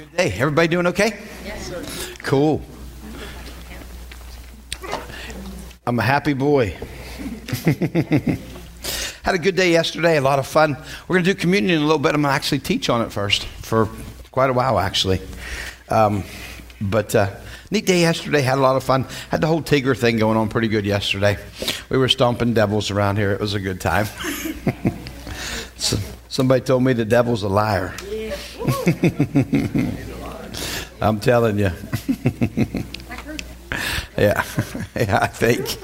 Good day. Everybody doing okay? Yes, sir. Cool. I'm a happy boy. Had a good day yesterday, a lot of fun. We're going to do communion in a little bit. I'm going to actually teach on it first for quite a while, actually. Um, but uh, neat day yesterday, had a lot of fun. Had the whole Tigger thing going on pretty good yesterday. We were stomping devils around here. It was a good time. so, somebody told me the devil's a liar. I'm telling you. yeah, yeah, I think.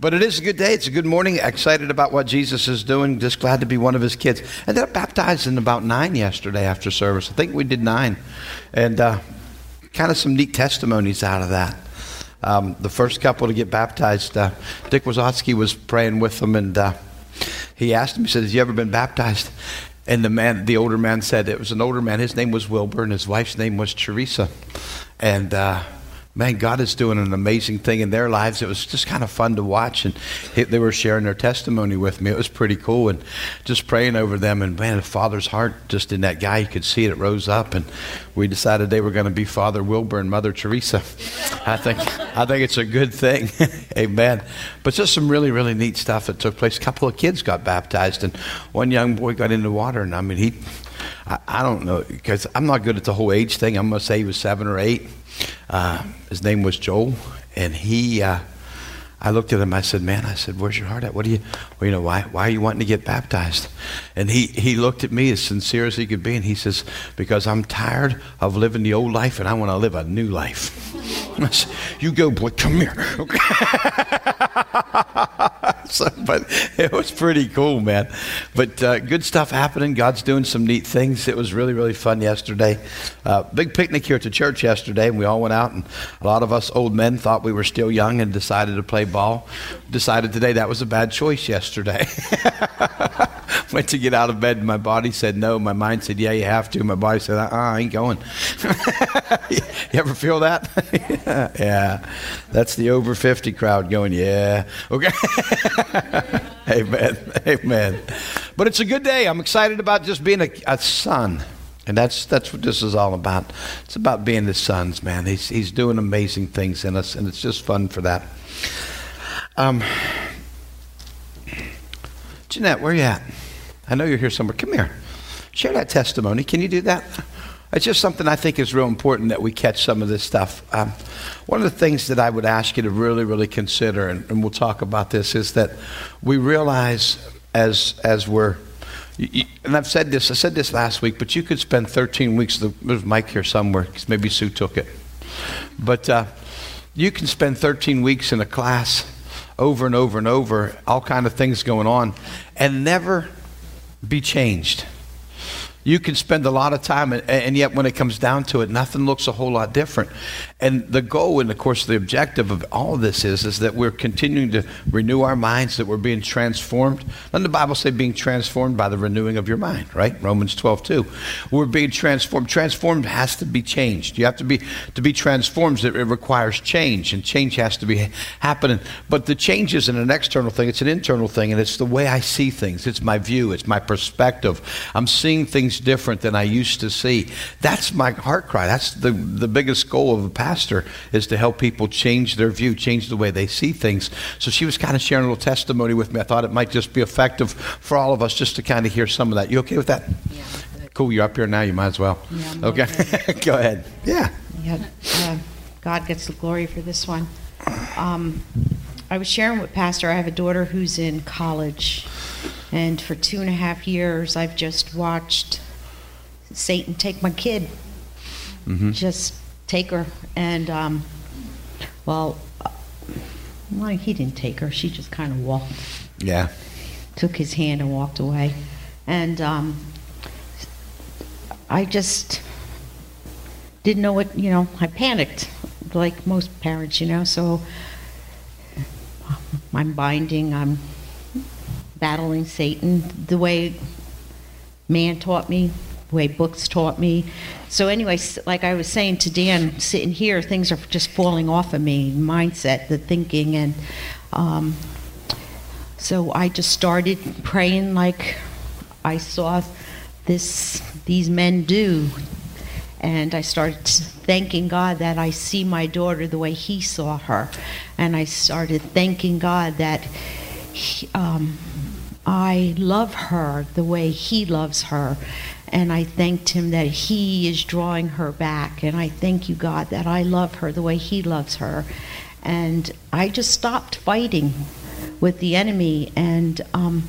But it is a good day. It's a good morning. Excited about what Jesus is doing. Just glad to be one of his kids. I ended up baptized in about nine yesterday after service. I think we did nine. And uh, kind of some neat testimonies out of that. Um, the first couple to get baptized, uh, Dick Wazotsky was praying with them, and uh, he asked him, he said, Have you ever been baptized? And the man, the older man said, It was an older man. His name was Wilbur, and his wife's name was Teresa. And uh, man, God is doing an amazing thing in their lives. It was just kind of fun to watch, and they were sharing their testimony with me. It was pretty cool, and just praying over them. And man, the Father's heart just in that guy, you could see it. It rose up, and we decided they were going to be Father Wilbur and Mother Teresa. I think I think it's a good thing, Amen. But just some really really neat stuff that took place. A couple of kids got baptized, and one young boy got into water, and I mean he. I, I don't know because I'm not good at the whole age thing. I'm gonna say he was seven or eight uh, his name was Joel, and he. Uh, I looked at him. I said, "Man," I said, "Where's your heart at? What do you, well, you know, why, why are you wanting to get baptized?" And he, he looked at me as sincere as he could be, and he says, "Because I'm tired of living the old life, and I want to live a new life." You go, boy. Come here. so, but it was pretty cool, man. But uh, good stuff happening. God's doing some neat things. It was really, really fun yesterday. Uh, big picnic here at the church yesterday, and we all went out, and a lot of us old men thought we were still young and decided to play ball. Decided today that was a bad choice yesterday. Went to get out of bed, and my body said no. My mind said, yeah, you have to. My body said, uh I ain't going. you ever feel that? yeah. That's the over 50 crowd going, yeah. Okay. Amen. Amen. But it's a good day. I'm excited about just being a, a son. And that's that's what this is all about. It's about being the sons, man. He's he's doing amazing things in us, and it's just fun for that. Um, Jeanette, where are you at? I know you're here somewhere. Come here. Share that testimony. Can you do that? It's just something I think is real important that we catch some of this stuff. Um, one of the things that I would ask you to really, really consider, and, and we'll talk about this, is that we realize as as we're and I've said this, I said this last week, but you could spend 13 weeks, there's Mike here somewhere, because maybe Sue took it. But uh, you can spend 13 weeks in a class over and over and over, all kind of things going on, and never be changed. You can spend a lot of time, and, and, yet when it comes down to it, nothing looks a whole lot different. And the goal, and of course the objective of all of this is, is that we're continuing to renew our minds, that we're being transformed. Doesn't the Bible say being transformed by the renewing of your mind, right? Romans 12, 2. We're being transformed. Transformed has to be changed. You have to be, to be transformed, it, requires change, and change has to be happening. But the change isn't an external thing, it's an internal thing, and it's the way I see things. It's my view, it's my perspective. I'm seeing things different than I used to see. That's my heart cry. That's the, the biggest goal of a pastor pastor is to help people change their view, change the way they see things. So she was kind of sharing a little testimony with me. I thought it might just be effective for all of us just to kind of hear some of that. You okay with that? Yeah. Cool. You're up here now. You might as well. Yeah, okay. Go ahead. Yeah. Yeah. Uh, God gets the glory for this one. Um, I was sharing with Pastor. I have a daughter who's in college, and for two and a half years, I've just watched Satan take my kid. Mm-hmm. Just take her, and um, well, well, he didn't take her. She just kind of walked. Yeah. Took his hand and walked away, and um, I just didn't know what you know. I panicked, like most parents, you know. So I'm binding. I'm battling Satan the way man taught me, way books taught me, so, anyway, like I was saying to Dan, sitting here, things are just falling off of me mindset, the thinking. And um, so I just started praying like I saw this these men do. And I started thanking God that I see my daughter the way He saw her. And I started thanking God that he, um, I love her the way He loves her. And I thanked Him that He is drawing her back. And I thank you, God, that I love her the way He loves her. And I just stopped fighting with the enemy. And um,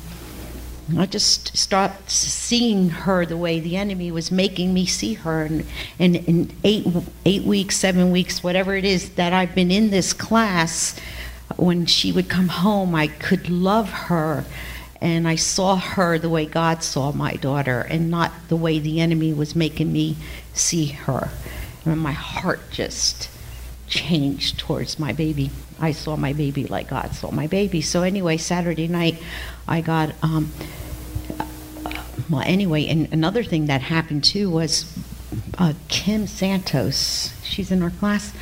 I just stopped seeing her the way the enemy was making me see her. And, in eight, eight weeks, seven weeks, whatever it is that I've been in this class, when she would come home, I could love her. And I saw her the way God saw my daughter, and not the way the enemy was making me see her. And my heart just changed towards my baby. I saw my baby like God saw my baby. So anyway, Saturday night, I got. Um, well, anyway, and another thing that happened too was uh, Kim Santos. She's in our class.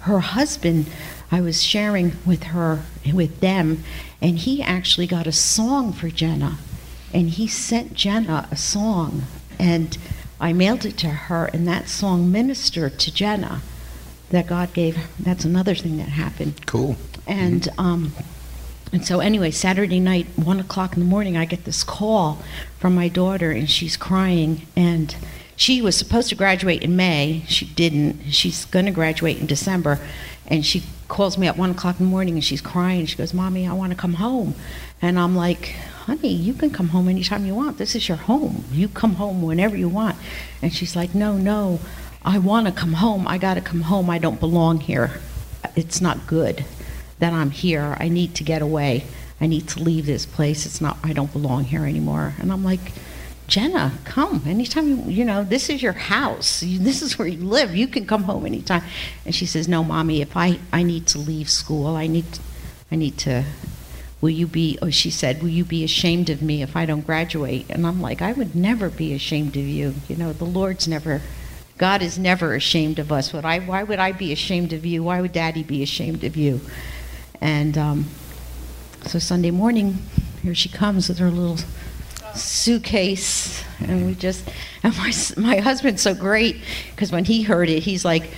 Her husband, I was sharing with her, with them, and he actually got a song for Jenna, and he sent Jenna a song, and I mailed it to her, and that song ministered to Jenna that God gave. That's another thing that happened. Cool. And Mm-hmm. um, and so anyway, Saturday night, one o'clock in the morning, I get this call from my daughter, and she's crying. And she was supposed to graduate in May. She didn't. She's going to graduate in December. And she calls me at one o'clock in the morning, and she's crying. She goes, "Mommy, I want to come home." And I'm like, "Honey, you can come home anytime you want. This is your home. You come home whenever you want." And she's like, "No, no." I want to come home. I got to come home. I don't belong here. It's not good that I'm here. I need to get away. I need to leave this place. It's not, I don't belong here anymore. And I'm like, Jenna, come anytime you, you know, this is your house. You, this is where you live. You can come home anytime. And she says, No, mommy, if I, I need to leave school, I need, I need to, will you be, oh, she said, will you be ashamed of me if I don't graduate? And I'm like, I would never be ashamed of you. You know, the Lord's never, God is never ashamed of us. Would I, why would I be ashamed of you? Why would daddy be ashamed of you? And um, so Sunday morning, here she comes with her little suitcase, and we just, and my, my husband's so great because when he heard it, he's like,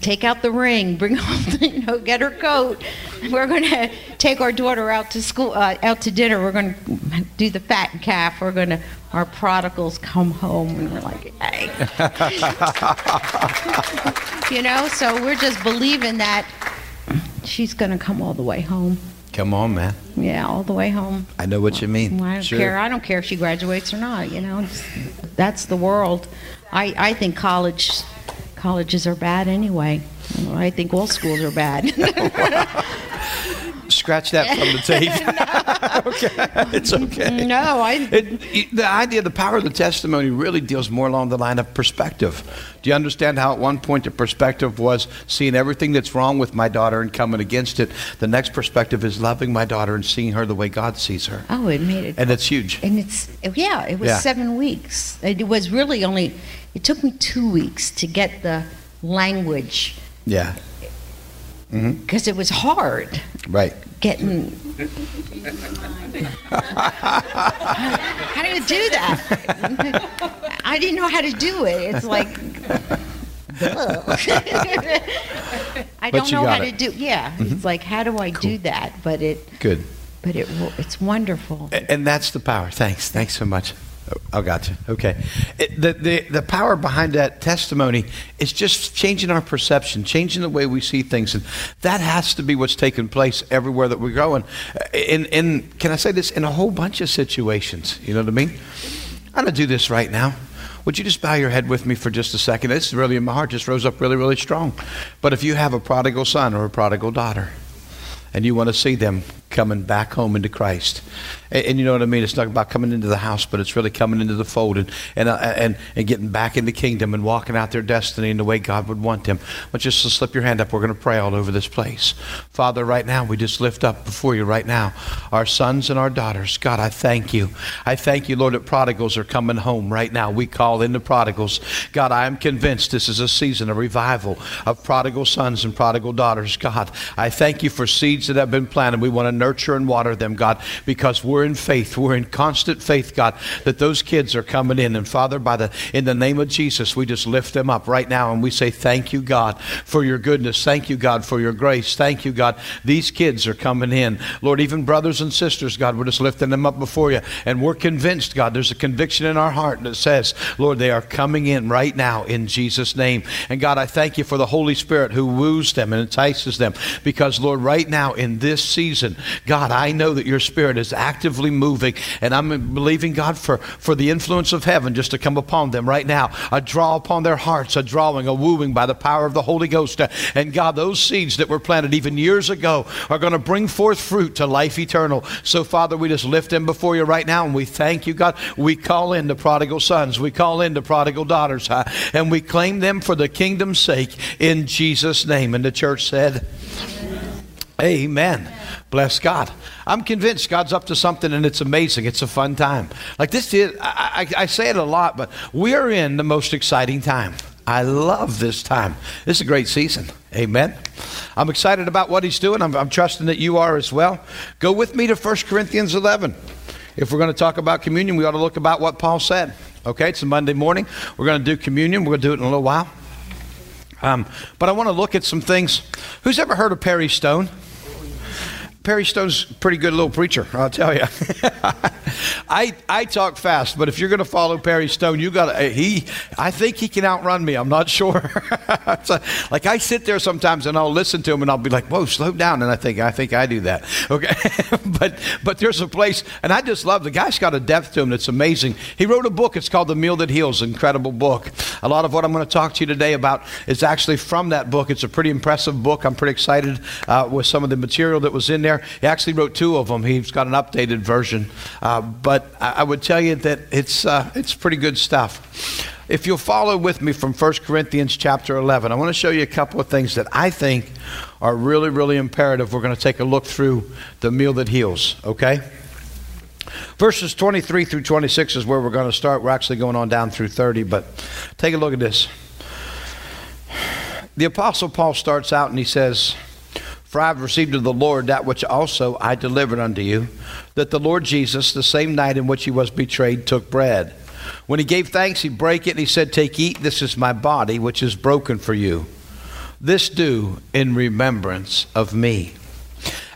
take out the ring, bring home, the, you know, get her coat. We're going to take our daughter out to school, uh, out to dinner. We're going to do the fat and calf. We're going to, our prodigals come home, and we're like, hey. you know, so we're just believing that she's going to come all the way home. Come on, man. Yeah, all the way home. I know what you mean. Well, I don't Sure. care. I don't care if she graduates or not. You know, that's the world. I, I think college colleges are bad anyway. I think all schools are bad. Scratch that from the tape. okay, it's okay. no, I. It, the idea, the power of the testimony really deals more along the line of perspective. Do you understand how at one point the perspective was seeing everything that's wrong with my daughter and coming against it? The next perspective is loving my daughter and seeing her the way God sees her. Oh, it made it. And it's huge. And it's yeah, it was Yeah. seven weeks. It was really only. It took me two weeks to get the language Yeah, Mm-hmm. because it was hard right. getting. how do you do that? I didn't know how to do it. It's like. I don't know how it. to do. Yeah, it's mm-hmm. like how do I do that? But it, Good. but it, it's wonderful. And that's the power. Thanks. Thanks so much. Oh, I got you. Okay. It, the, the, the power behind that testimony is just changing our perception, changing the way we see things. And that has to be what's taking place everywhere that we're going. Uh, in, in, can I say this? In a whole bunch of situations. You know what I mean? I'm going to do this right now. Would you just bow your head with me for just a second? This is really in my heart, just rose up really, really strong. But if you have a prodigal son or a prodigal daughter, and you want to see them coming back home into Christ. And, and you know what I mean? It's not about coming into the house, but it's really coming into the fold and, and, uh, and, and getting back in the kingdom and walking out their destiny in the way God would want them. But just to slip your hand up, we're going to pray all over this place. Father, right now, we just lift up before you right now our sons and our daughters. God, I thank you. I thank you, Lord, that prodigals are coming home right now. We call in the prodigals. God, I am convinced this is a season, a revival of prodigal sons and prodigal daughters. God, I thank you for seeds that have been planted. We want to nurture and water them, God, because we're in faith. We're in constant faith, God, that those kids are coming in. And Father, by the in the name of Jesus, we just lift them up right now and we say, Thank you, God, for your goodness. Thank you, God, for your grace. Thank you, God. These kids are coming in. Lord, even brothers and sisters, God, we're just lifting them up before you. And we're convinced, God, there's a conviction in our heart that says, Lord, they are coming in right now in Jesus' name. And God, I thank you for the Holy Spirit who woos them and entices them. Because, Lord, right now in this season, God, I know that your Spirit is actively moving. And I'm believing, God, for, for the influence of heaven just to come upon them right now. A draw upon their hearts, a drawing, a wooing by the power of the Holy Ghost. And God, those seeds that were planted even years ago are going to bring forth fruit to life eternal. So, Father, we just lift them before you right now and we thank you, God. We call in the prodigal sons, we call in the prodigal daughters, and we claim them for the kingdom's sake in Jesus' name. And the church said, Amen. Amen. Bless God. I'm convinced God's up to something and it's amazing. It's a fun time. Like this is, I, I, I say it a lot, but we're in the most exciting time. I love this time. This is a great season. Amen. I'm excited about what he's doing. I'm, I'm trusting that you are as well. Go with me to 1 Corinthians 11. If we're going to talk about communion, we ought to look about what Paul said. Okay, it's a Monday morning. We're going to do communion. We're going to do it in a little while. Um, but I want to look at some things. Who's ever heard of Perry Stone? Perry Stone's a pretty good little preacher, I'll tell you. I I talk fast, but if you're going to follow Perry Stone, you got to. He, I think he can outrun me. I'm not sure. so, like I sit there sometimes and I'll listen to him and I'll be like, "Whoa, slow down!" And I think I think I do that. Okay, but but there's a place, and I just love the guy's got a depth to him that's amazing. He wrote a book. It's called The Meal That Heals. Incredible book. A lot of what I'm going to talk to you today about is actually from that book. It's a pretty impressive book. I'm pretty excited uh, with some of the material that was in there there. He actually wrote two of them. He's got an updated version. Uh, but I, I, would tell you that it's, uh, it's pretty good stuff. If you'll follow with me from 1 Corinthians chapter 11, I want to show you a couple of things that I think are really, really imperative. We're going to take a look through the meal that heals, okay? Verses 23 through 26 is where we're going to start. We're actually going on down through 30, but take a look at this. The Apostle Paul starts out and he says, for I have received of the Lord that which also I delivered unto you, that the Lord Jesus, the same night in which he was betrayed, took bread. When he gave thanks, he brake it, and he said, Take, eat, this is my body, which is broken for you. This do in remembrance of me.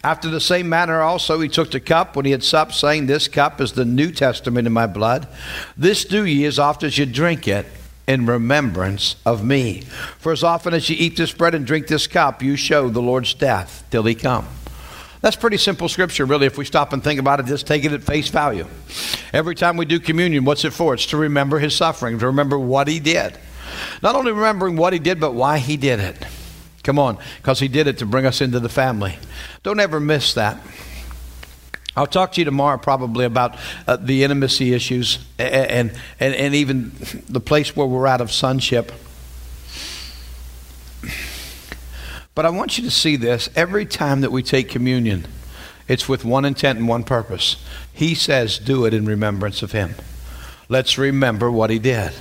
After the same manner also he took the cup when he had supped, saying, This cup is the New Testament in my blood. This do ye as oft as you drink it in remembrance of me. For as often as you eat this bread and drink this cup, you show the Lord's death till he come. That's pretty simple scripture, really, if we stop and think about it, just take it at face value. Every time we do communion, what's it for? It's to remember his suffering, to remember what he did. Not only remembering what he did, but why he did it. Come on, because he did it to bring us into the family. Don't ever miss that. I'll talk to you tomorrow probably about uh, the intimacy issues and, and, and even the place where we're out of sonship. But I want you to see this every time that we take communion, it's with one intent and one purpose. He says, Do it in remembrance of Him. Let's remember what He did.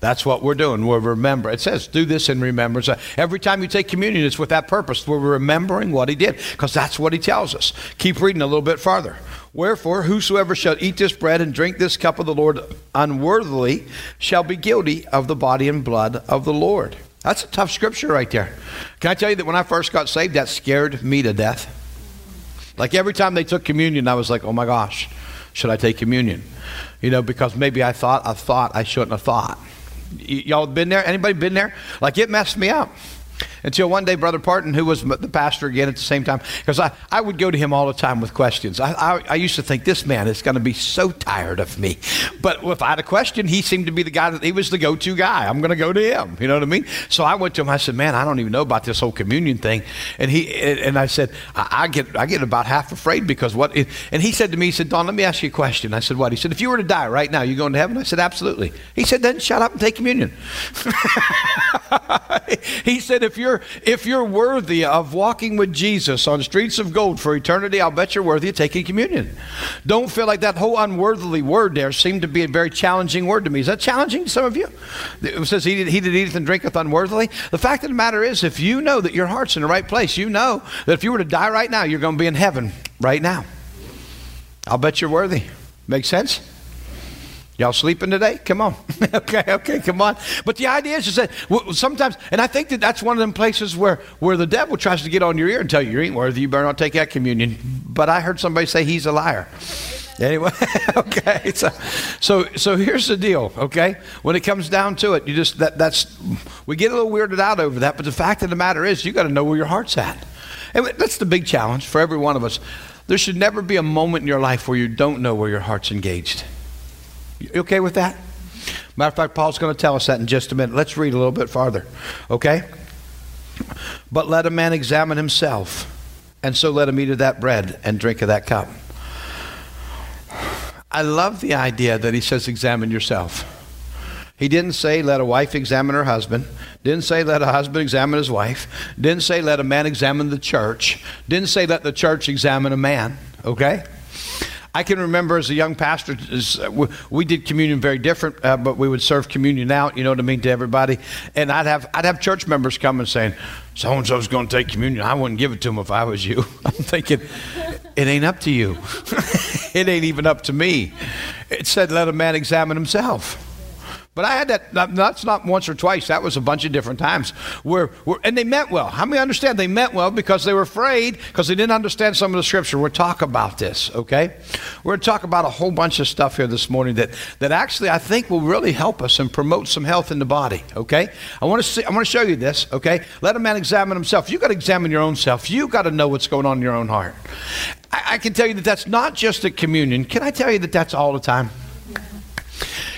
That's what we're doing. We're remember. It says, do this in remembrance. Every time you take communion, it's with that purpose. We're remembering what he did, because that's what he tells us. Keep reading a little bit farther. Wherefore, whosoever shall eat this bread and drink this cup of the Lord unworthily shall be guilty of the body and blood of the Lord. That's a tough scripture right there. Can I tell you that when I first got saved, that scared me to death? Like every time they took communion, I was like, oh my gosh, should I take communion? You know, because maybe I thought I thought I shouldn't have thought. Y- y'all been there? Anybody been there? Like it messed me up. Until one day, Brother Parton, who was the pastor again at the same time, because I, I would go to him all the time with questions. I, I, I used to think this man is going to be so tired of me. But if I had a question, he seemed to be the guy that he was the go to guy. I'm going to go to him. You know what I mean? So I went to him. I said, Man, I don't even know about this whole communion thing. And he and I said, I, I get I get about half afraid because what? It, and he said to me, He said, Don, let me ask you a question. I said, What? He said, If you were to die right now, you going to heaven? I said, Absolutely. He said, Then shut up and take communion. he said, If you're you're if you're worthy of walking with Jesus on streets of gold for eternity, I'll bet you're worthy of taking communion. Don't feel like that whole unworthily word there seemed to be a very challenging word to me. Is that challenging to some of you? It says he did, he eateth and drinketh unworthily. The fact of the matter is, if you know that your heart's in the right place, you know that if you were to die right now, you're going to be in heaven right now. I'll bet you're worthy. Make sense? Y'all sleeping today? Come on. okay, okay, come on. But the idea is, is that sometimes, and I think that that's one of them places where, where the devil tries to get on your ear and tell you you ain't worthy, you better not take that communion. But I heard somebody say he's a liar. Anyway, okay. So, so, so here's the deal. Okay, when it comes down to it, you just that that's we get a little weirded out over that. But the fact of the matter is, you got to know where your heart's at, and that's the big challenge for every one of us. There should never be a moment in your life where you don't know where your heart's engaged. You okay with that? Matter of fact, Paul's going to tell us that in just a minute. Let's read a little bit farther. Okay? But let a man examine himself, and so let him eat of that bread and drink of that cup. I love the idea that he says, examine yourself. He didn't say, let a wife examine her husband. Didn't say, let a husband examine his wife. Didn't say, let a man examine the church. Didn't say, let the church examine a man. Okay? I can remember as a young pastor, we did communion very different, uh, but we would serve communion out, you know what I mean, to everybody. And I'd have, I'd have church members come and saying, so and so's going to take communion. I wouldn't give it to them if I was you. I'm thinking, it ain't up to you. it ain't even up to me. It said, let a man examine himself. But I had that, that's not once or twice, that was a bunch of different times. Where, where, and they meant well. How many understand they meant well because they were afraid because they didn't understand some of the scripture? We'll talk about this, okay? We're going to talk about a whole bunch of stuff here this morning that, that actually I think will really help us and promote some health in the body, okay? I want to see, I want to show you this, okay? Let a man examine himself. You've got to examine your own self. You've got to know what's going on in your own heart. I, I can tell you that that's not just at communion. Can I tell you that that's all the time?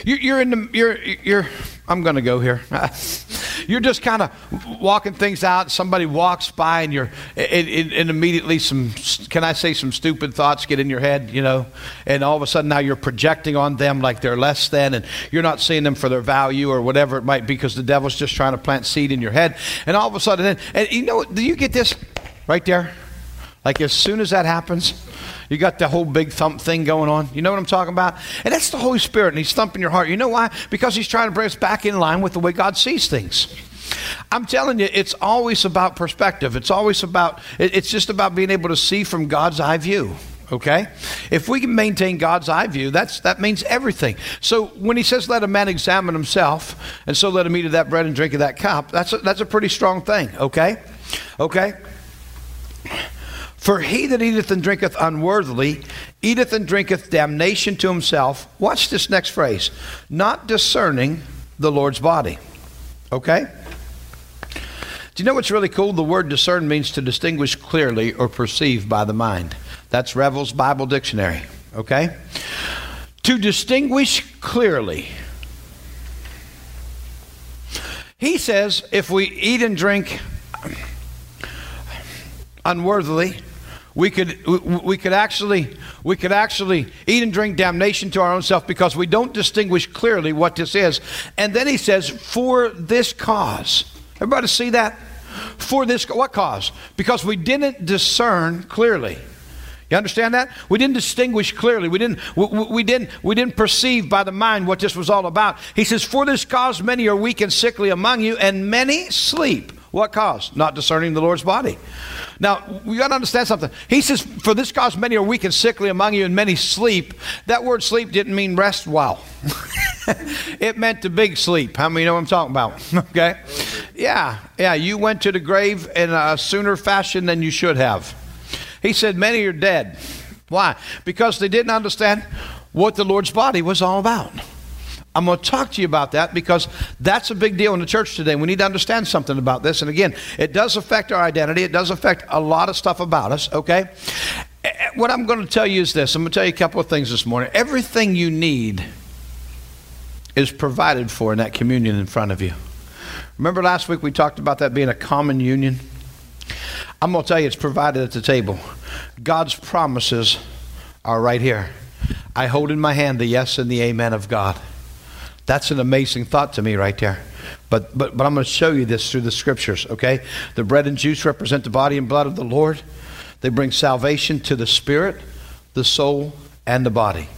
You're in the, you're, you're, I'm going to go here. you're just kind of walking things out. Somebody walks by and you're, and, and, immediately some, can I say some stupid thoughts get in your head, you know? And all of a sudden now you're projecting on them like they're less than and you're not seeing them for their value or whatever it might be because the devil's just trying to plant seed in your head. And all of a sudden, and you know, do you get this right there? Like as soon as that happens, you got the whole big thump thing going on. You know what I'm talking about? And that's the Holy Spirit, and He's thumping your heart. You know why? Because He's trying to bring us back in line with the way God sees things. I'm telling you, it's always about perspective. It's always about, it's just about being able to see from God's eye view. Okay? If we can maintain God's eye view, that's, that means everything. So when he says, let a man examine himself, and so let him eat of that bread and drink of that cup, that's a, that's a pretty strong thing. Okay? Okay? For he that eateth and drinketh unworthily eateth and drinketh damnation to himself. Watch this next phrase not discerning the Lord's body. Okay? Do you know what's really cool? The word discern means to distinguish clearly or perceive by the mind. That's Revell's Bible Dictionary. Okay? To distinguish clearly. He says if we eat and drink unworthily, we could we could actually we could actually eat and drink damnation to our own self because we don't distinguish clearly what this is. And then he says for this cause. Everybody see that? For this what cause? Because we didn't discern clearly. You understand that? We didn't distinguish clearly. We didn't we, we, didn't we didn't perceive by the mind what this was all about. He says for this cause many are weak and sickly among you and many sleep what cause? Not discerning the Lord's body. Now, we got to understand something. He says, For this cause many are weak and sickly among you, and many sleep. That word sleep didn't mean rest well, it meant the big sleep. How many know what I'm talking about? okay? Yeah, yeah, you went to the grave in a sooner fashion than you should have. He said, Many are dead. Why? Because they didn't understand what the Lord's body was all about. I'm going to talk to you about that because that's a big deal in the church today. We need to understand something about this. And again, it does affect our identity, it does affect a lot of stuff about us, okay? Eh, eh, what I'm going to tell you is this I'm going to tell you a couple of things this morning. Everything you need is provided for in that communion in front of you. Remember last week we talked about that being a common union? I'm going to tell you it's provided at the table. God's promises are right here. I hold in my hand the yes and the amen of God. That's an amazing thought to me right there. But, but, but I'm going to show you this through the scriptures, okay? The bread and juice represent the body and blood of the Lord. They bring salvation to the spirit, the soul, and the body.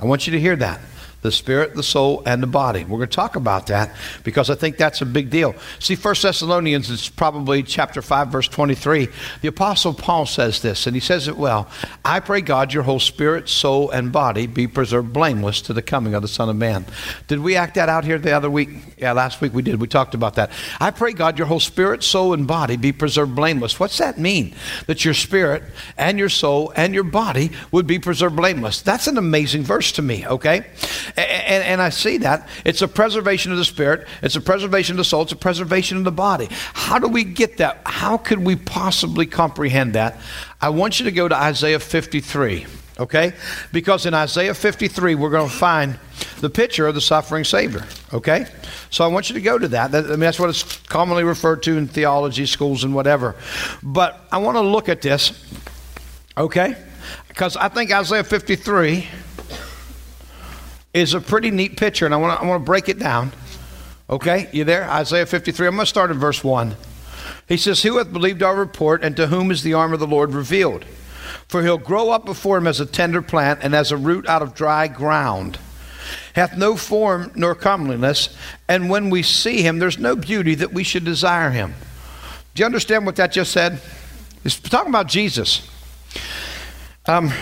I want you to hear that the spirit, the soul, and the body. We're going to talk about that because I think that's a big deal. See, 1 Thessalonians is probably chapter 5, verse 23. The Apostle Paul says this, and he says it well I pray God your whole spirit, soul, and body be preserved blameless to the coming of the Son of Man. Did we act that out here the other week? Yeah, last week we did. We talked about that. I pray God your whole spirit, soul, and body be preserved blameless. What's that mean? That your spirit and your soul and your body would be preserved blameless. That's an amazing verse to me, okay? And, and, I see that. It's a preservation of the spirit, it's a preservation of the soul, it's a preservation of the body. How do we get that? How could we possibly comprehend that? I want you to go to Isaiah 53, okay? Because in Isaiah 53, we're going to find the picture of the suffering Savior, okay? So I want you to go to that. I mean, that's what it's commonly referred to in theology schools and whatever. But I want to look at this, okay? Because I think Isaiah 53 is a pretty neat picture, and I want to I want to break it down. Okay, you there? Isaiah 53. I'm going to start in verse 1. He says, Who hath believed our report, and to whom is the arm of the Lord revealed? For he'll grow up before him as a tender plant, and as a root out of dry ground. Hath no form nor comeliness, and when we see him, there's no beauty that we should desire him. Do you understand what that just said? It's talking about Jesus. Um,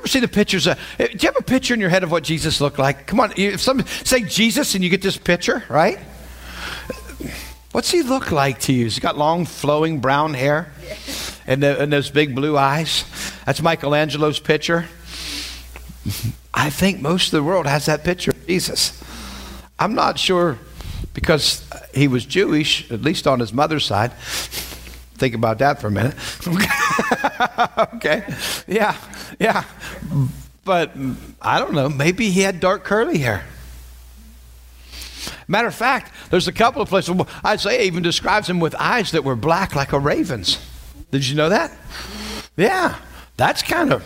ever see the pictures? Of, eh, do you have a picture in your head of what Jesus looked like? Come on, if some say Jesus and you get this picture, right? What's he look like to you? He's got long, flowing brown hair and, the, and those big blue eyes. That's Michelangelo's picture. I think most of the world has that picture of Jesus. I'm not sure because he was Jewish, at least on his mother's side. Think about that for a minute. okay. Yeah. Yeah. But I don't know. Maybe he had dark curly hair. Matter of fact, there's a couple of places. Isaiah even describes him with eyes that were black like a raven's. Did you know that? Yeah. That's kind of,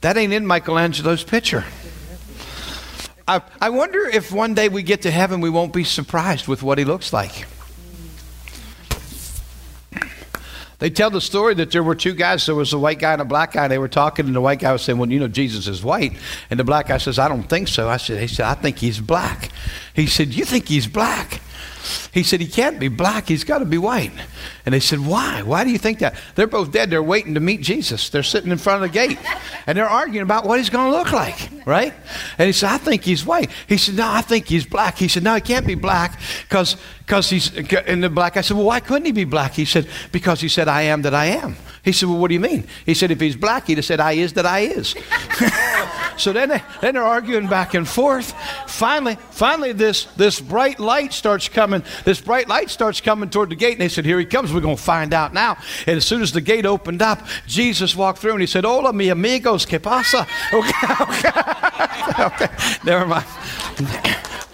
that ain't in Michelangelo's picture. I, I wonder if one day we get to heaven, we won't be surprised with what he looks like. They tell the story that there were two guys. There was a white guy and a black guy. They were talking, and the white guy was saying, "Well, you know, Jesus is white," and the black guy says, "I don't think so." I said, "He said, I think he's black." He said, "You think he's black?" He said, He can't be black. He's got to be white. And they said, Why? Why do you think that? They're both dead. They're waiting to meet Jesus. They're sitting in front of the gate and they're arguing about what he's going to look like, right? And he said, I think he's white. He said, No, I think he's black. He said, No, he can't be black because he's. in the black I said, Well, why couldn't he be black? He said, Because he said, I am that I am. He said, Well, what do you mean? He said, If he's black, he'd have said, I is that I is. so then, they, then they're arguing back and forth. Finally, finally, this, this bright light starts coming. This bright light starts coming toward the gate. And they said, Here he comes. We're going to find out now. And as soon as the gate opened up, Jesus walked through and he said, Hola, mi amigos, ¿qué pasa? Okay, okay. okay. Never mind.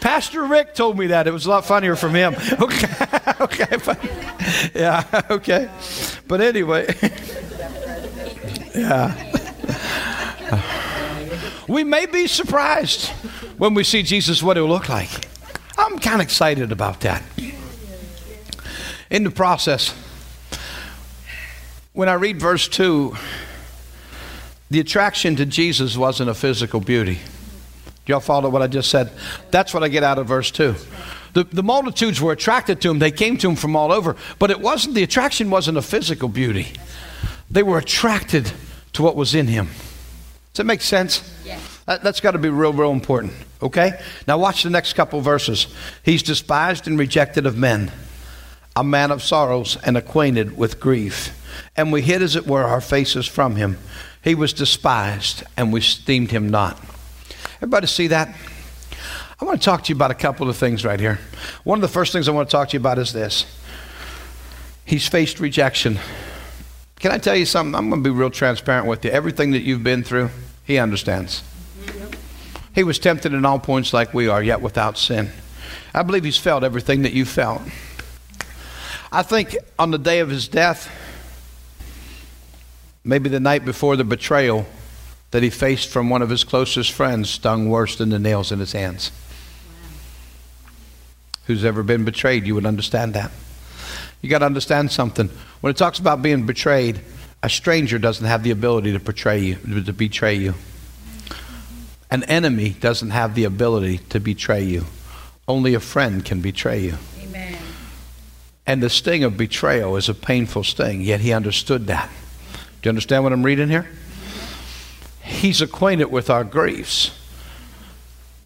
Pastor Rick told me that. It was a lot funnier from him. Okay, okay, but, yeah, okay. But anyway, yeah. We may be surprised when we see Jesus what he'll look like. I'm kind of excited about that. In the process, when I read verse 2, the attraction to Jesus wasn't a physical beauty. Y'all follow what I just said? That's what I get out of verse 2. The, the multitudes were attracted to him. They came to him from all over. But it wasn't, the attraction wasn't a physical beauty. They were attracted to what was in him. Does that make sense? Yeah. That, has got to be real, real important. Okay? Now watch the next couple verses. He's despised and rejected of men, a man of sorrows and acquainted with grief. And we hid, as it were, our faces from him. He was despised, and we esteemed him not. Everybody see that? I want to talk to you about a couple of things right here. One of the first things I want to talk to you about is this He's faced rejection. Can I tell you something? I'm going to be real transparent with you. Everything that you've been through, He understands. He was tempted in all points like we are, yet without sin. I believe He's felt everything that you felt. I think on the day of His death, maybe the night before the betrayal, that he faced from one of his closest friends stung worse than the nails in his hands. who's ever been betrayed, you would understand that. You got to understand something. When it talks about being betrayed, a stranger doesn't have the ability to betray you, to betray you. An enemy doesn't have the ability to betray you. Only a friend can betray you. Amen. And the sting of betrayal is a painful sting, yet he understood that. Do you understand what I'm reading here? He's acquainted with our griefs.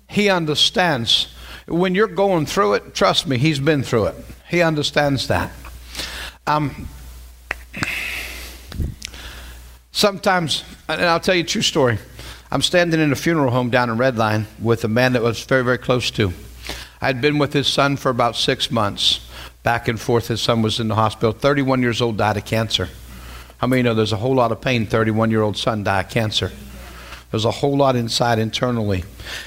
He understands. When you're going through it, trust me, he's been through it. He understands that. Um, sometimes, and I'll tell you a true story. I'm standing in a funeral home down in Redline with a man that was very, very close to. I'd been with his son for about six months, back and forth. His son was in the hospital. 31 years old, died of cancer. How many know there's a whole lot of pain? 31 year old son died of cancer. There's a whole lot inside internally.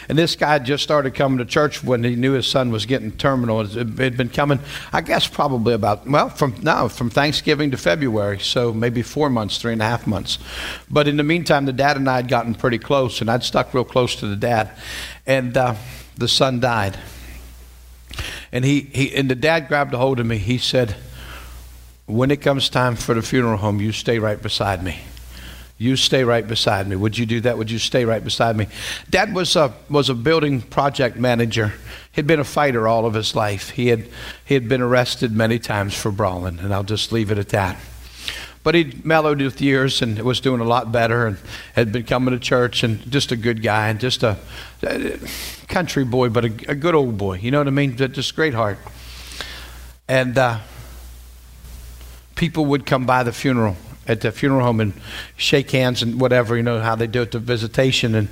And this guy just started coming to church when he knew his son was getting terminal. It had been coming, I guess, probably about, well, from now, from Thanksgiving to February. So maybe four months, three and a half months. But in the meantime, the dad and I had gotten pretty close, and I'd stuck real close to the dad. And uh, the son died. And, he, he, and the dad grabbed a hold of me. He said, When it comes time for the funeral home, you stay right beside me. You stay right beside me. Would you do that? Would you stay right beside me? Dad was a, was a building project manager. He'd been a fighter all of his life. He had, he had been arrested many times for brawling, and I'll just leave it at that. But he'd mellowed with years and was doing a lot better and had been coming to church and just a good guy and just a, a country boy, but a, a, good old boy. You know what I mean? Just great heart. And uh, people would come by the funeral at the funeral home and shake hands and whatever, you know, how they do it the visitation. And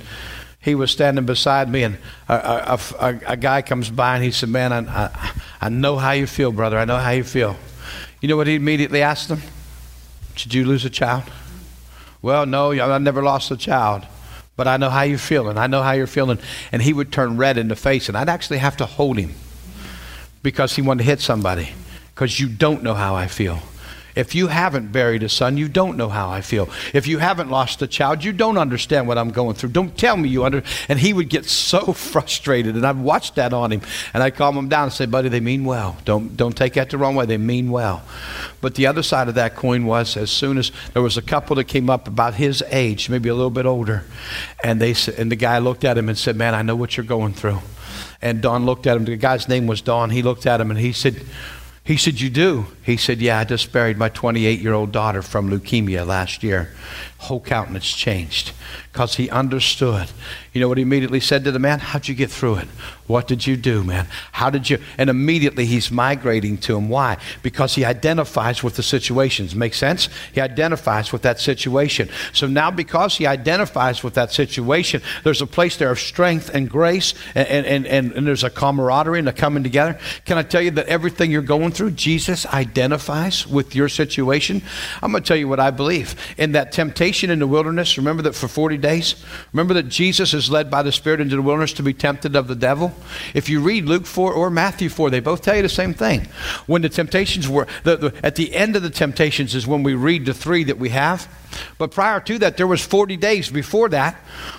he was standing beside me, and a, a, a, a guy comes by and he said, Man, I, I, I, know how you feel, brother. I know how you feel. You know what he immediately asked him? Did you lose a child? Well, no, I never lost a child. But I know how you're feeling. I know how you're feeling. And he would turn red in the face, and I'd actually have to hold him because he wanted to hit somebody. Because you don't know how I feel. If you haven't buried a son, you don't know how I feel. If you haven't lost a child, you don't understand what I'm going through. Don't tell me you under. And he would get so frustrated, and I've watched that on him. And I calm him down and say, "Buddy, they mean well. Don't don't take that the wrong way. They mean well." But the other side of that coin was, as soon as there was a couple that came up about his age, maybe a little bit older, and they and the guy looked at him and said, "Man, I know what you're going through." And Don looked at him. The guy's name was Don. He looked at him and he said, he said, You do? He said, Yeah, I just buried my 28 year old daughter from leukemia last year. Whole countenance changed because he understood. You know what he immediately said to the man? How'd you get through it? What did you do, man? How did you? And immediately he's migrating to him. Why? Because he identifies with the situations. Make sense? He identifies with that situation. So now, because he identifies with that situation, there's a place there of strength and grace, and, and, and, and there's a camaraderie and a coming together. Can I tell you that everything you're going through, Jesus identifies with your situation? I'm going to tell you what I believe. In that temptation in the wilderness, remember that for 40 days? Remember that Jesus is led by the Spirit into the wilderness to be tempted of the devil? If you read Luke 4 or Matthew 4, they both tell you the same thing. When the temptations were, the, the, at the end of the temptations is when we read the three that we have. But prior to that, there was 40 days before that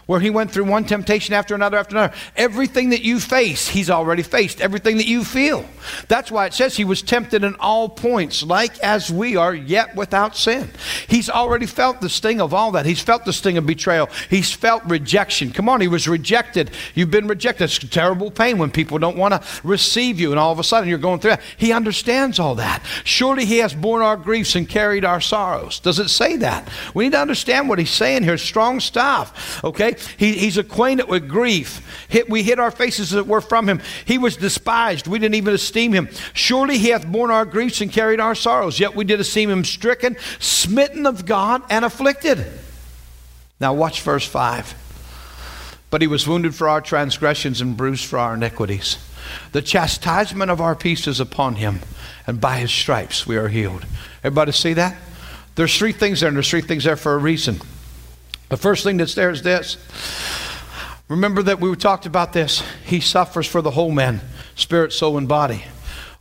where he went through one temptation after another after another. Everything that you face, he's already faced. Everything that you feel. That's why it says he was tempted in all points, like as we are, yet without sin. He's already felt the sting of all that. He's felt the sting of betrayal. He's felt rejection. Come on, he was rejected. You've been rejected. It's terrible pain when people don't want to receive you, and all of a sudden you're going through that. He understands all that. Surely he has borne our griefs and carried our sorrows. Does it say that? We need to understand what he's saying here. Strong stuff. Okay? He, he's acquainted with grief. Hit, we hid our faces it were from him. He was despised. We didn't even esteem him. Surely he hath borne our griefs and carried our sorrows. Yet we did esteem him stricken, smitten of God, and afflicted. Now watch verse 5. But he was wounded for our transgressions and bruised for our iniquities. The chastisement of our peace is upon him, and by his stripes we are healed. Everybody see that? There's three things there, and there's three things there for a reason. The first thing that's there is this. Remember that we talked about this. He suffers for the whole man, spirit, soul, and body.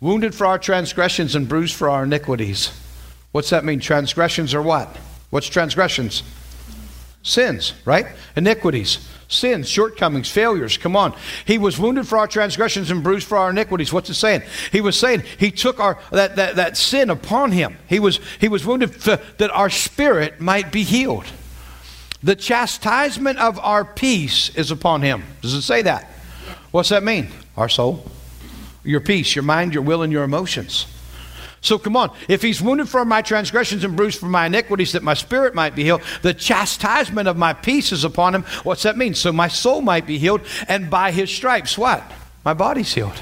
Wounded for our transgressions and bruised for our iniquities. What's that mean? Transgressions are what? What's transgressions? Sins, right? Iniquities. Sins, shortcomings, failures. Come on. He was wounded for our transgressions and bruised for our iniquities. What's it saying? He was saying he took our that, that, that sin upon him. He was he was wounded for, that our spirit might be healed. The chastisement of our peace is upon him. Does it say that? What's that mean? Our soul. Your peace, your mind, your will, and your emotions. So come on. If he's wounded for my transgressions and bruised for my iniquities, that my spirit might be healed, the chastisement of my peace is upon him. What's that mean? So my soul might be healed, and by his stripes, what? My body's healed.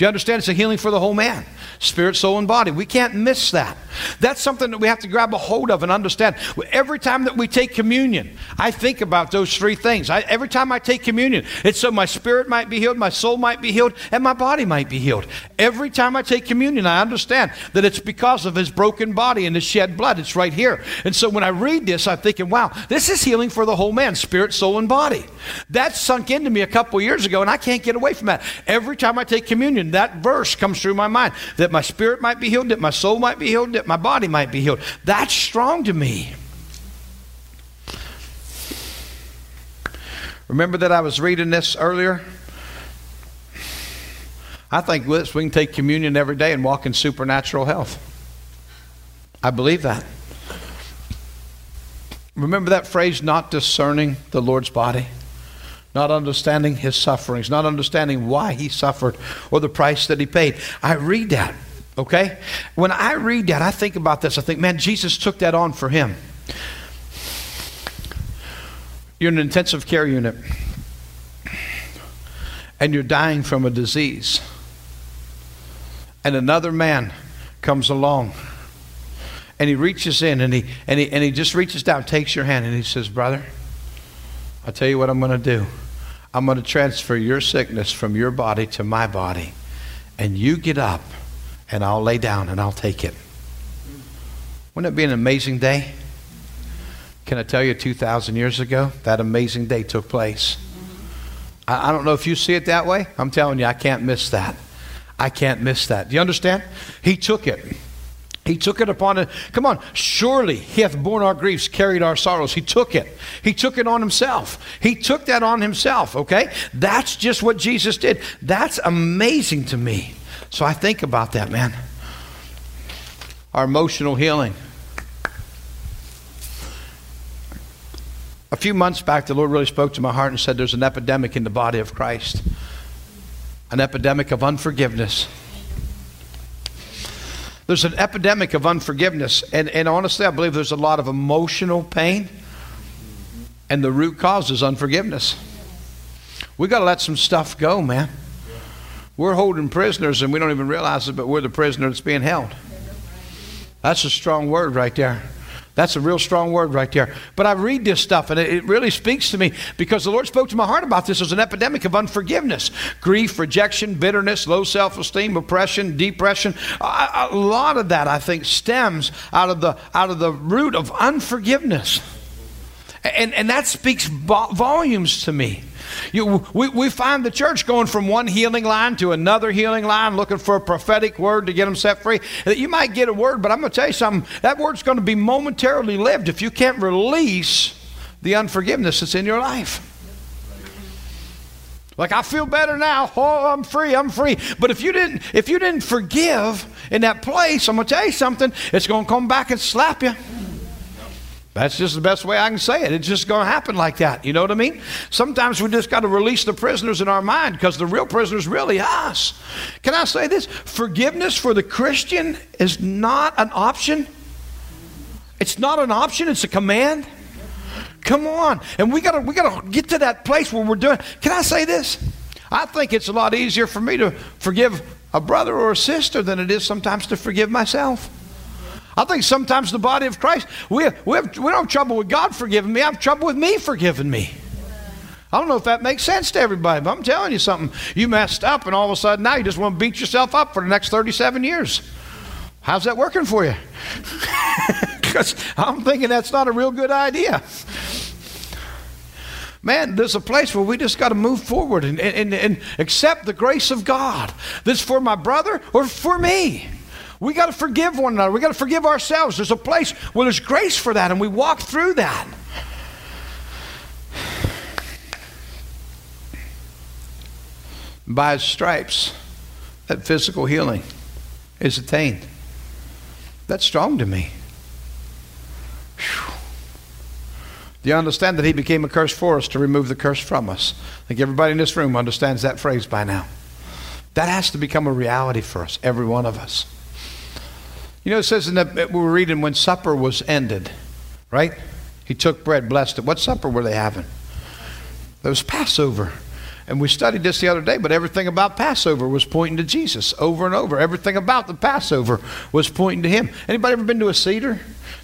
Do you understand? It's a healing for the whole man spirit, soul, and body. We can't miss that. That's something that we have to grab a hold of and understand. Every time that we take communion, I think about those three things. I, every time I take communion, it's so my spirit might be healed, my soul might be healed, and my body might be healed. Every time I take communion, I understand that it's because of his broken body and his shed blood. It's right here. And so when I read this, I'm thinking, wow, this is healing for the whole man, spirit, soul, and body. That sunk into me a couple years ago, and I can't get away from that. Every time I take communion, that verse comes through my mind that my spirit might be healed, that my soul might be healed, that my body might be healed. That's strong to me. Remember that I was reading this earlier? I think with this, we can take communion every day and walk in supernatural health. I believe that. Remember that phrase, not discerning the Lord's body? Not understanding his sufferings, not understanding why he suffered or the price that he paid. I read that, okay? When I read that, I think about this. I think, man, Jesus took that on for him. You're in an intensive care unit and you're dying from a disease, and another man comes along and he reaches in and he, and he, and he just reaches down, takes your hand, and he says, Brother, I'll tell you what I'm going to do. I'm going to transfer your sickness from your body to my body. And you get up, and I'll lay down and I'll take it. Wouldn't it be an amazing day? Can I tell you, 2,000 years ago, that amazing day took place? I, I don't know if you see it that way. I'm telling you, I can't miss that. I can't miss that. Do you understand? He took it. He took it upon it. Come on, surely he hath borne our griefs, carried our sorrows. He took it. He took it on himself. He took that on himself, okay? That's just what Jesus did. That's amazing to me. So I think about that, man. Our emotional healing. A few months back, the Lord really spoke to my heart and said there's an epidemic in the body of Christ, an epidemic of unforgiveness. There's an epidemic of unforgiveness. And, and honestly, I believe there's a lot of emotional pain. And the root cause is unforgiveness. We got to let some stuff go, man. We're holding prisoners and we don't even realize it, but we're the prisoner that's being held. That's a strong word right there. That's a real strong word right there. But I read this stuff and it really speaks to me because the Lord spoke to my heart about this as an epidemic of unforgiveness grief, rejection, bitterness, low self esteem, oppression, depression. A, a lot of that, I think, stems out of the, out of the root of unforgiveness. And, and that speaks volumes to me. You, we, we find the church going from one healing line to another healing line, looking for a prophetic word to get them set free. You might get a word, but I'm going to tell you something. That word's going to be momentarily lived if you can't release the unforgiveness that's in your life. Like I feel better now. Oh, I'm free. I'm free. But if you didn't, if you didn't forgive in that place, I'm gonna tell you something. It's gonna come back and slap you. That's just the best way I can say it. It's just going to happen like that. You know what I mean? Sometimes we just got to release the prisoners in our mind because the real prisoner's really us. Can I say this? Forgiveness for the Christian is not an option. It's not an option, it's a command. Come on. And we gotta we gotta get to that place where we're doing. Can I say this? I think it's a lot easier for me to forgive a brother or a sister than it is sometimes to forgive myself. I think sometimes the body of Christ, we, we, have, we don't have trouble with God forgiving me. I have trouble with me forgiving me. I don't know if that makes sense to everybody, but I'm telling you something. You messed up, and all of a sudden now you just want to beat yourself up for the next 37 years. How's that working for you? Because I'm thinking that's not a real good idea. Man, there's a place where we just got to move forward and, and, and accept the grace of God. This for my brother or for me. We got to forgive one another. We got to forgive ourselves. There's a place where there's grace for that, and we walk through that. By his stripes, that physical healing is attained. That's strong to me. Whew. Do you understand that he became a curse for us to remove the curse from us? I think everybody in this room understands that phrase by now. That has to become a reality for us, every one of us. You know, it says in that we were reading when supper was ended, right? He took bread, blessed it. What supper were they having? It was Passover. And we studied this the other day, but everything about Passover was pointing to Jesus over and over. Everything about the Passover was pointing to him. Anybody ever been to a Seder?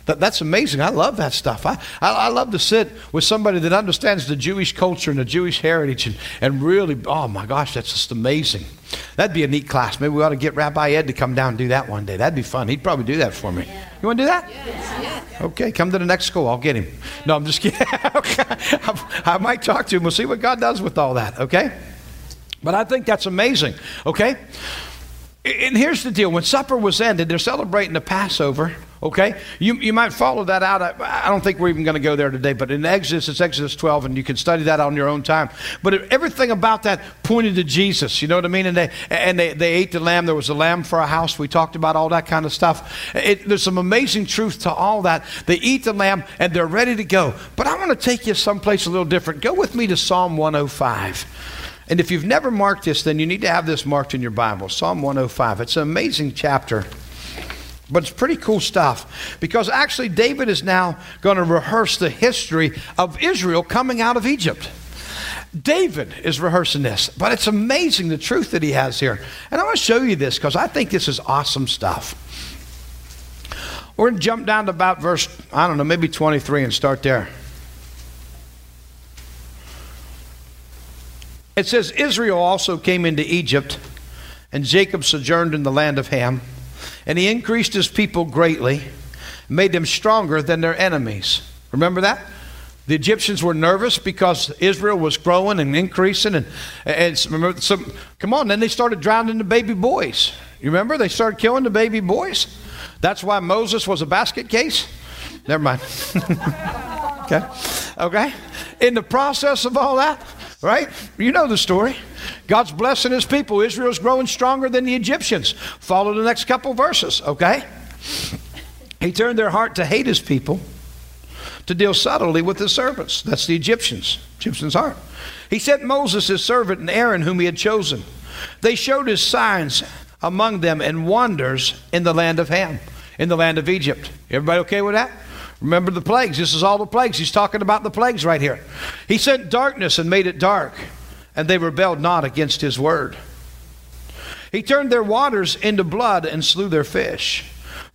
That, that's amazing. I love that stuff. I, I, I, love to sit with somebody that understands the Jewish culture and the Jewish heritage and, and really, oh my gosh, that's just amazing. That'd be a neat class. Maybe we ought to get Rabbi Ed to come down and do that one day. That'd be fun. He'd probably do that for me. You want to do that? Yes. Okay, come to the next school. I'll get him. No, I'm just kidding. okay. I, I might talk to him. We'll see what God does with all that, okay? But I think that's amazing, okay? And here's the deal when supper was ended, they're celebrating the Passover. Okay? You, you might follow that out. I, I don't think we're even going to go there today, but in Exodus, it's Exodus 12, and you can study that on your own time. But everything about that pointed to Jesus. You know what I mean? And they, and they, they ate the lamb. There was a lamb for a house. We talked about all that kind of stuff. It, there's some amazing truth to all that. They eat the lamb, and they're ready to go. But I want to take you someplace a little different. Go with me to Psalm 105. And if you've never marked this, then you need to have this marked in your Bible Psalm 105. It's an amazing chapter. But it's pretty cool stuff because actually, David is now going to rehearse the history of Israel coming out of Egypt. David is rehearsing this, but it's amazing the truth that he has here. And I want to show you this because I think this is awesome stuff. We're going to jump down to about verse, I don't know, maybe 23 and start there. It says, Israel also came into Egypt, and Jacob sojourned in the land of Ham. And he increased his people greatly, made them stronger than their enemies. Remember that? The Egyptians were nervous because Israel was growing and increasing. And, and remember, some, come on, then they started drowning the baby boys. You remember? They started killing the baby boys. That's why Moses was a basket case. Never mind. okay. Okay. In the process of all that, right? You know the story. God's blessing his people. Israel's growing stronger than the Egyptians. Follow the next couple verses, okay? He turned their heart to hate his people, to deal subtly with his servants. That's the Egyptians, Egyptians' heart. He sent Moses, his servant, and Aaron, whom he had chosen. They showed his signs among them and wonders in the land of Ham, in the land of Egypt. Everybody okay with that? Remember the plagues. This is all the plagues. He's talking about the plagues right here. He sent darkness and made it dark and they rebelled not against his word. He turned their waters into blood and slew their fish.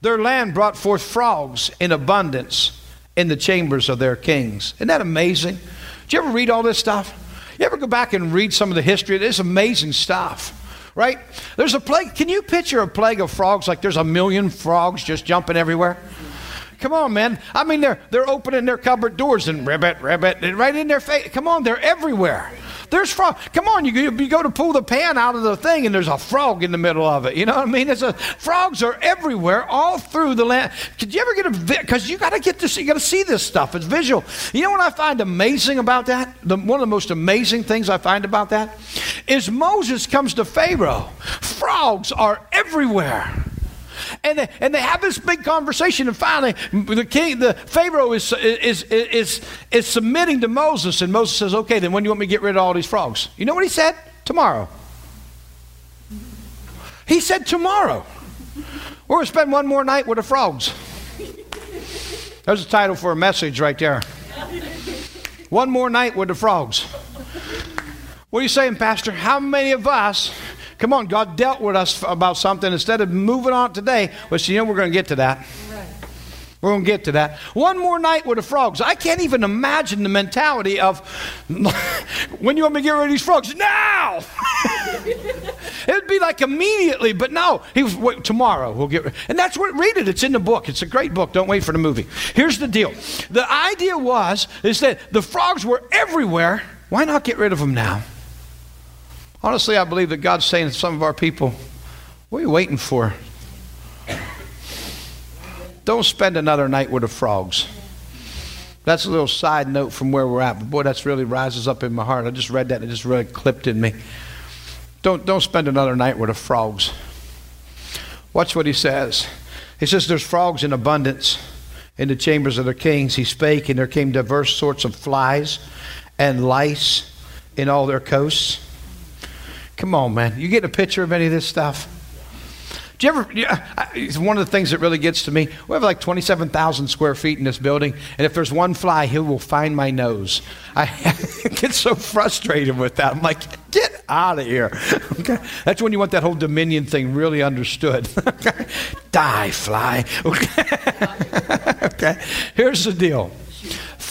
Their land brought forth frogs in abundance in the chambers of their kings. Isn't that amazing? Did you ever read all this stuff? You ever go back and read some of the history? It is amazing stuff right? There's a plague. Can you picture a plague of frogs like there's a million frogs just jumping everywhere? Come on, man. I mean, they're they're opening their cupboard doors and ribbit, ribbit, right in their face. Come on, they're everywhere. There's frog. Come on, you, you go to pull the pan out of the thing, and there's a frog in the middle of it. You know what I mean? It's a, frogs are everywhere, all through the land. Could you ever get a because you got to get this, you got to see this stuff. It's visual. You know what I find amazing about that? The, one of the most amazing things I find about that is Moses comes to Pharaoh. Frogs are everywhere. And they, and they have this big conversation, and finally, the king, the Pharaoh is, is, is, is submitting to Moses, and Moses says, Okay, then when do you want me to get rid of all these frogs? You know what he said? Tomorrow. He said, Tomorrow. We're going to spend one more night with the frogs. There's a title for a message right there. One more night with the frogs. What are you saying, Pastor? How many of us Come on, God dealt with us about something. Instead of moving on today, well, you know, we're going to get to that. We're going to get to that. One more night with the frogs. I can't even imagine the mentality of when you want me to get rid of these frogs? Now! It'd be like immediately, but no. He was, wait, tomorrow we'll get rid. And that's what, read it. It's in the book. It's a great book. Don't wait for the movie. Here's the deal the idea was, is that the frogs were everywhere. Why not get rid of them now? Honestly, I believe that God's saying to some of our people, what are you waiting for? Don't spend another night with the frogs. That's a little side note from where we're at, but boy, that's really rises up in my heart. I just read that and it just really clipped in me. Don't, don't spend another night with the frogs. Watch what he says. He says, There's frogs in abundance in the chambers of the kings. He spake, and there came diverse sorts of flies and lice in all their coasts. Come on, man. You get a picture of any of this stuff? Do you ever? Yeah, it's one of the things that really gets to me. We have like 27,000 square feet in this building, and if there's one fly, he will find my nose. I get so frustrated with that. I'm like, get out of here. Okay, that's when you want that whole Dominion thing really understood. Die, fly. Okay. okay. Here's the deal.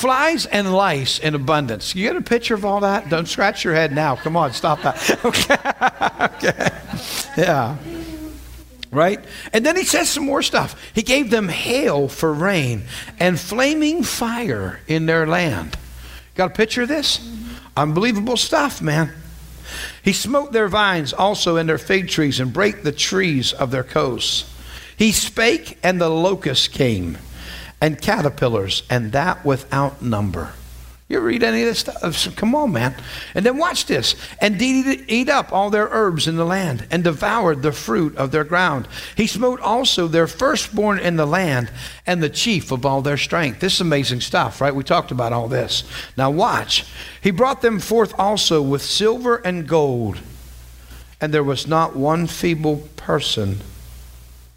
Flies and lice in abundance. You get a picture of all that? Don't scratch your head now. Come on, stop that. Okay. okay. Yeah right? And then he says some more stuff. He gave them hail for rain and flaming fire in their land. Got a picture of this? Unbelievable stuff, man. He smote their vines also in their fig trees and brake the trees of their coasts. He spake, and the locusts came, and caterpillars, and that without number. You read any of this stuff? Come on, man. And then watch this. And did eat up all their herbs in the land, and devoured the fruit of their ground. He smote also their firstborn in the land, and the chief of all their strength. This is amazing stuff, right? We talked about all this. Now watch. He brought them forth also with silver and gold, and there was not one feeble person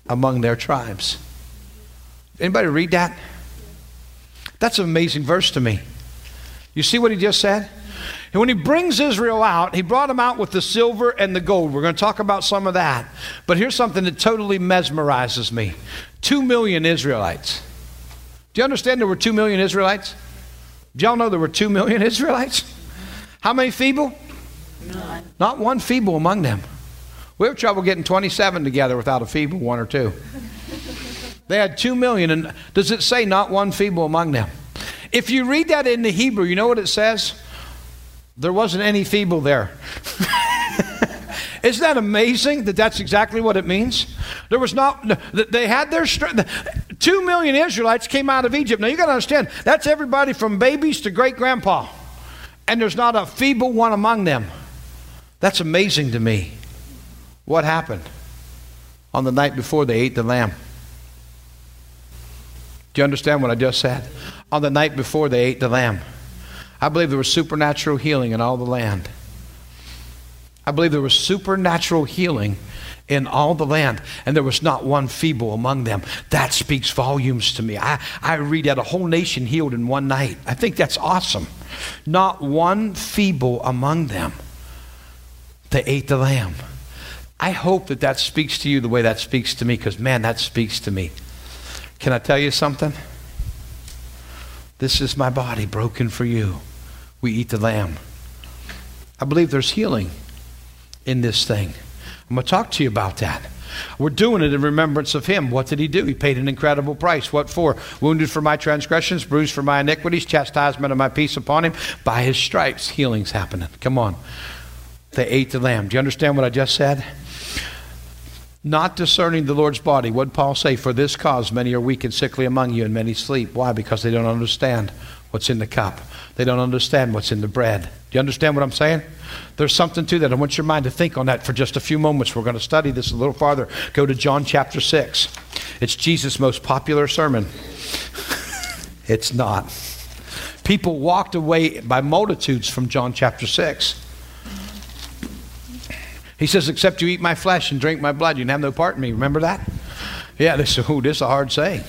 among their tribes. Anybody read that? That's an amazing verse to me. You see what he just said? And when he brings Israel out, he brought them out with the silver and the gold. We're going to talk about some of that. But here's something that totally mesmerizes me two million Israelites. Do you understand there were two million Israelites? Do y'all know there were two million Israelites? How many feeble? None. Not one feeble among them. We have trouble getting 27 together without a feeble one or two. They had two million, and does it say not one feeble among them? If you read that in the Hebrew, you know what it says? There wasn't any feeble there. Isn't that amazing that that's exactly what it means? There was not, they had their strength. Two million Israelites came out of Egypt. Now you got to understand, that's everybody from babies to great grandpa. And there's not a feeble one among them. That's amazing to me. What happened on the night before they ate the lamb? Do you understand what I just said? On the night before they ate the lamb, I believe there was supernatural healing in all the land. I believe there was supernatural healing in all the land, and there was not one feeble among them. That speaks volumes to me. I, I read that a whole nation healed in one night. I think that's awesome. Not one feeble among them. They ate the lamb. I hope that that speaks to you the way that speaks to me, because man, that speaks to me. Can I tell you something? This is my body broken for you. We eat the lamb. I believe there's healing in this thing. I'm going to talk to you about that. We're doing it in remembrance of him. What did he do? He paid an incredible price. What for? Wounded for my transgressions, bruised for my iniquities, chastisement of my peace upon him. By his stripes, healing's happening. Come on. They ate the lamb. Do you understand what I just said? Not discerning the Lord's body. What did Paul say? For this cause many are weak and sickly among you, and many sleep. Why? Because they don't understand what's in the cup. They don't understand what's in the bread. Do you understand what I'm saying? There's something to that. I want your mind to think on that for just a few moments. We're going to study this a little farther. Go to John chapter 6. It's Jesus' most popular sermon. it's not. People walked away by multitudes from John chapter 6. He says, Except you eat my flesh and drink my blood, you can have no part in me. Remember that? Yeah, this, ooh, this is a hard saying.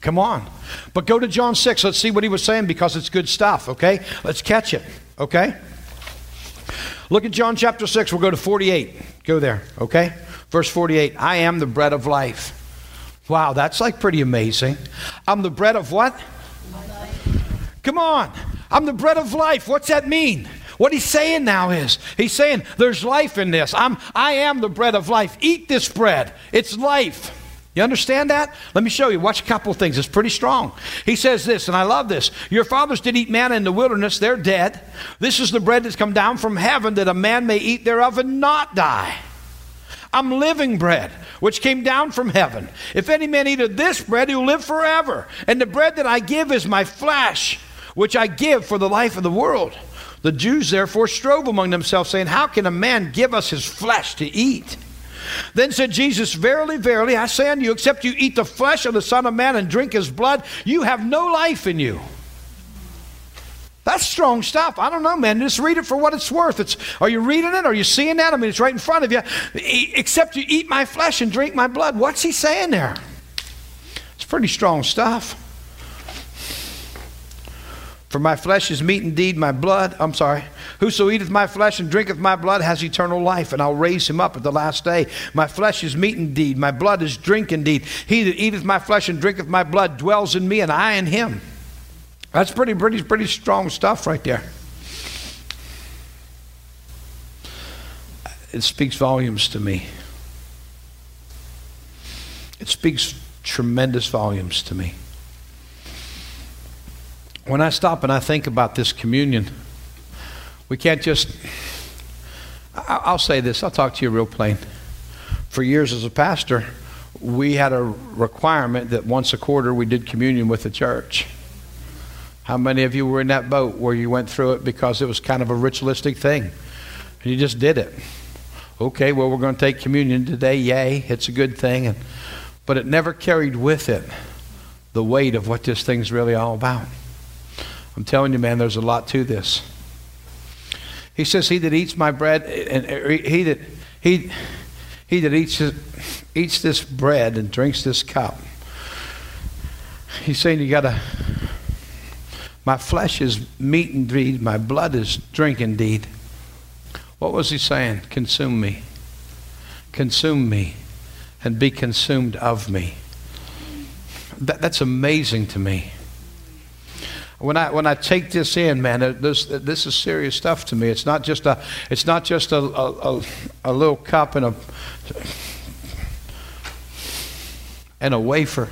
Come on. But go to John 6. Let's see what he was saying because it's good stuff, okay? Let's catch it, okay? Look at John chapter 6. We'll go to 48. Go there, okay? Verse 48 I am the bread of life. Wow, that's like pretty amazing. I'm the bread of what? Come on. I'm the bread of life. What's that mean? What he's saying now is, he's saying, there's life in this. I'm, I am the bread of life. Eat this bread. It's life. You understand that? Let me show you. Watch a couple things. It's pretty strong. He says this, and I love this. Your fathers did eat manna in the wilderness. They're dead. This is the bread that's come down from heaven that a man may eat thereof and not die. I'm living bread, which came down from heaven. If any man eat of this bread, he will live forever. And the bread that I give is my flesh, which I give for the life of the world. The Jews therefore strove among themselves, saying, How can a man give us his flesh to eat? Then said Jesus, Verily, verily, I say unto you, except you eat the flesh of the Son of Man and drink his blood, you have no life in you. That's strong stuff. I don't know, man. Just read it for what it's worth. It's, are you reading it? Are you seeing that? I mean, it's right in front of you. Except you eat my flesh and drink my blood. What's he saying there? It's pretty strong stuff. For my flesh is meat indeed, my blood, I'm sorry. Whoso eateth my flesh and drinketh my blood has eternal life, and I'll raise him up at the last day. My flesh is meat indeed, my blood is drink indeed. He that eateth my flesh and drinketh my blood dwells in me, and I in him. That's pretty, pretty, pretty strong stuff right there. It speaks volumes to me. It speaks tremendous volumes to me when I stop and I think about this communion, we can't just. I'll say this, I'll talk to you real plain. For years as a pastor, we had a requirement that once a quarter we did communion with the church. How many of you were in that boat where you went through it because it was kind of a ritualistic thing? And you just did it. Okay, well, we're going to take communion today. Yay, it's a good thing. And, but it never carried with it the weight of what this thing's really all about. I'm telling you, man, there's a lot to this. He says, He that eats my bread, and he that, he, he that eats, eats this bread and drinks this cup, he's saying, You got to, my flesh is meat indeed, my blood is drink indeed. What was he saying? Consume me. Consume me and be consumed of me. That, that's amazing to me. When I, when I take this in, man, this, this is serious stuff to me. It's not just a, it's not just a, a, a little cup and a, and a wafer.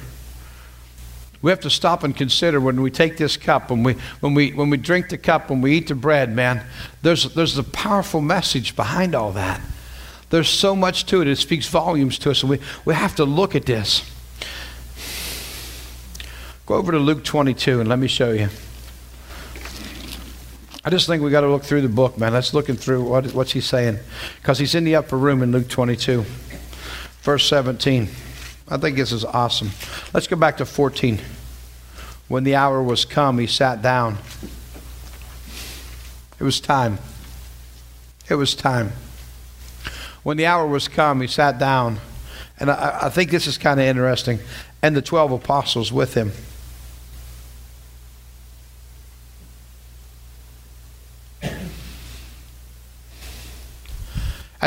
We have to stop and consider when we take this cup, when we, when we, when we drink the cup, when we eat the bread, man, there's, there's a powerful message behind all that. There's so much to it. It speaks volumes to us, and we, we have to look at this. Go over to Luke 22 and let me show you. I just think we got to look through the book, man. Let's looking through what, what's he saying, because he's in the upper room in Luke 22, verse 17. I think this is awesome. Let's go back to 14. When the hour was come, he sat down. It was time. It was time. When the hour was come, he sat down. And I, I think this is kind of interesting. And the 12 apostles with him.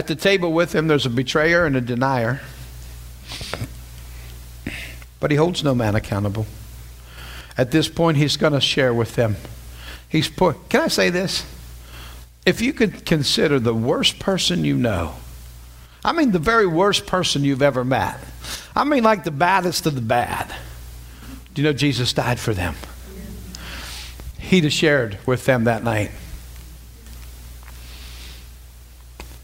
At the table with him, there's a betrayer and a denier. But he holds no man accountable. At this point, he's going to share with them. He's poor. can I say this? If you could consider the worst person you know, I mean the very worst person you've ever met, I mean like the baddest of the bad, do you know Jesus died for them? He'd have shared with them that night.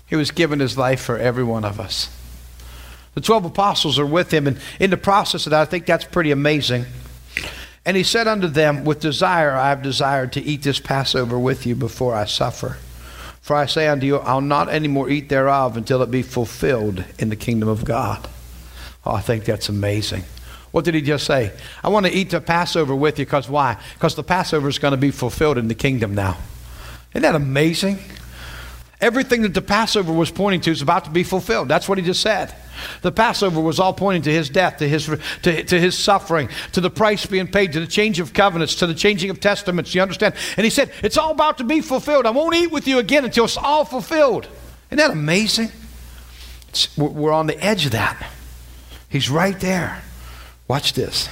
He was giving his life for every one of us. The 12 apostles are with him, and in the process of that, I think that's pretty amazing. And he said unto them, With desire I have desired to eat this Passover with you before I suffer. For I say unto you, I'll not any more eat thereof until it be fulfilled in the kingdom of God. Oh, I think that's amazing. What did he just say? I want to eat the Passover with you because why? Because the Passover is going to be fulfilled in the kingdom now. Isn't that amazing? Everything that the Passover was pointing to is about to be fulfilled. That's what he just said. The Passover was all pointing to his death, to his, to, to his suffering, to the price being paid, to the change of covenants, to the changing of testaments. You understand? And he said, It's all about to be fulfilled. I won't eat with you again until it's all fulfilled. Isn't that amazing? It's, we're on the edge of that. He's right there. Watch this.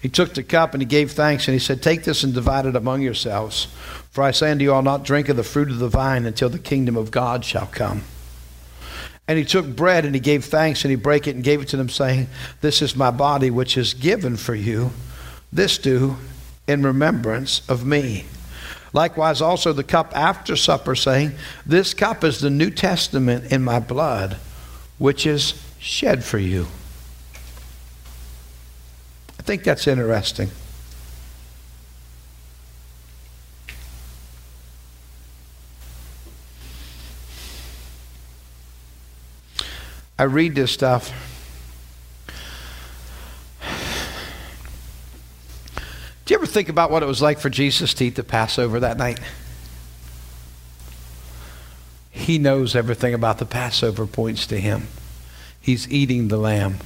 He took the cup and he gave thanks and he said, Take this and divide it among yourselves. For I say unto you, I'll not drink of the fruit of the vine until the kingdom of God shall come. And he took bread and he gave thanks and he brake it and gave it to them, saying, This is my body which is given for you. This do in remembrance of me. Likewise, also the cup after supper, saying, This cup is the New Testament in my blood, which is shed for you. I think that's interesting. I read this stuff. Do you ever think about what it was like for Jesus to eat the Passover that night? He knows everything about the Passover points to him. He's eating the lamb.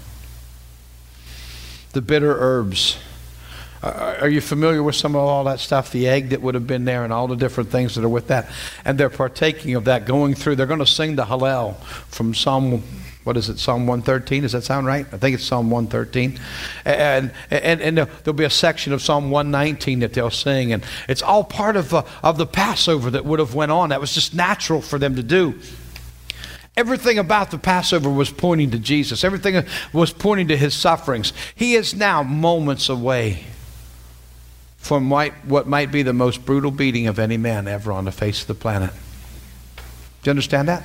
The bitter herbs. Are you familiar with some of all that stuff? The egg that would have been there and all the different things that are with that. And they're partaking of that, going through. They're going to sing the Hallel from Psalm what is it, Psalm 113? Does that sound right? I think it's Psalm 113. And, and, and there'll be a section of Psalm 119 that they'll sing. And it's all part of, uh, of the Passover that would have went on. That was just natural for them to do. Everything about the Passover was pointing to Jesus. Everything was pointing to his sufferings. He is now moments away from what might be the most brutal beating of any man ever on the face of the planet. Do you understand that?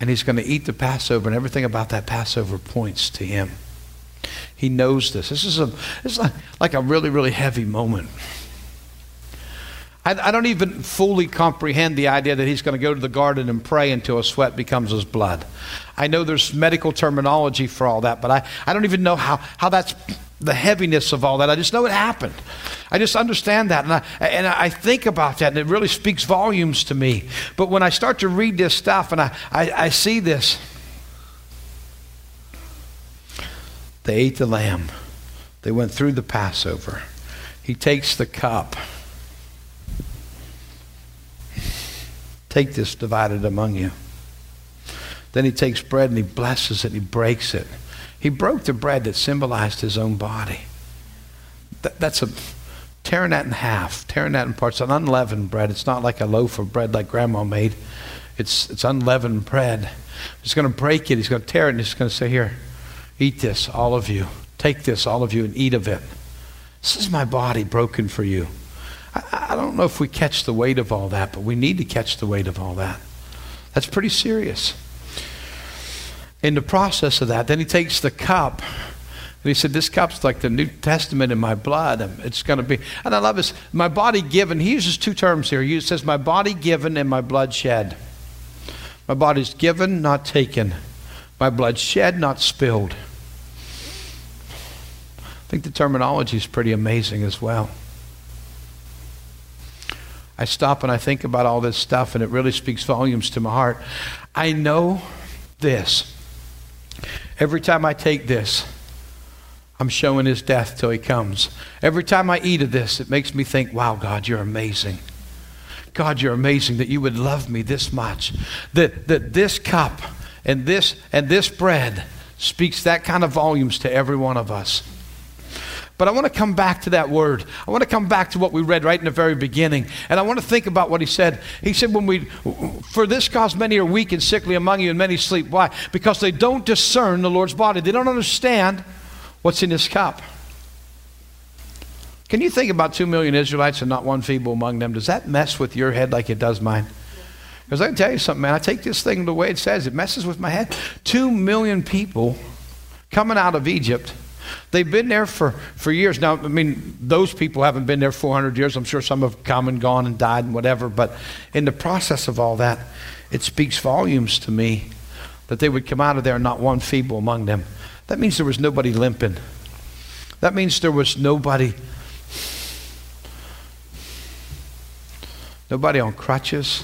And he's going to eat the Passover, and everything about that Passover points to him. He knows this. This is a is like, like a really, really heavy moment. I, I don't even fully comprehend the idea that he's going to go to the garden and pray until his sweat becomes his blood. I know there's medical terminology for all that, but I, I don't even know how, how that's the heaviness of all that. I just know it happened. I just understand that. And I, and I think about that, and it really speaks volumes to me. But when I start to read this stuff and I, I, I see this, they ate the lamb, they went through the Passover. He takes the cup. Take this, divided among you. Then he takes bread and he blesses it and he breaks it. He broke the bread that symbolized his own body. That, that's a tearing that in half, tearing that in parts. An unleavened bread. It's not like a loaf of bread like grandma made. It's, it's unleavened bread. He's going to break it. He's going to tear it and he's going to say, Here, eat this, all of you. Take this, all of you, and eat of it. This is my body broken for you. I, I don't know if we catch the weight of all that, but we need to catch the weight of all that. That's pretty serious in the process of that, then he takes the cup. And he said, This cup's like the New Testament in my blood. It's going to be. And I love this. My body given. He uses two terms here. He says, My body given and my blood shed. My body's given, not taken. My blood shed, not spilled. I think the terminology is pretty amazing as well. I stop and I think about all this stuff, and it really speaks volumes to my heart. I know this Every time I take this, I'm showing his death till he comes. Every time I eat of this, it makes me think, wow, God, you're amazing. God, you're amazing that you would love me this much. That, that this cup and this and this bread speaks that kind of volumes to every one of us. But I want to come back to that word. I want to come back to what we read right in the very beginning. And I want to think about what he said. He said, when we, for this cause many are weak and sickly among you and many sleep. Why? Because they don't discern the Lord's body. They don't understand what's in this cup. Can you think about two million Israelites and not one feeble among them? Does that mess with your head like it does mine? Because I can tell you something, man. I take this thing the way it says, it messes with my head. Two million people coming out of Egypt They've been there for, for years. Now, I mean, those people haven't been there 400 years. I'm sure some have come and gone and died and whatever. But in the process of all that, it speaks volumes to me that they would come out of there and not one feeble among them. That means there was nobody limping. That means there was nobody nobody on crutches.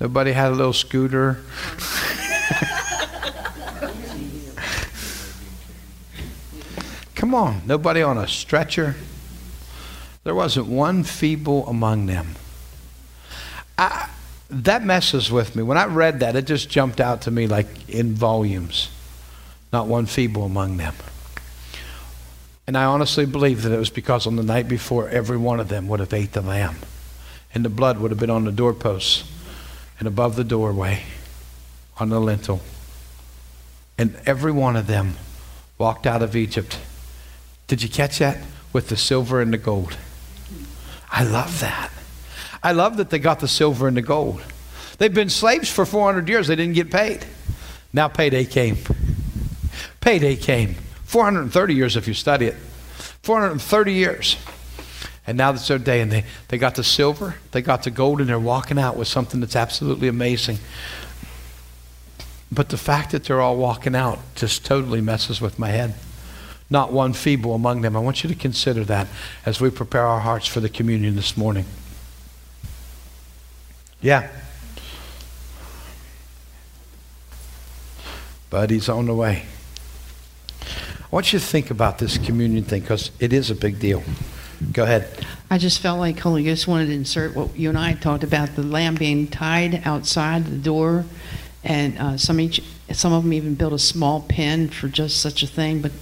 Nobody had a little scooter. Come on, nobody on a stretcher. There wasn't one feeble among them. I, that messes with me. When I read that, it just jumped out to me like in volumes. Not one feeble among them. And I honestly believe that it was because on the night before, every one of them would have ate the lamb. And the blood would have been on the doorposts and above the doorway on the lintel. And every one of them walked out of Egypt. Did you catch that? With the silver and the gold. I love that. I love that they got the silver and the gold. They've been slaves for 400 years. They didn't get paid. Now payday came. Payday came. 430 years if you study it. 430 years. And now that's their day, and they, they got the silver, they got the gold, and they're walking out with something that's absolutely amazing. But the fact that they're all walking out just totally messes with my head. Not one feeble among them. I want you to consider that as we prepare our hearts for the communion this morning. Yeah. But he's on the way. I want you to think about this communion thing because it is a big deal. Go ahead. I just felt like Holy Ghost wanted to insert what you and I talked about the lamb being tied outside the door, and uh, some each some of them even built a small pen for just such a thing. But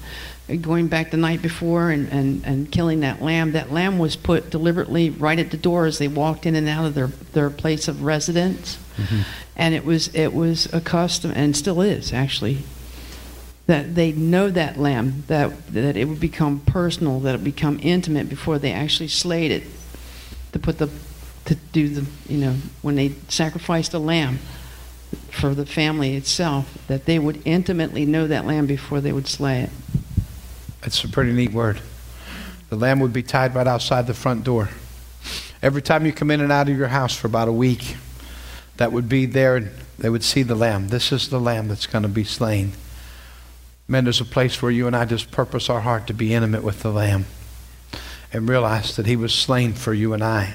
going back the night before and, and, and killing that lamb, that lamb was put deliberately right at the door as they walked in and out of their, their place of residence, mm-hmm. and it was it was a custom and still is actually that they know that lamb, that, that it would become personal, that it would become intimate before they actually slayed it. To put the, to do the, you know, when they sacrificed a lamb for the family itself, that they would intimately know that lamb before they would slay it. That's a pretty neat word. The lamb would be tied right outside the front door. Every time you come in and out of your house for about a week, that would be there they would see the lamb. This is the lamb that's going to be slain. Man, there's a place where you and I just purpose our heart to be intimate with the Lamb and realize that He was slain for you and I.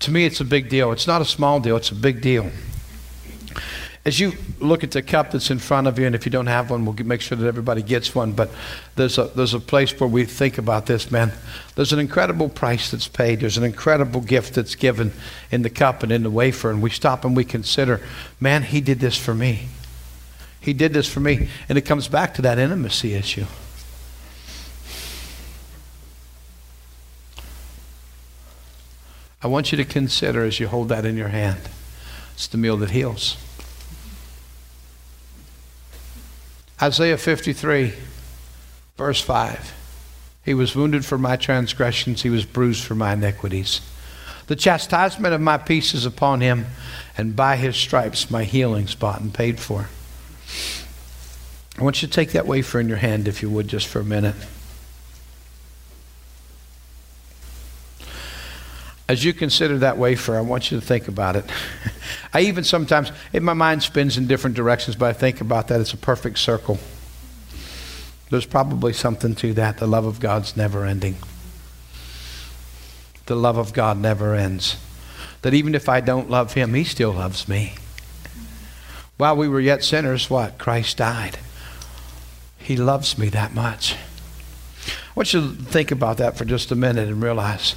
To me, it's a big deal. It's not a small deal, it's a big deal. As you look at the cup that's in front of you, and if you don't have one, we'll make sure that everybody gets one. But there's a, there's a place where we think about this, man. There's an incredible price that's paid. There's an incredible gift that's given in the cup and in the wafer. And we stop and we consider, man, he did this for me. He did this for me. And it comes back to that intimacy issue. I want you to consider as you hold that in your hand it's the meal that heals. Isaiah 53, verse 5. He was wounded for my transgressions, he was bruised for my iniquities. The chastisement of my peace is upon him, and by his stripes my healing's bought and paid for. I want you to take that wafer in your hand, if you would, just for a minute. As you consider that wafer, I want you to think about it. I even sometimes, if my mind spins in different directions, but I think about that, it's a perfect circle. There's probably something to that. The love of God's never ending. The love of God never ends. That even if I don't love Him, He still loves me. While we were yet sinners, what? Christ died. He loves me that much. I want you to think about that for just a minute and realize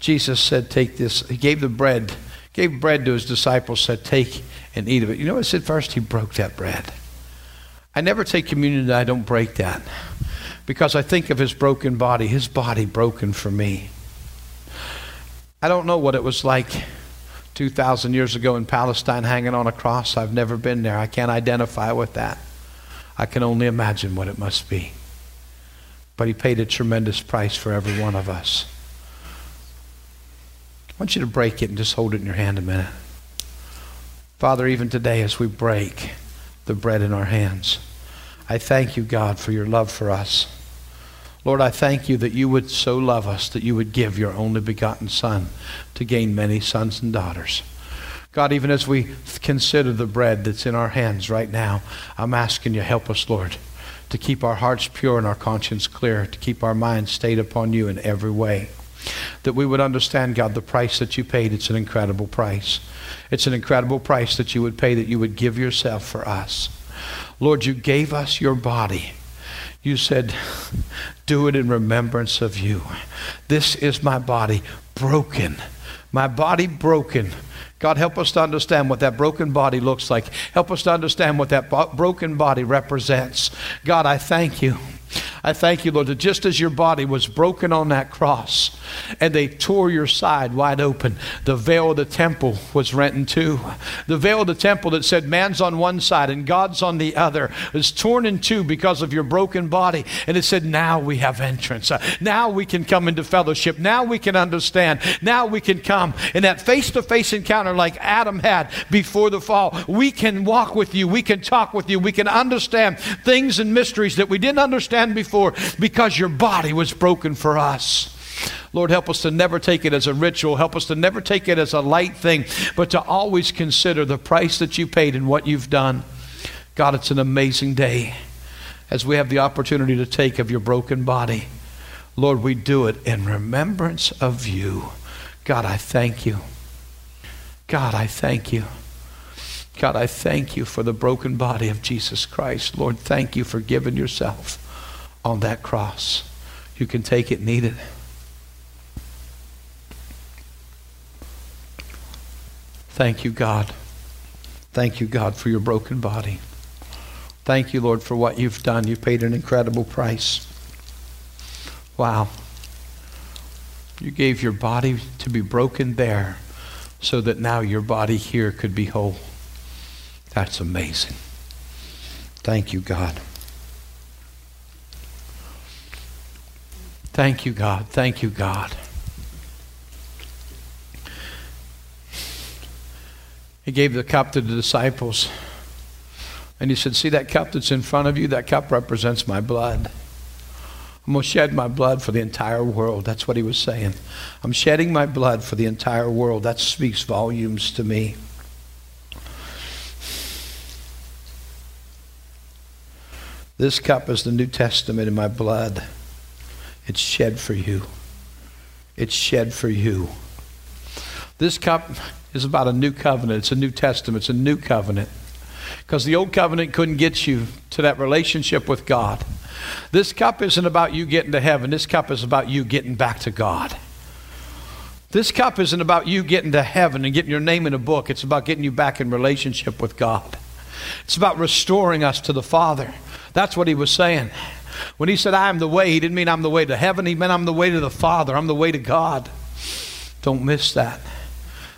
Jesus said, Take this. He gave the bread, gave bread to his disciples, said, Take and eat of it. You know what he said first? He broke that bread. I never take communion that I don't break that because I think of his broken body, his body broken for me. I don't know what it was like 2,000 years ago in Palestine hanging on a cross. I've never been there. I can't identify with that. I can only imagine what it must be. But he paid a tremendous price for every one of us. I want you to break it and just hold it in your hand a minute. Father, even today as we break the bread in our hands, I thank you, God, for your love for us. Lord, I thank you that you would so love us that you would give your only begotten Son to gain many sons and daughters. God, even as we consider the bread that's in our hands right now, I'm asking you, help us, Lord, to keep our hearts pure and our conscience clear, to keep our minds stayed upon you in every way. That we would understand, God, the price that you paid. It's an incredible price. It's an incredible price that you would pay, that you would give yourself for us. Lord, you gave us your body. You said, Do it in remembrance of you. This is my body broken. My body broken God, help us to understand what that broken body looks like. Help us to understand what that bo- broken body represents. God, I thank you I thank you, Lord, that just as your body was broken on that cross and they tore your side wide open, the veil of the temple was rent in two. The veil of the temple that said man's on one side and God's on the other was torn in two because of your broken body. And it said, now we have entrance. Now we can come into fellowship. Now we can understand. Now we can come in that face to face encounter like Adam had before the fall. We can walk with you. We can talk with you. We can understand things and mysteries that we didn't understand before because your body was broken for us. Lord, help us to never take it as a ritual. Help us to never take it as a light thing, but to always consider the price that you paid and what you've done. God, it's an amazing day as we have the opportunity to take of your broken body. Lord, we do it in remembrance of you. God, I thank you. God, I thank you. God, I thank you for the broken body of Jesus Christ. Lord, thank you for giving yourself on that cross. You can take it and eat it. Thank you, God. Thank you, God, for your broken body. Thank you, Lord, for what you've done. You've paid an incredible price. Wow. You gave your body to be broken there so that now your body here could be whole. That's amazing. Thank you, God. Thank you, God. Thank you, God. He gave the cup to the disciples. And he said, See that cup that's in front of you? That cup represents my blood. I'm going to shed my blood for the entire world. That's what he was saying. I'm shedding my blood for the entire world. That speaks volumes to me. This cup is the New Testament in my blood. It's shed for you. It's shed for you. This cup is about a new covenant. It's a New Testament. It's a new covenant. Because the old covenant couldn't get you to that relationship with God. This cup isn't about you getting to heaven. This cup is about you getting back to God. This cup isn't about you getting to heaven and getting your name in a book. It's about getting you back in relationship with God. It's about restoring us to the Father. That's what he was saying. When he said, I am the way, he didn't mean I'm the way to heaven. He meant I'm the way to the Father. I'm the way to God. Don't miss that.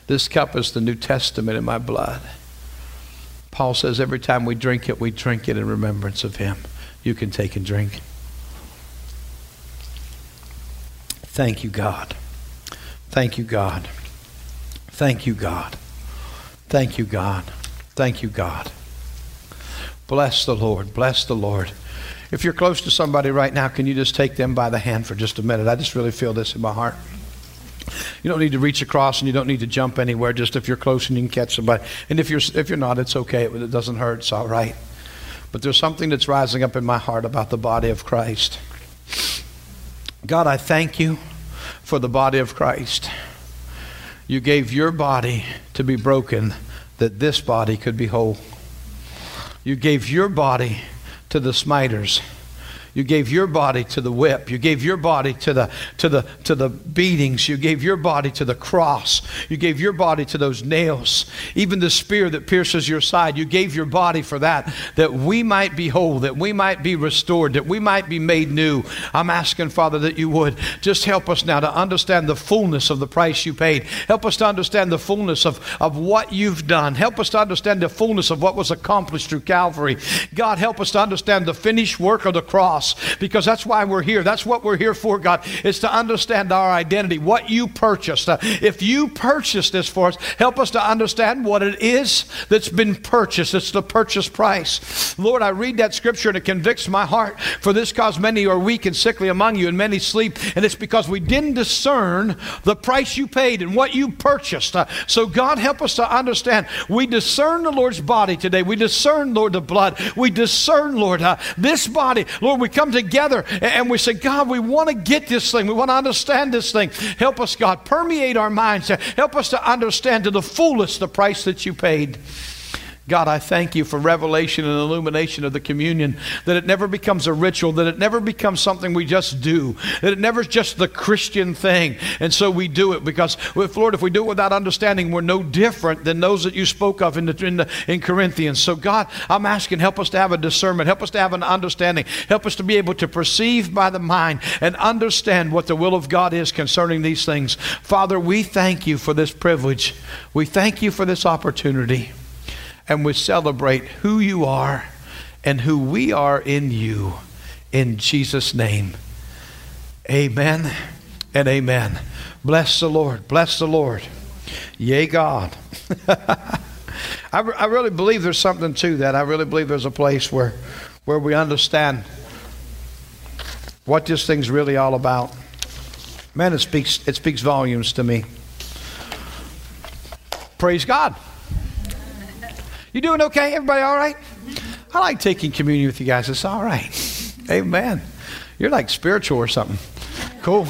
This cup is the New Testament in my blood. Paul says every time we drink it, we drink it in remembrance of him. You can take and drink. Thank you, God. Thank you, God. Thank you, God. Thank you, God. Thank you, God. Bless the Lord. Bless the Lord. If you're close to somebody right now, can you just take them by the hand for just a minute? I just really feel this in my heart. You don't need to reach across and you don't need to jump anywhere. Just if you're close and you can catch somebody. And if you're if you're not, it's okay. It doesn't hurt. It's all right. But there's something that's rising up in my heart about the body of Christ. God, I thank you for the body of Christ. You gave your body to be broken that this body could be whole. You gave your body to the smiters you gave your body to the whip. You gave your body to the, to, the, to the beatings. You gave your body to the cross. You gave your body to those nails. Even the spear that pierces your side. You gave your body for that, that we might be whole, that we might be restored, that we might be made new. I'm asking, Father, that you would just help us now to understand the fullness of the price you paid. Help us to understand the fullness of, of what you've done. Help us to understand the fullness of what was accomplished through Calvary. God, help us to understand the finished work of the cross cross because that's why we're here. That's what we're here for, God, is to understand our identity, what you purchased. Uh, if you purchased this for us, help us to understand what it is that's been purchased. It's the purchase price. Lord, I read that scripture and it convicts my heart. For this cause many are weak and sickly among you, and many sleep. And it's because we didn't discern the price you paid and what you purchased. Uh, so, God, help us to understand. We discern the Lord's body today. We discern, Lord, the blood. We discern, Lord, uh, this body. Lord, we come together and we say, God, we want to get this thing. We want to understand this thing. Help us, God. Permeate our minds. Help us to understand to the fullest the price that you paid. God, I thank you for revelation and illumination of the communion, that it never becomes a ritual, that it never becomes something we just do, that it never is just the Christian thing. And so we do it because, if, Lord, if we do it without understanding, we're no different than those that you spoke of in, the, in, the, in Corinthians. So, God, I'm asking, help us to have a discernment, help us to have an understanding, help us to be able to perceive by the mind and understand what the will of God is concerning these things. Father, we thank you for this privilege. We thank you for this opportunity and we celebrate who you are and who we are in you. In Jesus' name, amen and amen. Bless the Lord. Bless the Lord. Yea, God. I, I really believe there's something to that. I really believe there's a place where, where we understand what this thing's really all about. Man, it speaks, it speaks volumes to me. Praise God. You doing okay? Everybody all right? I like taking communion with you guys. It's all right. Amen. You're like spiritual or something. Cool.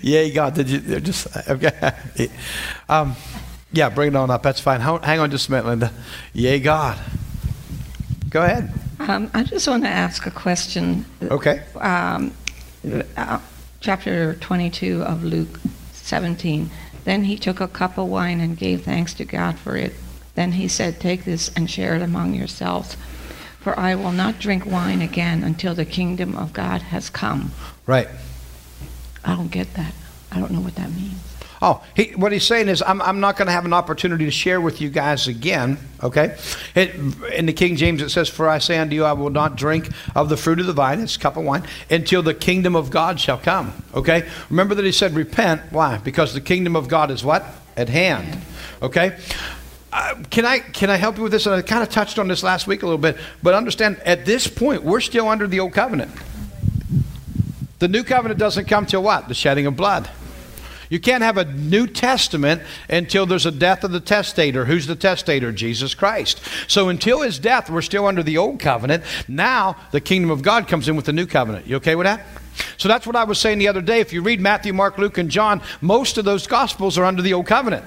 Yay, God. Did you just, okay. Um, yeah, bring it on up. That's fine. Hang on just a minute, Linda. Yay, God. Go ahead. Um, I just want to ask a question. Okay. Um, uh, chapter 22 of Luke 17. Then he took a cup of wine and gave thanks to God for it. Then he said, Take this and share it among yourselves. For I will not drink wine again until the kingdom of God has come. Right. I don't get that. I don't know what that means. Oh, he, what he's saying is, I'm, I'm not going to have an opportunity to share with you guys again, okay? It, in the King James, it says, For I say unto you, I will not drink of the fruit of the vine, it's cup of wine, until the kingdom of God shall come, okay? Remember that he said, Repent. Why? Because the kingdom of God is what? At hand, okay? Uh, can I can I help you with this? And I kind of touched on this last week a little bit, but understand at this point we're still under the old covenant. The new covenant doesn't come till what? The shedding of blood. You can't have a New Testament until there's a death of the testator. Who's the testator? Jesus Christ. So until his death, we're still under the old covenant. Now the kingdom of God comes in with the new covenant. You okay with that? So that's what I was saying the other day. If you read Matthew, Mark, Luke, and John, most of those gospels are under the old covenant.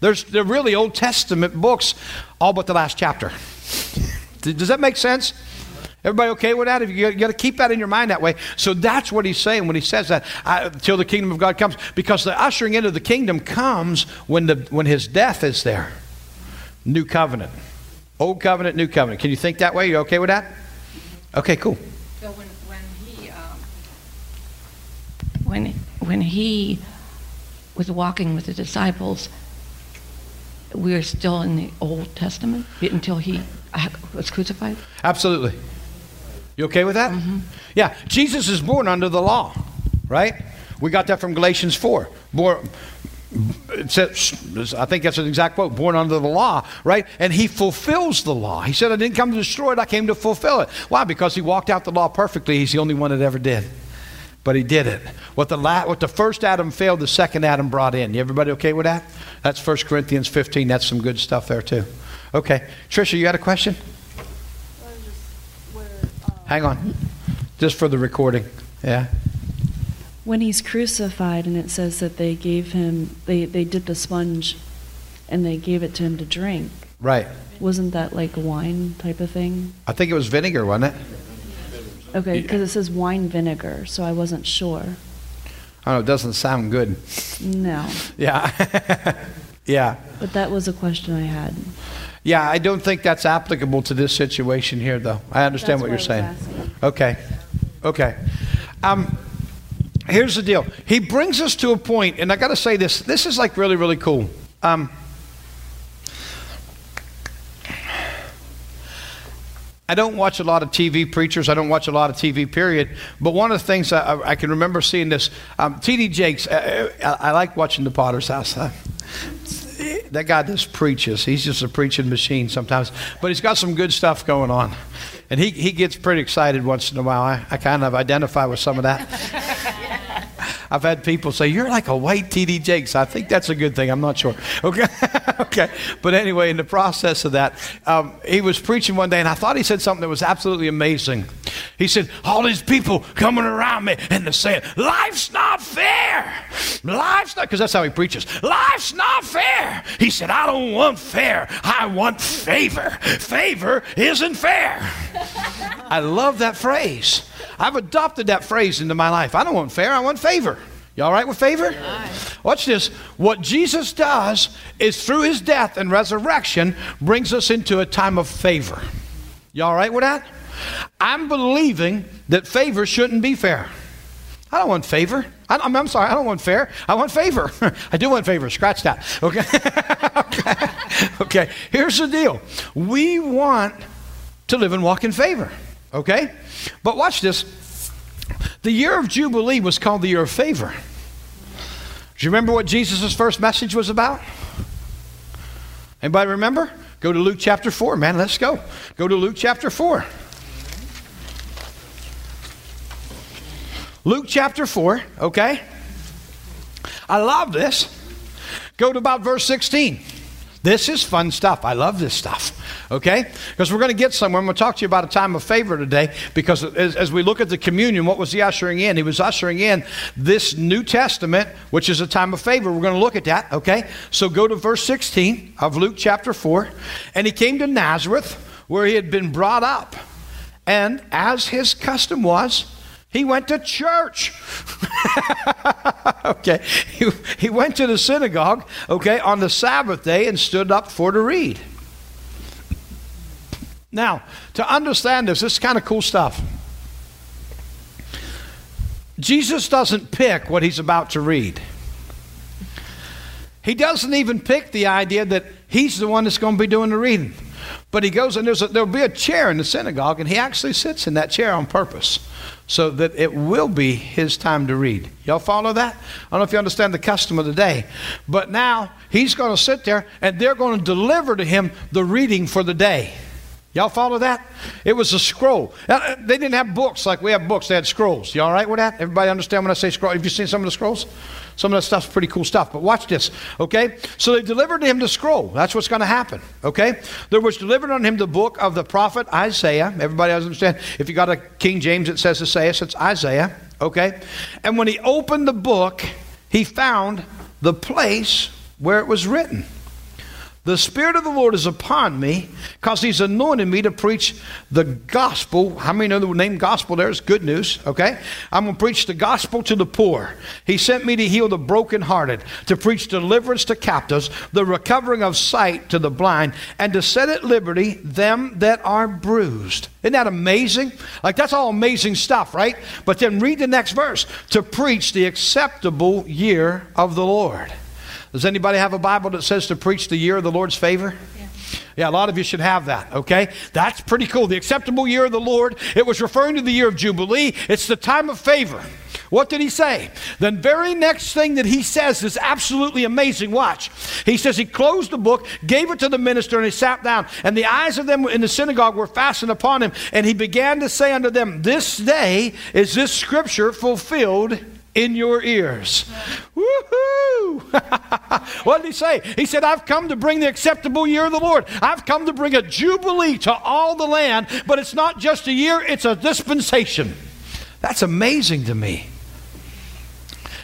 There's, they're really Old Testament books, all but the last chapter. Does that make sense? Everybody okay with that? You got to keep that in your mind that way. So that's what he's saying when he says that, until the kingdom of God comes. Because the ushering into the kingdom comes when, the, when his death is there. New covenant. Old covenant, new covenant. Can you think that way? You okay with that? Okay, cool. So when, when he um, when when he was walking with the disciples, we are still in the Old Testament until he was crucified. Absolutely. You okay with that? Mm-hmm. Yeah. Jesus is born under the law, right? We got that from Galatians 4. Born, says, I think that's an exact quote, born under the law, right? And he fulfills the law. He said, I didn't come to destroy it, I came to fulfill it. Why? Because he walked out the law perfectly. He's the only one that ever did. But he did it. What the, la- what the first Adam failed, the second Adam brought in. Everybody okay with that? That's 1 Corinthians 15. That's some good stuff there, too. Okay. Trisha, you had a question? Hang on. Just for the recording. Yeah. When he's crucified and it says that they gave him, they, they dipped a sponge and they gave it to him to drink. Right. Wasn't that like a wine type of thing? I think it was vinegar, wasn't it? Okay, because it says wine vinegar, so I wasn't sure. I don't know, it doesn't sound good. No. Yeah. yeah. But that was a question I had. Yeah, I don't think that's applicable to this situation here, though. I understand That's what you're saying. asking. Okay. Okay. Um, here's the deal. He brings us to a point, and I got to say this. This is like really, really cool. Um, I don't watch a lot of TV preachers. I don't watch a lot of TV, period. But one of the things I, I can remember seeing this, um, T.D. Jakes, uh, I, I, like watching the Potter's House. That guy just preaches. He's just a preaching machine sometimes. But he's got some good stuff going on. And he, he gets pretty excited once in a while. I, I kind of identify with some of that. I've had people say, You're like a white TD Jakes. I think that's a good thing. I'm not sure. Okay. okay. But anyway, in the process of that, um, he was preaching one day, and I thought he said something that was absolutely amazing. He said, All these people coming around me, and they're saying, Life's not fair. Life's not, because that's how he preaches. Life's not fair. He said, I don't want fair. I want favor. Favor isn't fair. I love that phrase. I've adopted that phrase into my life. I don't want fair, I want favor. You all right with favor? Watch this. What Jesus does is through his death and resurrection brings us into a time of favor. You all right with that? I'm believing that favor shouldn't be fair. I don't want favor. I, am I'm sorry, I don't want fair. I want favor. I do want favor. Scratch that. Okay. okay. Okay. Here's the deal. We want to live and walk in favor. Okay? But watch this. The year of Jubilee was called the year of favor. Do you remember what Jesus' first message was about? Anybody remember? Go to Luke chapter 4, man. Let's go. Go to Luke chapter 4. Luke chapter 4, okay? I love this. Go to about verse 16. This is fun stuff. I love this stuff. Okay? Because we're going to get somewhere. I'm going to talk to you about a time of favor today because as, as, we look at the communion, what was he ushering in? He was ushering in this New Testament, which is a time of favor. We're going to look at that. Okay? So go to verse 16 of Luke chapter 4. And he came to Nazareth where he had been brought up. And as his custom was, he went to church. okay. He, he went to the synagogue, okay, on the Sabbath day and stood up for to read. Now, to understand this, this is kind of cool stuff. Jesus doesn't pick what he's about to read. He doesn't even pick the idea that he's the one that's going to be doing the reading. But he goes and a, there'll be a chair in the synagogue, and he actually sits in that chair on purpose so that it will be his time to read. Y'all follow that? I don't know if you understand the custom of the day. But now he's going to sit there and they're going to deliver to him the reading for the day. Y'all follow that? It was a scroll. Uh, they didn't have books like we have books. They had scrolls. You all right with that? Everybody understand when I say scroll? Have you seen some of the scrolls? Some of that stuff's pretty cool stuff. But watch this, okay? So they delivered to him the scroll. That's what's going to happen, okay? There was delivered on him the book of the prophet Isaiah. Everybody understand? If you got a King James, it says Isaiah, it's Isaiah, okay? And when he opened the book, he found the place where it was written. The Spirit of the Lord is upon me because He's anointed me to preach the gospel. How many know the name gospel there is good news? Okay? I'm going to preach the gospel to the poor. He sent me to heal the brokenhearted, to preach deliverance to captives, the recovering of sight to the blind, and to set at liberty them that are bruised. Isn't that amazing? Like, that's all amazing stuff, right? But then read the next verse to preach the acceptable year of the Lord. Does anybody have a Bible that says to preach the year of the Lord's favor? Yeah. yeah, a lot of you should have that, okay? That's pretty cool. The acceptable year of the Lord, it was referring to the year of Jubilee. It's the time of favor. What did he say? The very next thing that he says is absolutely amazing. Watch. He says he closed the book, gave it to the minister, and he sat down. And the eyes of them in the synagogue were fastened upon him. And he began to say unto them, This day is this scripture fulfilled in your ears. Woohoo! what did he say? He said, I've come to bring the acceptable year of the Lord. I've come to bring a jubilee to all the land, but it's not just a year, it's a dispensation. That's amazing to me.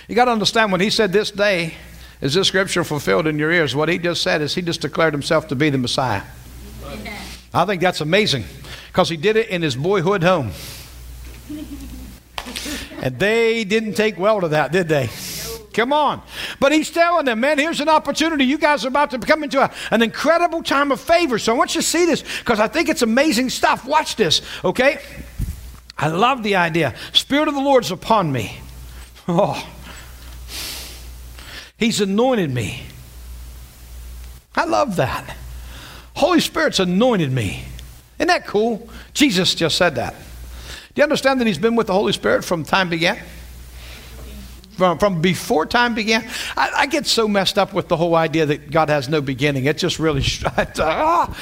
You got to understand when he said this day is this scripture fulfilled in your ears, what he just said is he just declared himself to be the Messiah. I think that's amazing because he did it in his boyhood home. And they didn't take well to that, did they? Come on. But he's telling them, man, here's an opportunity. You guys are about to come into a, an incredible time of favor. So I want you to see this because I think it's amazing stuff. Watch this, okay? I love the idea. Spirit of the Lord's upon me. Oh. He's anointed me. I love that. Holy Spirit's anointed me. Isn't that cool? Jesus just said that. Do you understand that he's been with the Holy Spirit from time began? From, from before time began? I, I get so messed up with the whole idea that God has no beginning. It just really, ah.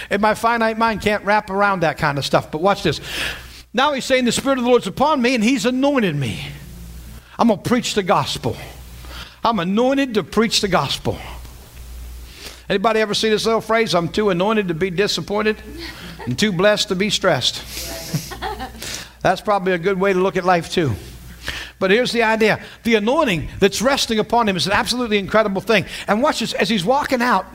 and my finite mind can't wrap around that kind of stuff. But watch this. Now he's saying the Spirit of the Lord's upon me and he's anointed me. I'm going to preach the gospel. I'm anointed to preach the gospel. Anybody ever see this little phrase? I'm too anointed to be disappointed and too blessed to be stressed. That's probably a good way to look at life, too. But here's the idea the anointing that's resting upon him is an absolutely incredible thing. And watch this as he's walking out.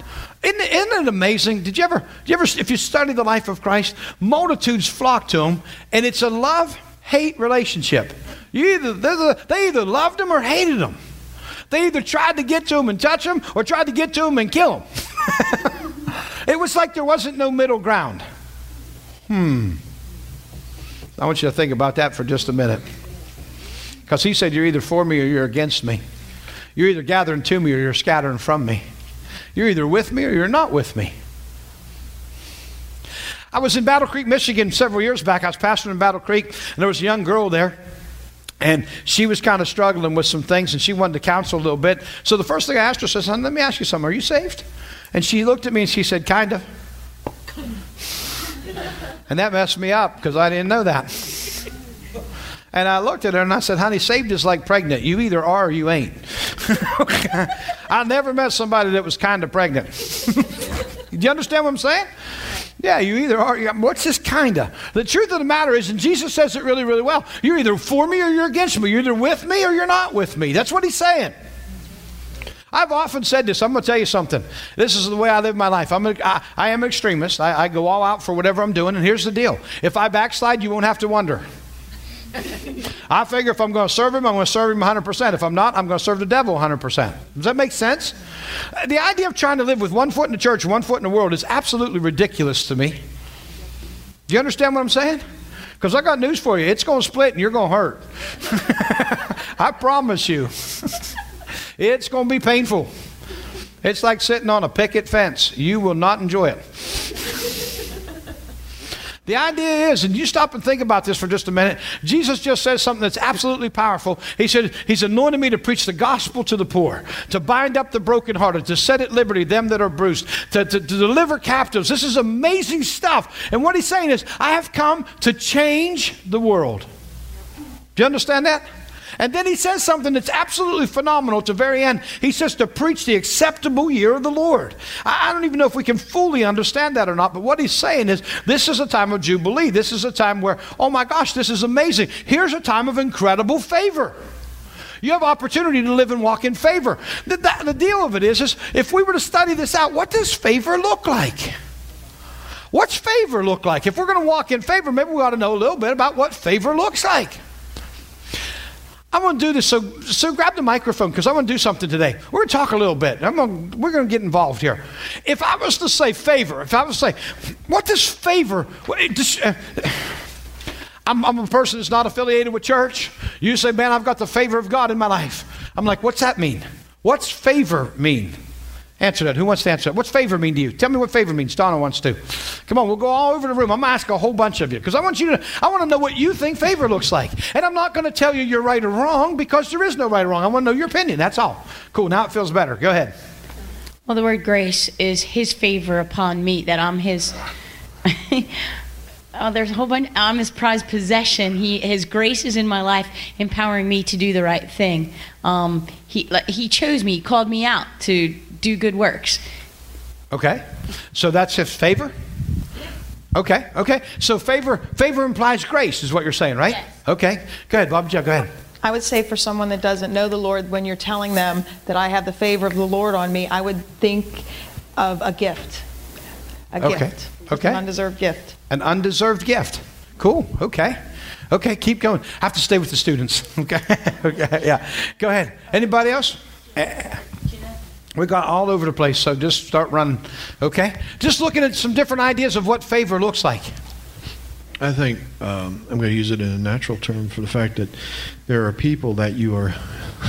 Isn't, isn't it amazing? Did you ever, did you ever, if you study the life of Christ, multitudes flock to him, and it's a love hate relationship. You either, they either loved him or hated him. They either tried to get to him and touch him or tried to get to him and kill him. it was like there wasn't no middle ground. Hmm. I want you to think about that for just a minute. Because he said, You're either for me or you're against me. You're either gathering to me or you're scattering from me. You're either with me or you're not with me. I was in Battle Creek, Michigan several years back. I was pastoring in Battle Creek, and there was a young girl there. And she was kind of struggling with some things, and she wanted to counsel a little bit. So the first thing I asked her, I said, Son, let me ask you something. Are you saved? And she looked at me and she said, Kind of. And that messed me up because I didn't know that. And I looked at her and I said, honey, saved is like pregnant. You either are or you ain't. I never met somebody that was kind of pregnant. Do you understand what I'm saying? Yeah, you either are. What's this kind of? The truth of the matter is, and Jesus says it really, really well you're either for me or you're against me. You're either with me or you're not with me. That's what he's saying. I've often said this. I'm going to tell you something. This is the way I live my life. I'm a, I, I am an extremist. I, I go all out for whatever I'm doing. And here's the deal if I backslide, you won't have to wonder. I figure if I'm going to serve him, I'm going to serve him 100%. If I'm not, I'm going to serve the devil 100%. Does that make sense? The idea of trying to live with one foot in the church one foot in the world is absolutely ridiculous to me. Do you understand what I'm saying? Because I got news for you. It's going to split and you're going to hurt. I promise you. it's going to be painful. It's like sitting on a picket fence. You will not enjoy it. The idea is, and you stop and think about this for just a minute, Jesus just says something that's absolutely powerful. He said, He's anointed me to preach the gospel to the poor, to bind up the brokenhearted, to set at liberty them that are bruised, to, to, to deliver captives. This is amazing stuff. And what He's saying is, I have come to change the world. Do you understand that? And then he says something that's absolutely phenomenal at the very end. He says to preach the acceptable year of the Lord. I, don't even know if we can fully understand that or not, but what he's saying is this is a time of Jubilee. This is a time where, oh my gosh, this is amazing. Here's a time of incredible favor. You have opportunity to live and walk in favor. The, the, the deal of it is, is, if we were to study this out, what does favor look like? What's favor look like? If we're going to walk in favor, maybe we ought to know a little bit about what favor looks like. I want to do this. So, so grab the microphone because I want to do something today. We're going to talk a little bit. I'm to, we're going to get involved here. If I was to say favor, if I was to say, what does favor? What, uh, I'm, I'm a person that's not affiliated with church. You say, man, I've got the favor of God in my life. I'm like, what's that mean? What's favor mean? Answer that. Who wants to answer that? What's favor mean to you? Tell me what favor means. Donna wants to. Come on, we'll go all over the room. I'm going to ask a whole bunch of you because I want you to, I want to know what you think favor looks like. And I'm not going to tell you you're right or wrong because there is no right or wrong. I want to know your opinion. That's all. Cool. Now it feels better. Go ahead. Well, the word grace is his favor upon me, that I'm his. oh, there's a whole bunch. I'm his prized possession. He, his grace is in my life, empowering me to do the right thing. Um, he, he chose me, he called me out to do good works. Okay. So that's his favor? Okay, okay. So favor favor implies grace is what you're saying, right? Yes. Okay. Go ahead, Bob. Joe, go ahead. I would say for someone that doesn't know the Lord, when you're telling them that I have the favor of the Lord on me, I would think of a gift. A Okay. gift. Okay. An undeserved gift. An undeserved gift. Cool. Okay. Okay, keep going. I have to stay with the students. Okay. okay. Yeah. Go ahead. Anybody else? We got all over the place, so just start running. Okay? Just looking at some different ideas of what favor looks like. I think um, I'm going to use it in a natural term for the fact that there are people that you are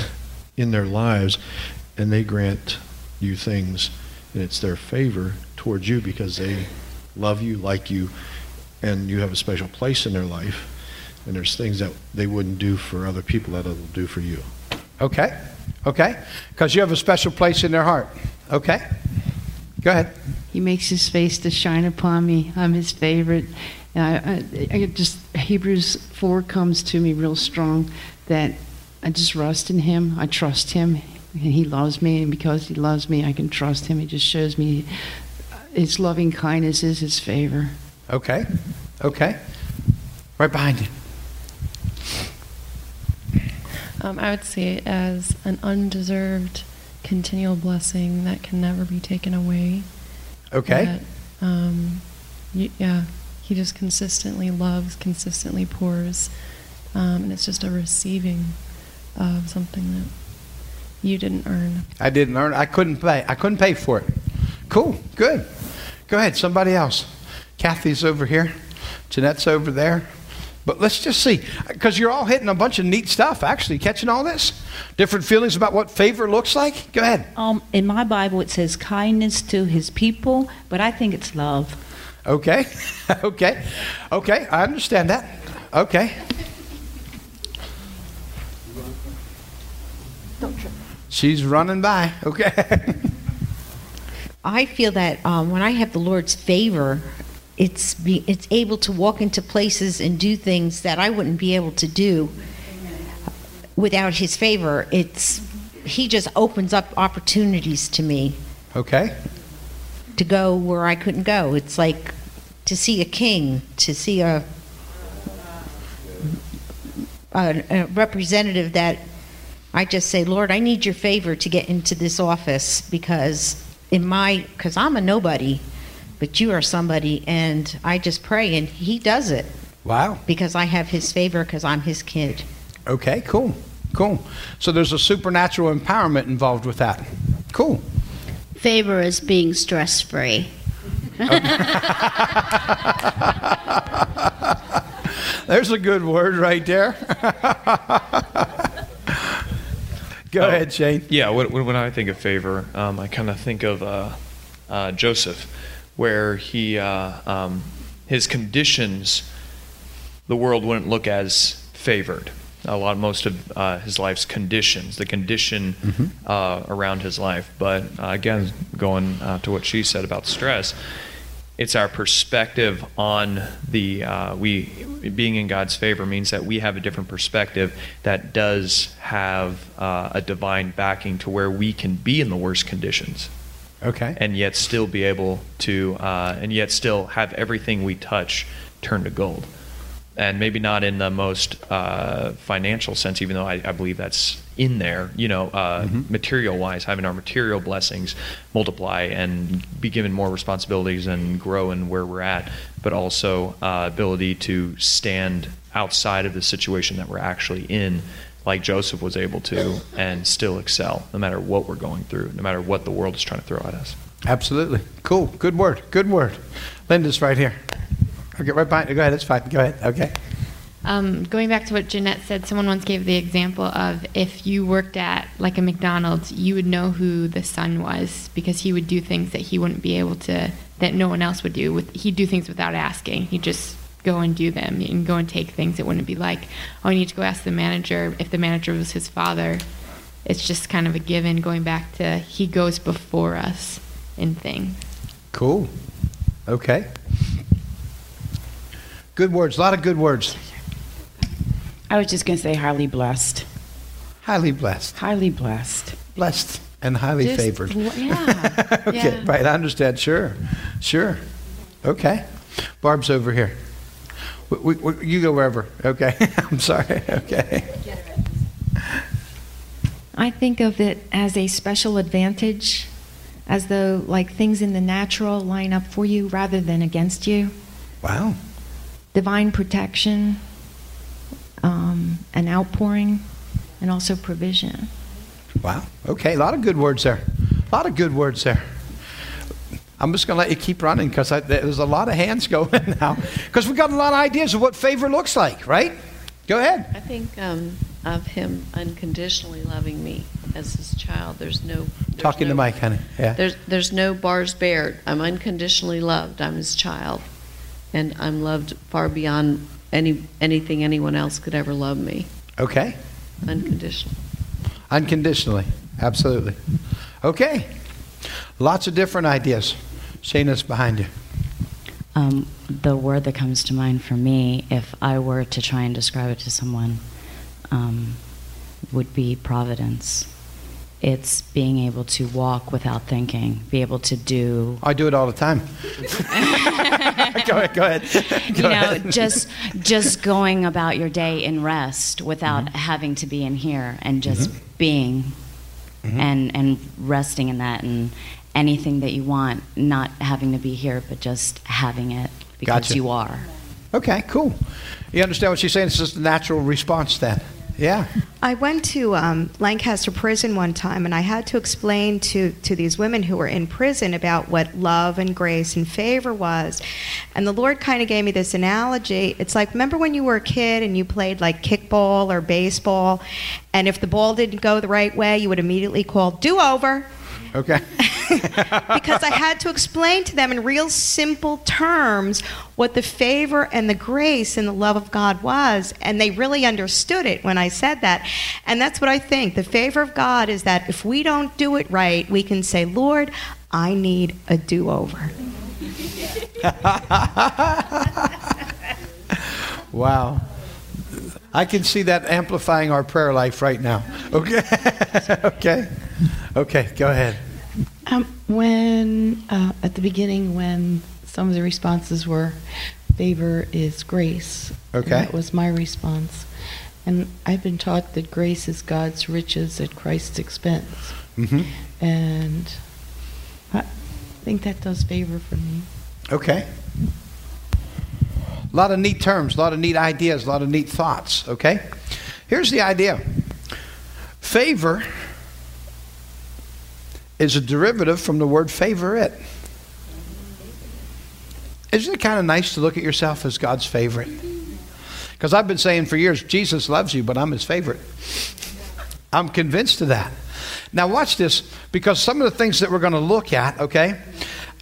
in their lives and they grant you things and it's their favor towards you because they love you, like you, and you have a special place in their life. And there's things that they wouldn't do for other people that they'll do for you. Okay? Okay? Because you have a special place in their heart. Okay? Go ahead. He makes his face to shine upon me. I'm his favorite. And I, I, I just Hebrews four comes to me real strong that I just rest in him. I trust him, and he loves me. And because he loves me, I can trust him. He just shows me his loving kindness is his favor. Okay? Okay? Right behind you. Um, I would see it as an undeserved, continual blessing that can never be taken away. Okay? That, um, y- yeah, he just consistently loves, consistently pours, um, and it's just a receiving of something that you didn't earn. I didn't earn. I couldn't pay. I couldn't pay for it. Cool. Good. Go ahead. Somebody else. Kathy's over here. Jeanette's over there. But let's just see, because you're all hitting a bunch of neat stuff. Actually, catching all this, different feelings about what favor looks like. Go ahead. Um, in my Bible, it says kindness to his people, but I think it's love. Okay. okay. Okay. I understand that. Okay. She's running by. Okay. I feel that um, when I have the Lord's favor, it's be, it's able to walk into places and do things that I wouldn't be able to do without his favor. It's he just opens up opportunities to me Okay. to go where I couldn't go. It's like to see a king, to see a a, a representative that I just say, Lord, I need your favor to get into this office because in my because I'm a nobody, but you are somebody, and I just pray, and He does it Wow. because I have His favor because I'm His kid. Okay, cool. Cool. So there's a supernatural empowerment involved with that. Cool. Favor is being stress free. There's a good word right there. Go Oh. ahead, Shane. Yeah, when, when when I think of favor, um, I kind of think of uh, uh, Joseph, where he uh, um, his conditions, the world wouldn't look as favored. A lot, most of uh, his life's conditions, the condition uh, around his life. But uh, again, going uh, to what she said about stress, it's our perspective on the uh, we being in God's favor means that we have a different perspective that does have uh, a divine backing to where we can be in the worst conditions Okay. and yet still be able to uh, and yet still have everything we touch turn to gold and maybe not in the most uh, financial sense even though I, I believe that's in there you know uh, material wise having our material blessings multiply and be given more responsibilities and grow in where we're at but also uh, ability to stand outside of the situation that we're actually in like Joseph was able to and still excel no matter what we're going through, no matter what the world is trying to throw at us. Absolutely. Cool. Good word. Good word. Linda's right here. Okay, right behind. Go ahead. It's fine. Go ahead. Okay. Um, going back to what Jeanette said, someone once gave the example of if you worked at like a McDonald's, you would know who the son was because he would do things that he wouldn't be able to, that no one else would do. With he'd do things without asking. He'd just go and do them and go and take things. It wouldn't be like, oh, I need to go ask the manager if the manager was his father. It's just kind of a given. Going back to he goes before us in things. Cool. Okay. Good words. A lot of good words. I was just going to say highly blessed. Highly blessed. Highly blessed. Blessed and highly Just favored. yeah. okay. Yeah. Right. I understand. Sure. Sure. Okay. Barb's over here. We, we, you go wherever. Okay. I'm sorry. Okay. I think of it as a special advantage, as though like things in the natural line up for you rather than against you. Wow. Divine protection, um, an outpouring, and also provision. Wow. Okay. A lot of good words there. A lot of good words there. I'm just going to let you keep running because there's a lot of hands going now. Because we've got a lot of ideas of what favor looks like, right? Go ahead. I think um, of him unconditionally loving me as his child. There's no there's Talking no, to Mike, honey. Yeah. There's there's no bars bared. I'm unconditionally loved. I'm his child, and I'm loved far beyond any anything anyone else could ever love me. Okay. Unconditionally. Unconditionally. Absolutely. Okay. Lots of different ideas. Shayna's behind you. Um, the word that comes to mind for me, if I were to try and describe it to someone, um, would be providence. It's being able to walk without thinking, be able to do. I do it all the time. go ahead. Go ahead. you know, ahead. just just going about your day in rest without having to be in here and just being Mhm. and and resting in that and anything that you want, not having to be here, but just having it because Gotcha. you are. Okay, cool. You understand what she's saying? It's just a natural response then. Yeah. I went to um, Lancaster Prison one time, and I had to explain to, to these women who were in prison about what love and grace and favor was. And the Lord kind of gave me this analogy. It's like, remember when you were a kid and you played like kickball or baseball, and if the ball didn't go the right way, you would immediately call, do over. Okay. because I had to explain to them in real simple terms what the favor and the grace and the love of God was. And they really understood it when I said that. And that's what I think. The favor of God is that if we don't do it right, we can say, Lord, I need a do over. wow. I can see that amplifying our prayer life right now. Okay. okay. Okay, go ahead. Um, when uh, at the beginning, when some of the responses were, "Favor is grace," Okay. that was my response. And I've been taught that grace is God's riches at Christ's expense, Mm-hmm. and I think that does favor for me. Okay. A lot of neat terms, a lot of neat ideas, a lot of neat thoughts, okay? Here's the idea favor is a derivative from the word favorite. Isn't it kind of nice to look at yourself as God's favorite? Because I've been saying for years, Jesus loves you, but I'm his favorite. I'm convinced of that. Now, watch this, because some of the things that we're going to look at, okay?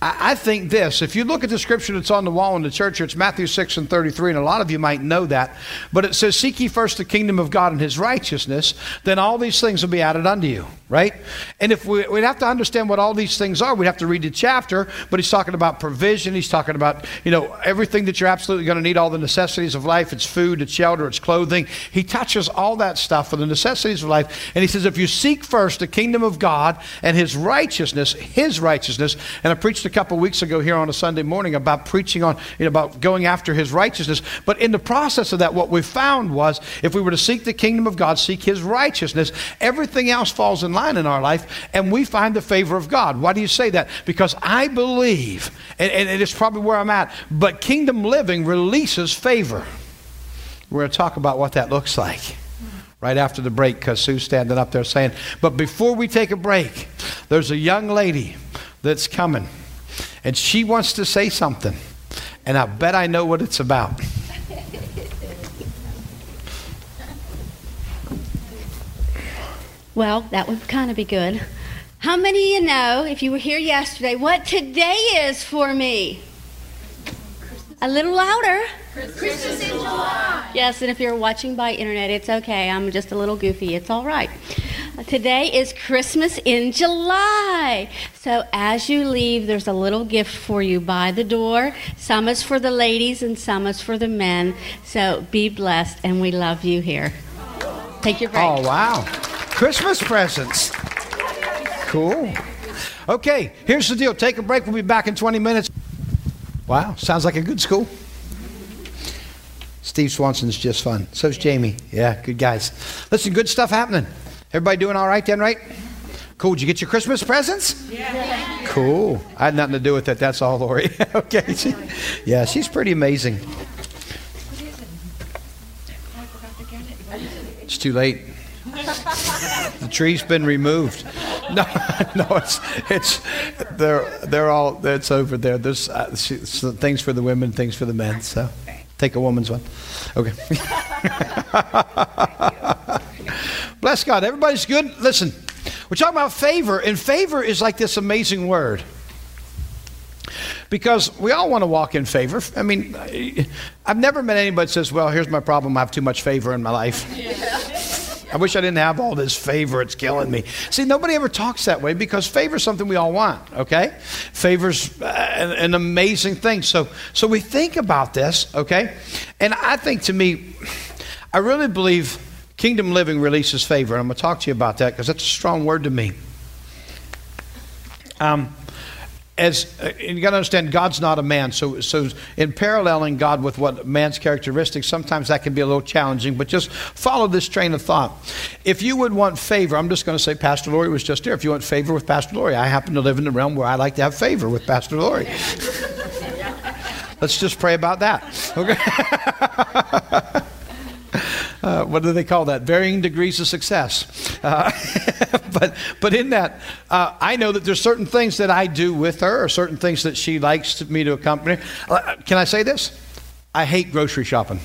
I, I think this. If you look at the scripture that's on the wall in the church, it's Matthew 6 and 33, and a lot of you might know that. But it says, Seek ye first the kingdom of God and his righteousness, then all these things will be added unto you, right? And if we, we'd have to understand what all these things are, we'd have to read the chapter, but he's talking about provision. He's talking about, you know, everything that you're absolutely going to need, all the necessities of life. It's food, it's shelter, it's clothing. He touches all that stuff for the necessities of life. And he says, if you seek first the kingdom of God and his righteousness, his righteousness, and I preached a couple weeks ago here on a Sunday morning about preaching on, you know, about going after his righteousness. But in the process of that, what we found was if we were to seek the kingdom of God, seek his righteousness, everything else falls in line in our life, and we find the favor of God. Why do you say that? Because I believe, and, and it's probably where I'm at, but kingdom living releases favor. We're going to talk about what that looks like right after the break because Sue's standing up there saying, But before we take a break, there's a young lady that's coming and she wants to say something. And I bet I know what it's about. Well, that would kind of be good. How many of you know, if you were here yesterday, what today is for me? A little louder. Christmas in July. Yes, and if you're watching by internet, it's okay. I'm just a little goofy. It's all right. Today is Christmas in July. So as you leave, there's a little gift for you by the door. Some is for the ladies and some is for the men. So be blessed, and we love you here. Take your break. Oh, wow. Christmas presents. Cool. Okay, here's the deal. Take a break. We'll be back in 20 minutes. Wow, sounds like a good school. Steve Swanson's just fun. So's Jamie. Yeah, good guys. Listen, good stuff happening. Everybody doing all right then, right? Cool. Did you get your Christmas presents? Yeah. Cool. I had nothing to do with it. That's all, Lori. okay. She- yeah, she's pretty amazing. It's too late. The tree's been removed. No, no, it's it's they're they're all it's over there. There's uh, things for the women, things for the men. So take a woman's one. Okay. Bless God. Everybody's good. Listen, we're talking about favor, and favor is like this amazing word. Because we all want to walk in favor. I mean, I've never met anybody that says, Well, here's my problem. I have too much favor in my life. I wish I didn't have all this favor. It's killing me. See, nobody ever talks that way because favor is something we all want, okay? Favor's uh, an, an amazing thing. So, so we think about this, okay? And I think to me, I really believe kingdom living releases favor. And I'm going to talk to you about that because that's a strong word to me. Um, as uh, you got to understand, God's not a man. So, so in paralleling God with what man's characteristics, sometimes that can be a little challenging. But just follow this train of thought. If you would want favor, I'm just going to say Pastor Lori was just here. If you want favor with Pastor Lori, I happen to live in the realm where I like to have favor with Pastor Lori. Let's just pray about that. Okay. Uh, what do they call that? Varying degrees of success. Uh, but but in that, uh, I know that there's certain things that I do with her, or certain things that she likes to, me to accompany. Uh, can I say this? I hate grocery shopping.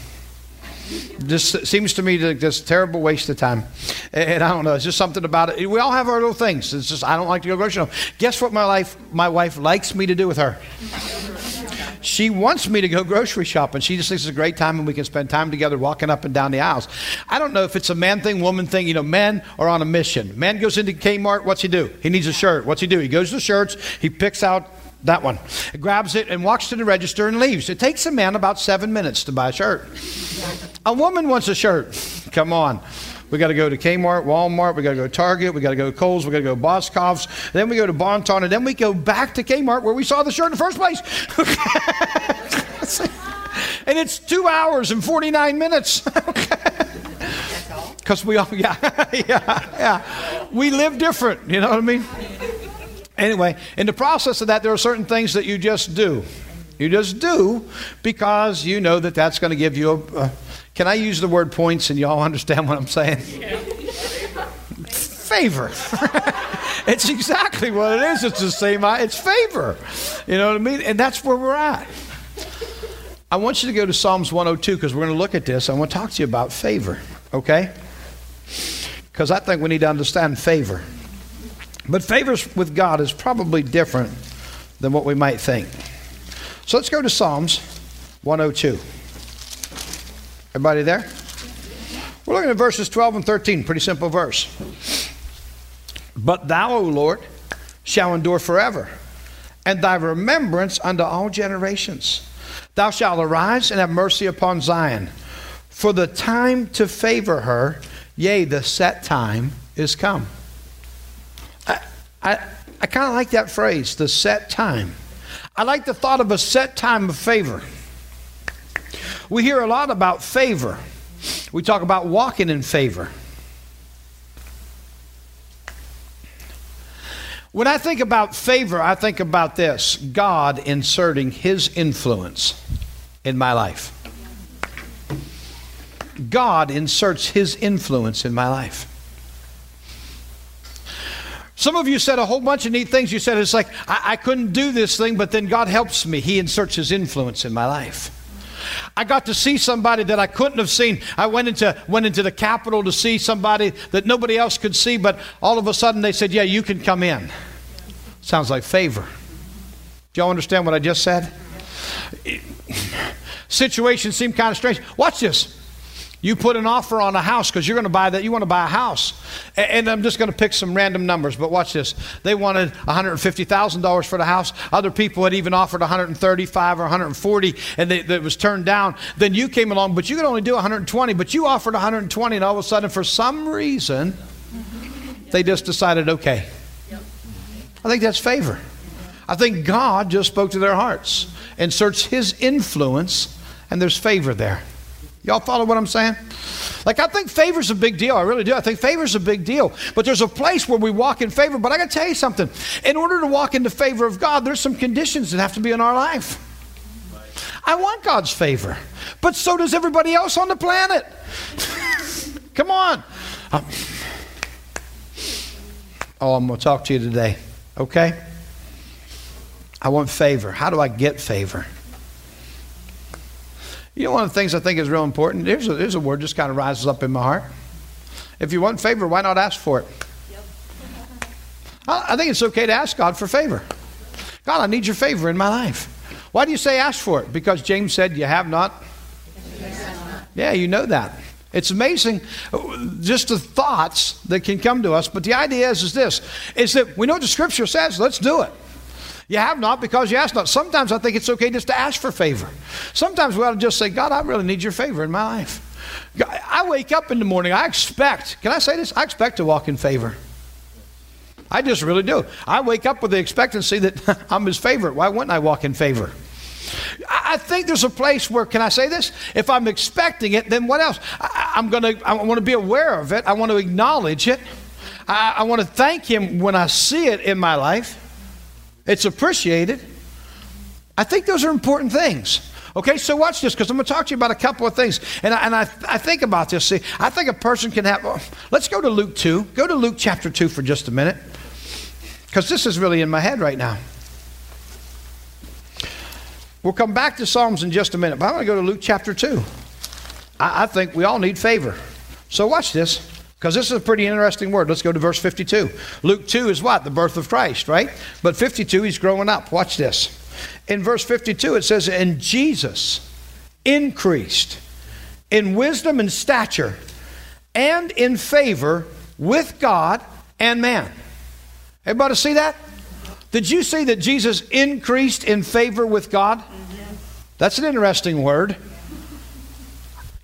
This seems to me to this terrible waste of time, and I don't know. It's just something about it. We all have our little things. It's just I don't like to go grocery shopping. Guess what? My life, my wife likes me to do with her. She wants me to go grocery shopping. She just thinks it's a great time and we can spend time together walking up and down the aisles. I don't know if it's a man thing, woman thing. You know, men are on a mission. Man goes into Kmart, what's he do? He needs a shirt. What's he do? He goes to the shirts, he picks out That one. Grabs it and walks to the register and leaves. It takes a man about seven minutes to buy a shirt. A woman wants a shirt. Come on. We got to go to Kmart, Walmart, we got to go to Target, we got to go to Kohl's, we got to go to then we go to Bonton, and then we go back to Kmart where we saw the shirt in the first place. and it's two hours and 49 minutes. Because we all, yeah, yeah, yeah. We live different, you know what I mean? Anyway, in the process of that, there are certain things that you just do. You just do because you know that that's going to give you a. a can I use the word points and y'all understand what I'm saying? Yeah. favor. it's exactly what it is. It's the same. It's favor. You know what I mean? And that's where we're at. I want you to go to Psalms 102 because we're going to look at this. I want to talk to you about favor, okay? Because I think we need to understand favor. But favor with God is probably different than what we might think. So let's go to Psalms 102. Everybody there? We're looking at verses 12 and 13. Pretty simple verse. But thou, O Lord, shall endure forever, and thy remembrance unto all generations. Thou shalt arise and have mercy upon Zion, for the time to favor her, yea, the set time is come. I, I, I kind of like that phrase, the set time. I like the thought of a set time of favor. We hear a lot about favor. We talk about walking in favor. When I think about favor, I think about this God inserting His influence in my life. God inserts His influence in my life. Some of you said a whole bunch of neat things. You said it's like, I, I couldn't do this thing, but then God helps me. He inserts His influence in my life. I got to see somebody that I couldn't have seen. I went into, went into the Capitol to see somebody that nobody else could see, but all of a sudden they said, Yeah, you can come in. Sounds like favor. Do y'all understand what I just said? Situation seemed kind of strange. Watch this. You put an offer on a house because you're going to buy that. You want to buy a house, and I'm just going to pick some random numbers. But watch this. They wanted 150 thousand dollars for the house. Other people had even offered 135 or 140, and it was turned down. Then you came along, but you could only do 120. But you offered 120, and all of a sudden, for some reason, they just decided, okay. I think that's favor. I think God just spoke to their hearts, and searched His influence, and there's favor there. Y'all follow what I'm saying? Like, I think favor's a big deal. I really do. I think favor's a big deal. But there's a place where we walk in favor. But I got to tell you something. In order to walk into favor of God, there's some conditions that have to be in our life. I want God's favor. But so does everybody else on the planet. Come on. Um, oh, I'm going to talk to you today. Okay? I want favor. How do I get favor? You know, one of the things I think is real important, there's a, there's a word just kind of rises up in my heart. If you want favor, why not ask for it? Yep. I, I think it's okay to ask God for favor. God, I need your favor in my life. Why do you say ask for it? Because James said, You have not? Yeah, you know that. It's amazing just the thoughts that can come to us. But the idea is, is this is that we know what the scripture says, let's do it. You have not because you ask not. Sometimes I think it's okay just to ask for favor. Sometimes we ought to just say, God, I really need your favor in my life. I wake up in the morning, I expect, can I say this? I expect to walk in favor. I just really do. I wake up with the expectancy that I'm his favorite. Why wouldn't I walk in favor? I think there's a place where, can I say this? If I'm expecting it, then what else? I, am to, I want to be aware of it. I want to acknowledge it. I, I want to thank him when I see it in my life. It's appreciated. I think those are important things. Okay, so watch this because I'm going to talk to you about a couple of things. And I, and I, I think about this. See, I think a person can have. Let's go to Luke 2. Go to Luke chapter 2 for just a minute because this is really in my head right now. We'll come back to Psalms in just a minute, but I'm going to go to Luke chapter 2. I, I think we all need favor. So watch this. Because this is a pretty interesting word. Let's go to verse 52. Luke 2 is what? The birth of Christ, right? But 52, he's growing up. Watch this. In verse 52, it says, And Jesus increased in wisdom and stature and in favor with God and man. Everybody see that? Did you see that Jesus increased in favor with God? Mm-hmm. That's an interesting word.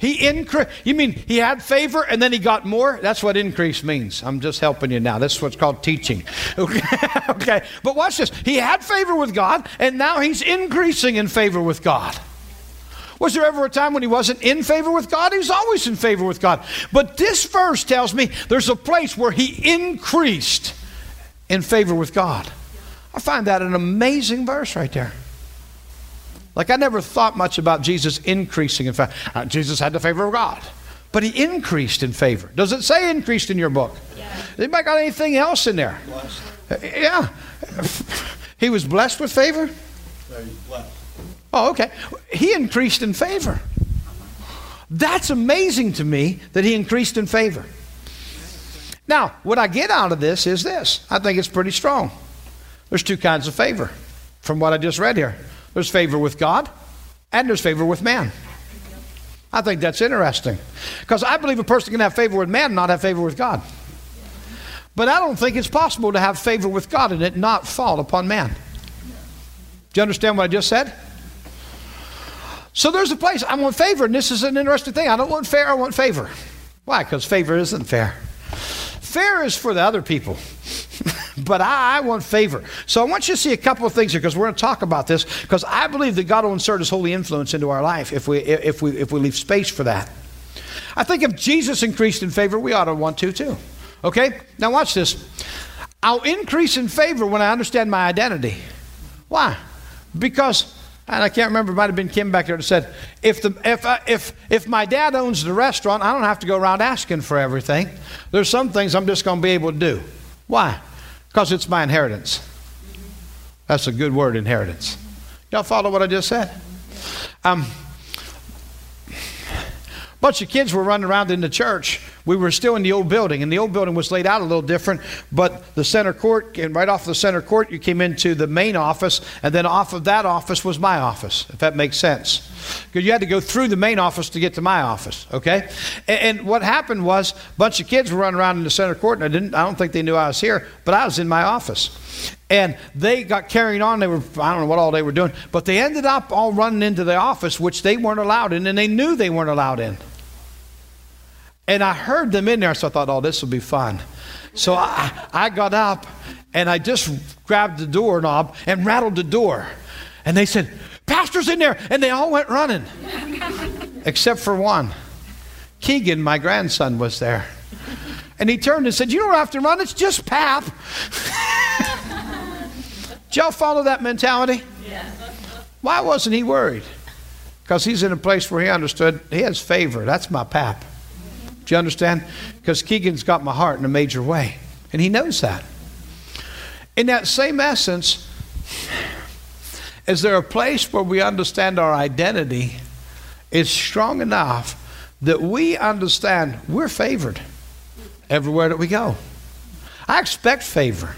He increased. You mean he had favor and then he got more? That's what increase means. I'm just helping you now. That's what's called teaching. Okay. okay. But watch this. He had favor with God and now he's increasing in favor with God. Was there ever a time when he wasn't in favor with God? He was always in favor with God. But this verse tells me there's a place where he increased in favor with God. I find that an amazing verse right there. Like I never thought much about Jesus increasing in favor. Uh, Jesus had the favor of God, but he increased in favor. Does it say increased in your book? Yeah. Anybody got anything else in there? Uh, yeah. he was blessed with favor. Blessed. Oh, okay. He increased in favor. That's amazing to me that he increased in favor. Now, what I get out of this is this. I think it's pretty strong. There's two kinds of favor from what I just read here. There's favor with God, and there's favor with man. I think that's interesting. Because I believe a person can have favor with man and not have favor with God. But I don't think it's possible to have favor with God and it not fall upon man. Do you understand what I just said? So there's a place I want favor, and this is an interesting thing. I don't want fair, I want favor. Why? Because favor isn't fair. Fair is for the other people. but I, want favor. So I want you to see a couple of things here because we're going to talk about this because I believe that God will insert His holy influence into our life if we if we if we leave space for that. I think if Jesus increased in favor, we ought to want to too. Okay, now watch this. I'll increase in favor when I understand my identity. Why? Because and I can't remember, it might have been Kim back there that said, if, the, if, I, if, if my dad owns the restaurant, I don't have to go around asking for everything. There's some things I'm just going to be able to do. Why? Because it's my inheritance. That's a good word, inheritance. Y'all follow what I just said? Um, bunch of kids were running around in the church. We were still in the old building, and the old building was laid out a little different. But the center court, and right off the center court, you came into the main office, and then off of that office was my office, if that makes sense. Because you had to go through the main office to get to my office, okay? And, and what happened was a bunch of kids were running around in the center court, and I didn't. I don't think they knew I was here, but I was in my office. And they got carrying on. They were, I don't know what all they were doing, but they ended up all running into the office, which they weren't allowed in, and they knew they weren't allowed in. And I heard them in there, so I thought, oh, this will be fun. So I, I got up and I just grabbed the doorknob and rattled the door. And they said, Pastor's in there. And they all went running, except for one. Keegan, my grandson, was there. And he turned and said, You don't have to run, it's just pap. Did y'all follow that mentality? Yeah. Why wasn't he worried? Because he's in a place where he understood he has favor. That's my pap. Do you understand? Because Keegan's got my heart in a major way, and he knows that. In that same essence, is there a place where we understand our identity is strong enough that we understand we're favored everywhere that we go? I expect favor.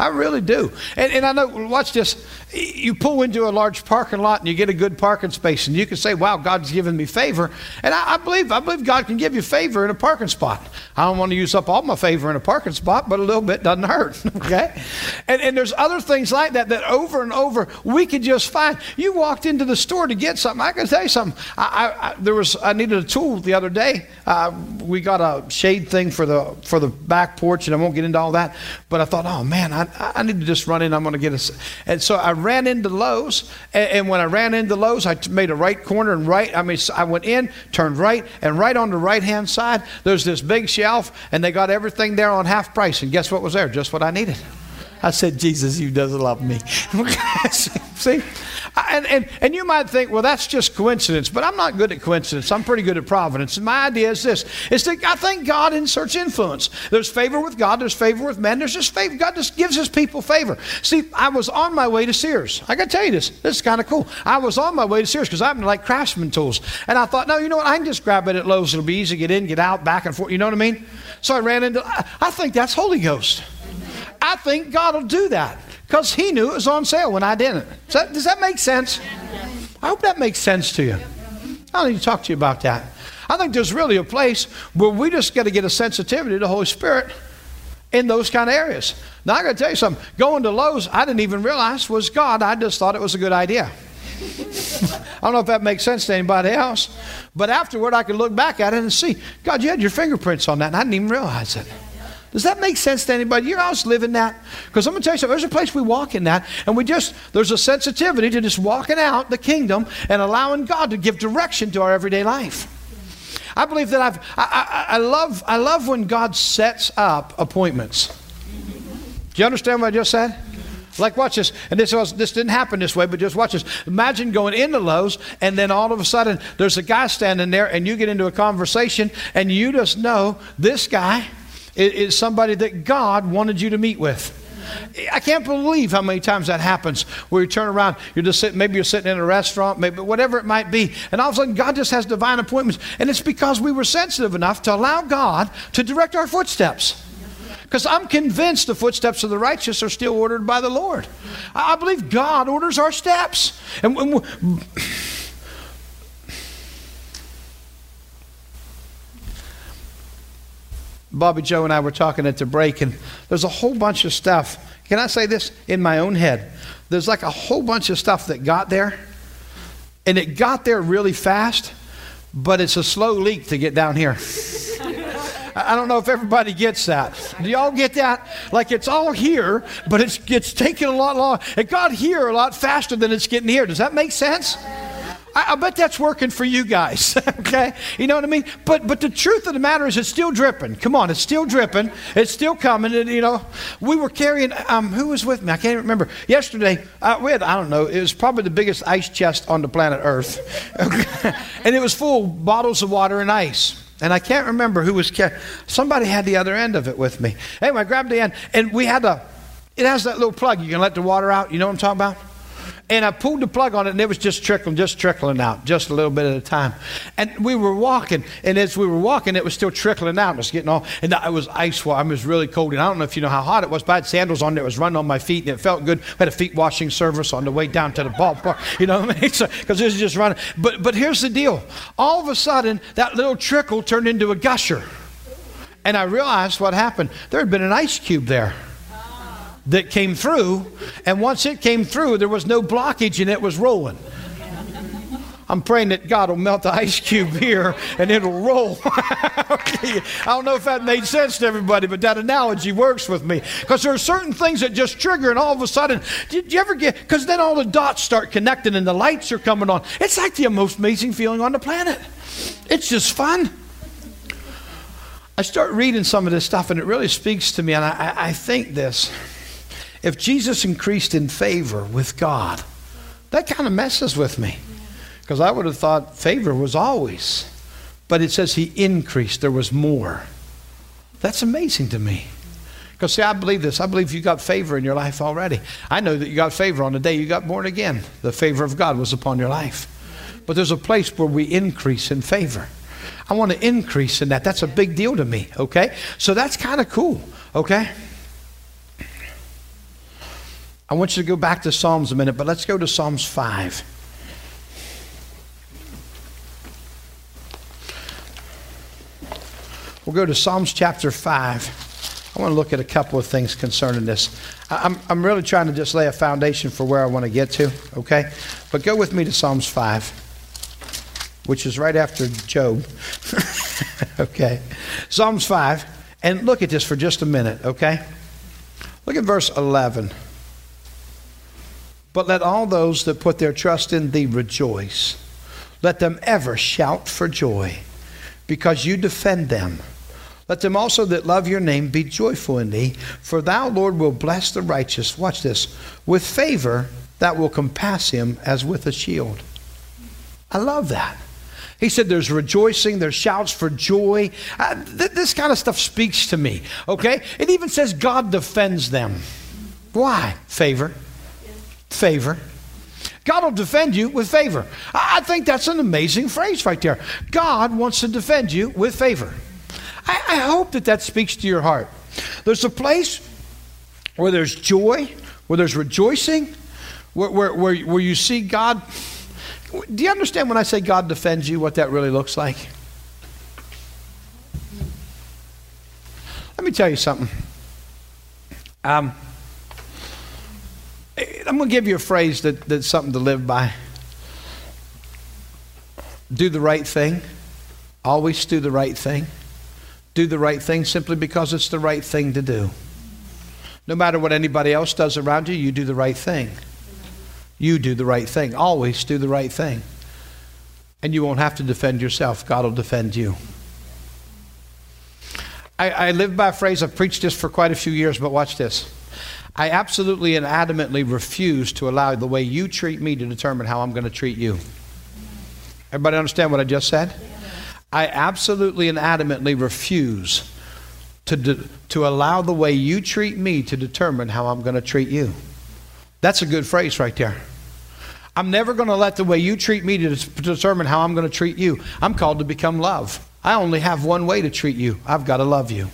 I really do. And, and I know, watch this. You pull into a large parking lot and you get a good parking space, and you can say, Wow, God's given me favor. And I, I believe, I believe God can give you favor in a parking spot. I don't want to use up all my favor in a parking spot, but a little bit doesn't hurt. okay? And, and there's other things like that that over and over we could just find. You walked into the store to get something. I can tell you something. I, I, I there was I needed a tool the other day. Uh, we got a shade thing for the for the back porch, and I won't get into all that. But I thought, oh man, I, I need to just run in. I'm going to get a. And so I ran into Lowe's. And, and when I ran into Lowe's, I made a right corner and right. I mean, I went in, turned right, and right on the right hand side, there's this big shelf, and they got everything there on half price. And guess what was there? Just what I needed. I said, Jesus, you doesn't love me. See? And, and, and you might think, well, that's just coincidence, but I'm not good at coincidence. I'm pretty good at providence. And my idea is this is that I think God inserts influence. There's favor with God, there's favor with men, there's just favor. God just gives his people favor. See, I was on my way to Sears. I gotta tell you this. This is kind of cool. I was on my way to Sears because I'm like craftsman tools. And I thought, no, you know what? I can just grab it at Lowe's. It'll be easy to get in, get out, back and forth. You know what I mean? So I ran into, I think that's Holy Ghost. I think God will do that because He knew it was on sale when I didn't. Does that, does that make sense? I hope that makes sense to you. I need to talk to you about that. I think there's really a place where we just got to get a sensitivity to the Holy Spirit in those kind of areas. Now, I got to tell you something. Going to Lowe's, I didn't even realize was God. I just thought it was a good idea. I don't know if that makes sense to anybody else, but afterward, I could look back at it and see, God, you had your fingerprints on that, and I didn't even realize it. Does that make sense to anybody? You're always living that? Because I'm going to tell you something. There's a place we walk in that, and we just, there's a sensitivity to just walking out the kingdom and allowing God to give direction to our everyday life. I believe that I've, I, I, I love, I love when God sets up appointments. Do you understand what I just said? Like, watch this. And this, was, this didn't happen this way, but just watch this. Imagine going into Lowe's, and then all of a sudden there's a guy standing there, and you get into a conversation, and you just know this guy is, somebody that God wanted you to meet with. I can't believe how many times that happens where you turn around, you're just sitting, maybe you're sitting in a restaurant, maybe whatever it might be, and all of a sudden God just has divine appointments. And it's because we were sensitive enough to allow God to direct our footsteps. Because I'm convinced the footsteps of the righteous are still ordered by the Lord. I believe God orders our steps. And when Bobby Joe and I were talking at the break, and there's a whole bunch of stuff. Can I say this in my own head? There's like a whole bunch of stuff that got there, and it got there really fast, but it's a slow leak to get down here. I don't know if everybody gets that. Do y'all get that? Like it's all here, but it's, it's taking a lot longer. It got here a lot faster than it's getting here. Does that make sense? I, I, bet that's working for you guys. okay, you know what I mean. But but the truth of the matter is, it's still dripping. Come on, it's still dripping. It's still coming. And, you know, we were carrying. Um, who was with me? I can't remember. Yesterday, uh, we had. I don't know. It was probably the biggest ice chest on the planet Earth, okay? and it was full of bottles of water and ice. And I can't remember who was carrying. Somebody had the other end of it with me. Anyway, I grabbed the end, and we had a. It has that little plug. You can let the water out. You know what I'm talking about? And I pulled the plug on it, and it was just trickling, just trickling out, just a little bit at a time. And we were walking, and as we were walking, it was still trickling out. It was getting all, and it was ice water. I was really cold, and I don't know if you know how hot it was, but I had sandals on. It was running on my feet, and it felt good. We had a feet washing service on the way down to the ballpark. You know what I mean? Because it was just running. But but here's the deal. All of a sudden, that little trickle turned into a gusher, and I realized what happened. There had been an ice cube there that came through, and once it came through, there was no blockage and it was rolling. I'm praying that God will melt the ice cube here and it'll roll. okay. I don't know if that made sense to everybody, but that analogy works with me. Because there are certain things that just trigger, and all of a sudden, did you ever get, because then all the dots start connecting and the lights are coming on. It's like the most amazing feeling on the planet. It's just fun. I start reading some of this stuff, and it really speaks to me, and I, I think this. If Jesus increased in favor with God, that kind of messes with me. Because I would have thought favor was always. But it says he increased, there was more. That's amazing to me. Because, see, I believe this. I believe you got favor in your life already. I know that you got favor on the day you got born again. The favor of God was upon your life. But there's a place where we increase in favor. I want to increase in that. That's a big deal to me, okay? So that's kind of cool, okay? I want you to go back to Psalms a minute, but let's go to Psalms 5. We'll go to Psalms chapter 5. I want to look at a couple of things concerning this. I'm, I'm really trying to just lay a foundation for where I want to get to, okay? But go with me to Psalms 5, which is right after Job. okay? Psalms 5. And look at this for just a minute, okay? Look at verse 11. But let all those that put their trust in thee rejoice. Let them ever shout for joy, because you defend them. Let them also that love your name be joyful in thee, for thou, Lord, will bless the righteous. Watch this. With favor that will compass him as with a shield. I love that. He said there's rejoicing, there's shouts for joy. Uh, th- this kind of stuff speaks to me, okay? It even says God defends them. Why? Favor favor. God will defend you with favor. I think that's an amazing phrase right there. God wants to defend you with favor. I, I hope that that speaks to your heart. There's a place where there's joy, where there's rejoicing, where, where, where, where you see God. Do you understand when I say God defends you, what that really looks like? Let me tell you something. Um, I'm going to give you a phrase that, that's something to live by. Do the right thing. Always do the right thing. Do the right thing simply because it's the right thing to do. No matter what anybody else does around you, you do the right thing. You do the right thing. Always do the right thing. And you won't have to defend yourself, God will defend you. I, I live by a phrase, I've preached this for quite a few years, but watch this. I absolutely and adamantly refuse to allow the way you treat me to determine how I'm going to treat you. Everybody understand what I just said? I absolutely and adamantly refuse to, de- to allow the way you treat me to determine how I'm going to treat you. That's a good phrase right there. I'm never going to let the way you treat me to, to determine how I'm going to treat you. I'm called to become love. I only have one way to treat you. I've got to love you.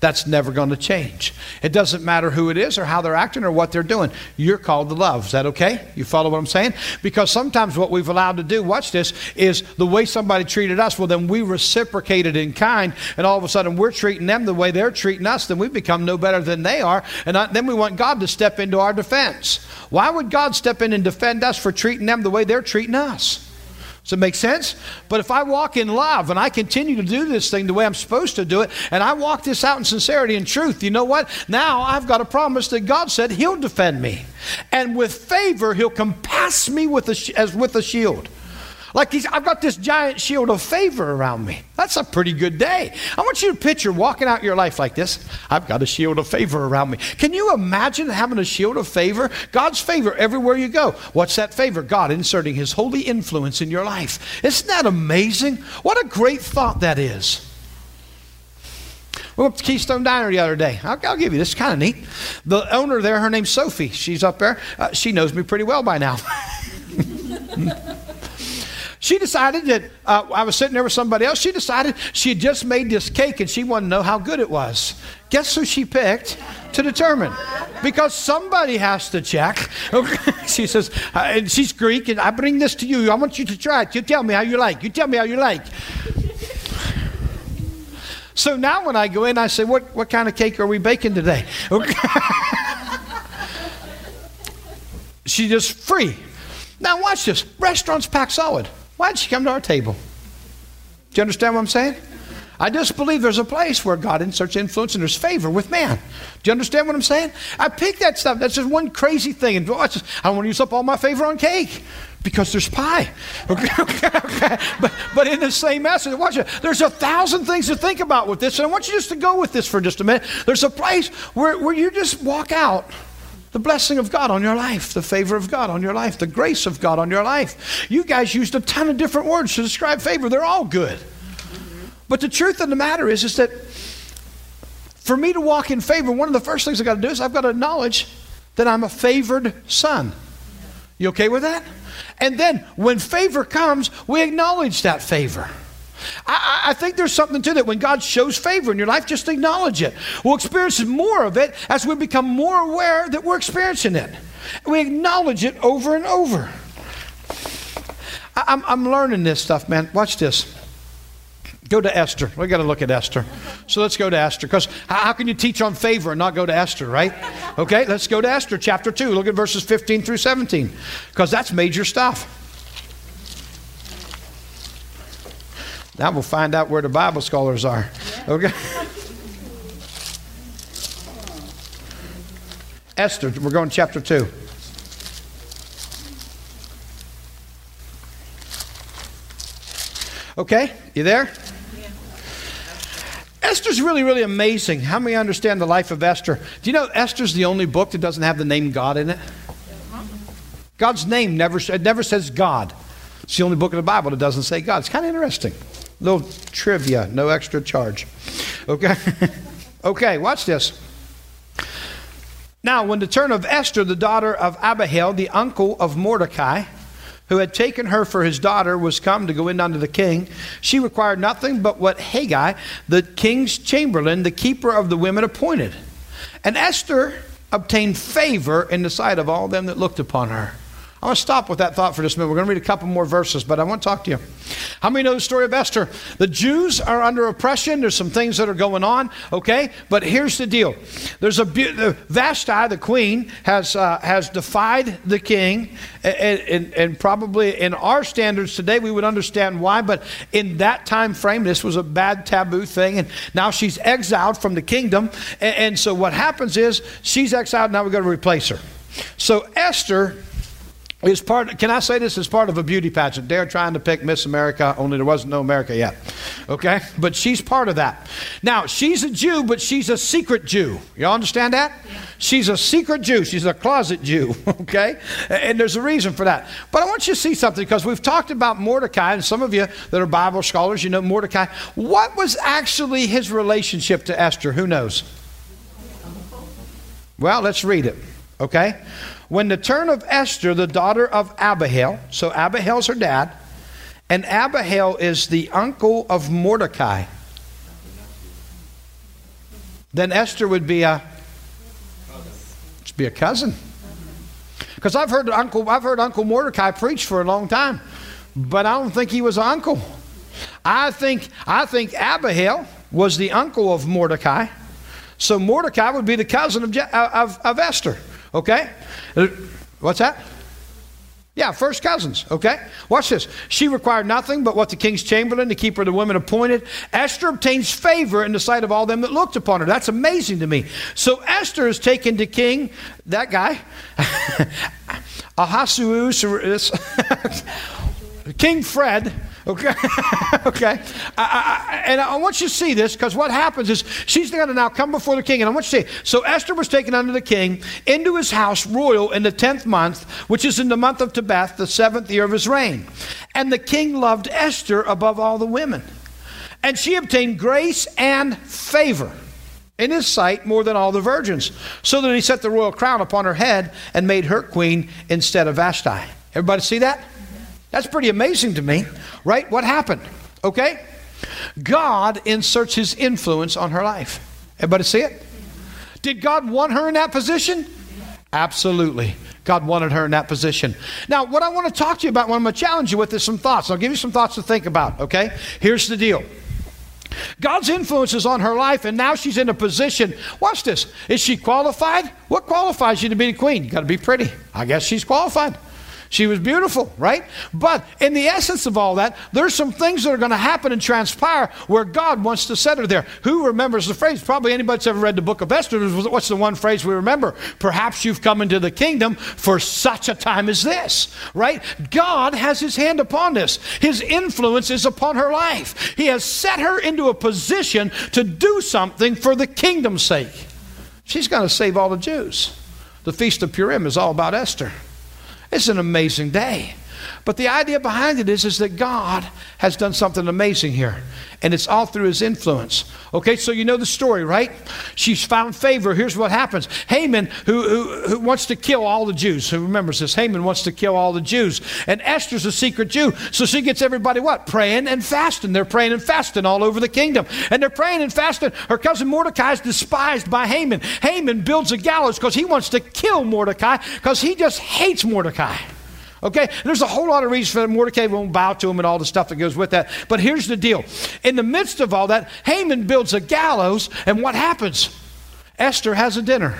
That's never going to change. It doesn't matter who it is or how they're acting or what they're doing. You're called to love. Is that okay? You follow what I'm saying? Because sometimes what we've allowed to do, watch this, is the way somebody treated us, well, then we reciprocated in kind, and all of a sudden we're treating them the way they're treating us, then we become no better than they are, and then we want God to step into our defense. Why would God step in and defend us for treating them the way they're treating us? Does it make sense? But if I walk in love and I continue to do this thing the way I'm supposed to do it, and I walk this out in sincerity and truth, you know what? Now I've got a promise that God said He'll defend me. And with favor, He'll compass me with a, as with a shield. Like he's, I've got this giant shield of favor around me. That's a pretty good day. I want you to picture walking out your life like this. I've got a shield of favor around me. Can you imagine having a shield of favor? God's favor everywhere you go. What's that favor? God inserting his holy influence in your life. Isn't that amazing? What a great thought that is. We went to Keystone Diner the other day. I'll, I'll give you this. kind of neat. The owner there, her name's Sophie. She's up there. Uh, she knows me pretty well by now. She decided that uh, I was sitting there with somebody else. She decided she had just made this cake and she wanted to know how good it was. Guess who she picked to determine? Because somebody has to check. she says, uh, and she's Greek, and I bring this to you. I want you to try it. You tell me how you like. You tell me how you like. So now when I go in, I say, What, what kind of cake are we baking today? she just free. Now watch this. Restaurants pack solid. Why did she come to our table? Do you understand what I'm saying? I just believe there's a place where God inserts influence and there's favor with man. Do you understand what I'm saying? I pick that stuff. That's just one crazy thing. And oh, I don't want to use up all my favor on cake because there's pie. Okay, okay, okay. But, but in the same message, watch it. There's a thousand things to think about with this. And I want you just to go with this for just a minute. There's a place where, where you just walk out the blessing of God on your life, the favor of God on your life, the grace of God on your life. You guys used a ton of different words to describe favor. They're all good. But the truth of the matter is, is that for me to walk in favor, one of the first things I've got to do is I've got to acknowledge that I'm a favored son. You okay with that? And then when favor comes, we acknowledge that favor. I, I, think there's something to that. When God shows favor in your life, just acknowledge it. We'll experience more of it as we become more aware that we're experiencing it. We acknowledge it over and over. I, I'm, I'm learning this stuff, man. Watch this. Go to Esther. We got to look at Esther. So let's go to Esther. Because how, can you teach on favor and not go to Esther, right? Okay, let's go to Esther chapter 2. Look at verses 15 through 17. Because that's major stuff. Now we'll find out where the Bible scholars are. Okay? Esther, we're going to chapter 2. Okay, you there? Esther's really, really amazing. How many understand the life of Esther? Do you know Esther's the only book that doesn't have the name God in it? Uh-huh. God's name never, it never says God. It's the only book in the Bible that doesn't say God. It's kind of interesting. Little trivia, no extra charge. Okay? okay, watch this. Now, when the turn of Esther, the daughter of Abihail, the uncle of Mordecai, who had taken her for his daughter, was come to go in unto the king, she required nothing but what Hegai, the king's chamberlain, the keeper of the women, appointed. And Esther obtained favor in the sight of all them that looked upon her. I'm going to stop with that thought for just a minute. We're going to read a couple more verses, but I want to talk to you. How many know the story of Esther? The Jews are under oppression. There's some things that are going on, okay? But here's the deal. There's a the Vashti, the queen, has uh, has defied the king, and, and, and probably in our standards today we would understand why. But in that time frame, this was a bad taboo thing, and now she's exiled from the kingdom. And, and so what happens is she's exiled. Now we got to replace her. So Esther is part can i say this is part of a beauty pageant? They're trying to pick miss america only there wasn't no america yet. Okay? But she's part of that. Now she's a jew but she's a secret jew. Y'all understand that? Yeah. she's a secret jew. She's a closet jew okay? And there's a reason for that. But i want you to see something because we've talked about mordecai and some of you that are bible scholars you know mordecai. What was actually his relationship to esther? Who knows? Well let's read it okay when the turn of Esther, the daughter of Abihail, so Abihail's her dad, and Abihail is the uncle of Mordecai, then Esther would be a be a cousin. Because I've heard Uncle I've heard Uncle Mordecai preach for a long time, but I don't think he was an uncle. I think I think Abihail was the uncle of Mordecai, so Mordecai would be the cousin of, of, of Esther. Okay? What's that? Yeah, first cousins, okay? Watch this. She required nothing but what the king's chamberlain the keeper of the women appointed. Esther obtains favor in the sight of all them that looked upon her. That's amazing to me. So Esther is taken to king, that guy, Ahasuerus, King Fred, Okay, okay. I, I, and I want you to see this because what happens is she's going to now come before the king, and I want you to see. So Esther was taken under the king into his house royal in the tenth month, which is in the month of Tebeth, the seventh year of his reign. And the king loved Esther above all the women, and she obtained grace and favor in his sight more than all the virgins, so that he set the royal crown upon her head and made her queen instead of Vashti. Everybody see that? That's pretty amazing to me, right? What happened? Okay? God inserts his influence on her life. Everybody see it? Did God want her in that position? Absolutely. God wanted her in that position. Now, what I want to talk to you about, what I'm going to challenge you with, is some thoughts. I'll give you some thoughts to think about, okay? Here's the deal. God's influence is on her life, and now she's in a position. Watch this. Is she qualified? What qualifies you to be the queen? You got to be pretty. I guess she's qualified. She was beautiful, right? But in the essence of all that, there's some things that are going to happen and transpire where God wants to set her there. Who remembers the phrase? Probably anybody that's ever read the book of Esther. What's the one phrase we remember? Perhaps you've come into the kingdom for such a time as this, right? God has his hand upon this. His influence is upon her life. He has set her into a position to do something for the kingdom's sake. She's going to save all the Jews. The Feast of Purim is all about Esther. It's an amazing day. But the idea behind it is, is that God has done something amazing here. And it's all through his influence. Okay, so you know the story, right? She's found favor. Here's what happens Haman, who, who, who wants to kill all the Jews, who remembers this? Haman wants to kill all the Jews. And Esther's a secret Jew. So she gets everybody what? Praying and fasting. They're praying and fasting all over the kingdom. And they're praying and fasting. Her cousin Mordecai is despised by Haman. Haman builds a gallows because he wants to kill Mordecai because he just hates Mordecai. Okay? There's a whole lot of reasons for that. Mordecai won't bow to him and all the stuff that goes with that. But here's the deal. In the midst of all that, Haman builds a gallows, and what happens? Esther has a dinner.